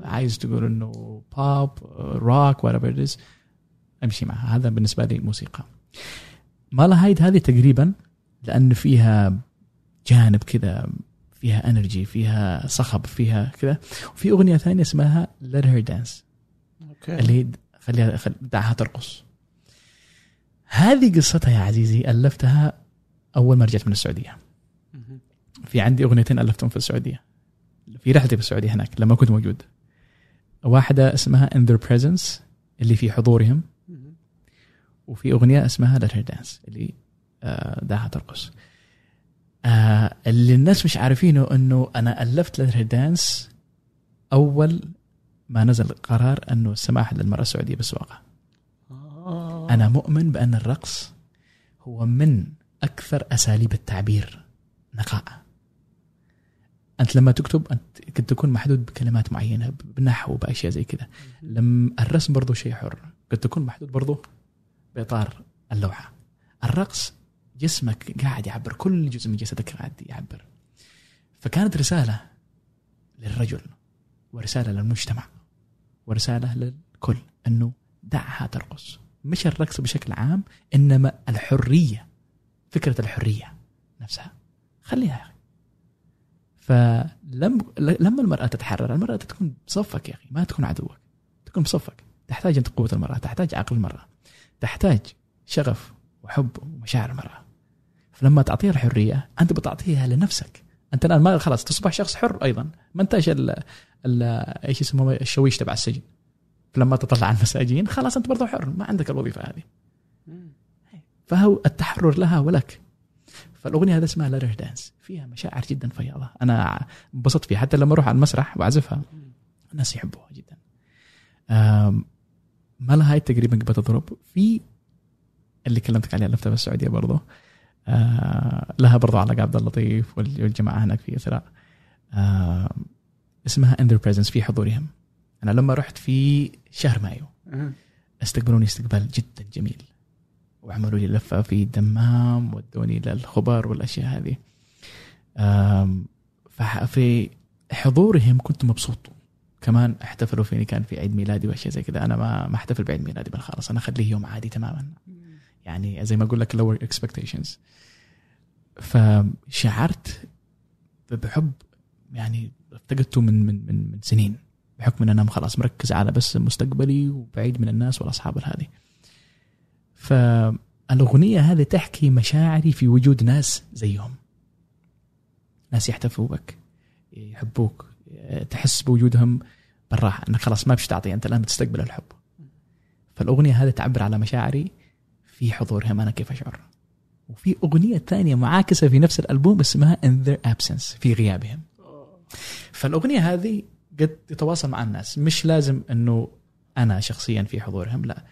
عايز تقول إنه pop rock whatever أمشي معها. هذا بالنسبة لي موسيقى. مالاهايد هذه تقريبا لأن فيها جانب كذا فيها energy فيها صخب فيها كذا. وفي أغنية ثانية اسمها Let Her Dance. okay. اللي هي خليها خل... دعها ترقص. هذه قصتها يا عزيزي ألفتها أول ما رجعت من السعودية. في عندي أغنيتين ألفتهم في السعودية. في رحلتي في السعودية هناك لما كنت موجود. واحدة اسمها In Their Presence اللي في حضورهم. وفي أغنية اسمها Her Dance اللي دعها ترقص آه، اللي الناس مش عارفينه إنه أنا ألفت Her Dance أول ما نزل قرار إنه السماح للمرأة السعودية بالسواقة. آه. أنا مؤمن بأن الرقص هو من أكثر أساليب التعبير نقاء. أنت لما تكتب أنت قد تكون محدود بكلمات معينة بنحو بأشياء زي كذا لما الرسم برضو شيء حر. قد تكون محدود برضو بإطار اللوحة. الرقص جسمك قاعد يعبر كل جزء من جسدك قاعد يعبر. فكانت رسالة للرجل ورسالة للمجتمع ورسالة للكل إنه دعها ترقص. مش الرقص بشكل عام إنما الحرية فكرة الحرية نفسها. خليها يا أخي. فلم لما المرأة تتحرر المرأة تكون بصفك يا أخي ما تكون عدوك تكون بصفك. تحتاج أنت قوة المرأة تحتاج عقل المرأة. تحتاج شغف وحب ومشاعر المراه فلما تعطيها الحرية أنت بتعطيها لنفسك. أنت الآن ما خلاص تصبح شخص حر أيضا. ما انتش ال- ال- إيش اسمه الشويش تبع السجن. فلما تطلع على المساجين خلاص أنت برضو حر ما عندك الوظيفة هذه. فهو التحرر لها ولك. فالأغنية هذا اسمها لارر دانس فيها مشاعر جدا فياضة. أنا انبسطت فيها. حتى لما أروح على المسرح وأعزفها الناس يحبوها جدا. ما لها هاي تقريبا قبل تضرب. في اللي كلمتك عليها لفتة بالسعودية برضو. آه لها برضو علاقة عبد اللطيف وال- والجماعة هناك في إثراء. آه اسمها ان presence في حضورهم. أنا لما رحت في شهر مايو. استقبلوني استقبال جدا جميل. وعملوا لي لفة في الدمام ودوني للخبر والأشياء هذه. في حضورهم كنت مبسوط. كمان احتفلوا فيني كان في عيد ميلادي وأشياء زي كذا أنا ما ما احتفل بعيد ميلادي بل خلاص أنا أخليه يوم عادي تماما. يعني زي ما أقول لك lower expectations. فشعرت بحب يعني افتقدته من من من, من سنين. بحكم إن أنا خلاص مركز على بس مستقبلي وبعيد من الناس والأصحاب هذه فالاغنيه هذه تحكي مشاعري في وجود ناس زيهم. ناس يحتفوا بك يحبوك تحس بوجودهم بالراحة إنك خلاص ما بش تعطي أنت الآن بتستقبل الحب. فالأغنية هذه تعبر على مشاعري في حضورهم أنا كيف أشعر. وفي أغنية ثانية معاكسة في نفس الألبوم اسمها in their absence في غيابهم. فالأغنية هذه قد تتواصل مع الناس. مش لازم إنه أنا شخصيا في حضورهم لا.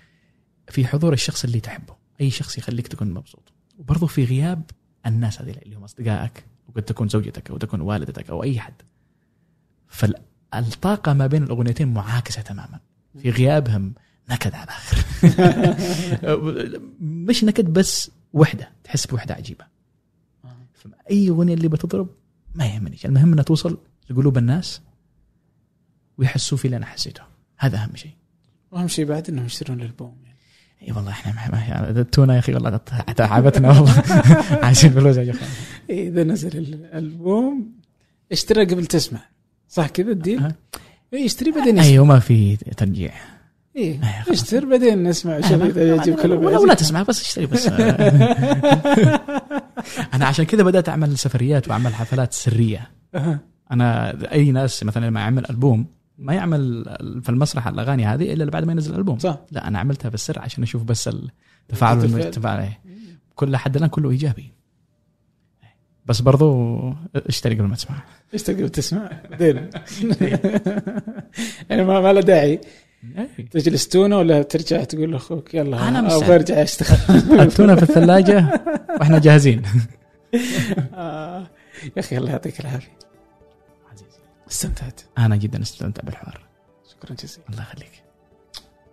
في حضور الشخص اللي تحبه. أي شخص يخليك تكون مبسوط. وبرضه في غياب الناس هذه اللي هم أصدقائك وقد تكون زوجتك أو تكون والدتك أو أي حد. فالطاقه ما بين الأغنيتين معاكسة تماما. في غيابهم نكد على الآخر مش نكد بس وحدة تحس بوحدة عجيبة. أي أغنية اللي بتضرب ما يهمني المهم إنها توصل لقلوب الناس ويحسوا في اللي أنا حسيته. هذا أهم شيء. وأهم شيء بعد إنهم يشترون الألبوم يعني. إي والله إحنا ما- التونه يا أخي والله تعبتنا والله. عايشين فلوس يا اخوان إذا نزل الألبوم اشترى قبل تسمع. صح كذا الديل؟ اي اشتري بعدين اسمع أيوه ما في ترجيع إيه أيوة، خلاص. اشتري بعدين نسمع إذا يعجبك ولا ما ولا, ولا. تسمع بس اشتري بس أنا عشان كذا بدأت أعمل سفريات وأعمل حفلات سرية. أنا أي ناس مثلا لما يعمل ألبوم ما يعمل في المسرح الأغاني هذه إلا بعد ما ينزل الالبوم صح لا أنا عملتها بالسر عشان أشوف بس التفاعل. والتفاعل إيه. كل حد الآن كله إيجابي بس برضو اشتري قبل ما تسمع. اشتري قبل تسمع. بعدين يعني ما, ما له داعي. تجلس تونه ولا ترجع تقول لأخوك يلا مستعد. ارجع أشتغل. التونه في الثلاجة وإحنا جاهزين. آه، يا أخي الله يعطيك العافية. استمتعت. أنا جدا استمتع بالحوار. شكرا جزيلا. الله يخليك.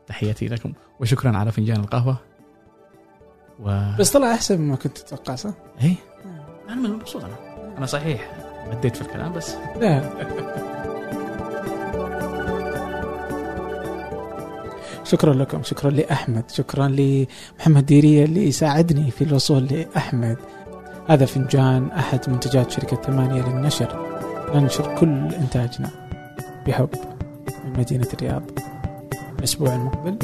تحياتي لكم. وشكرا على فنجان القهوة. و بس طلع أحسن مما كنت تتوقع صح؟ إيه. أنا مبسوط أنا. أنا صحيح مديت في الكلام بس. لا. شكرا لكم شكرا لأحمد شكرا لمحمد ديريه اللي ساعدني في الوصول لأحمد. هذا فنجان أحد منتجات شركة ثمانية للنشر. ننشر كل إنتاجنا بحب من مدينة الرياض. الأسبوع المقبل.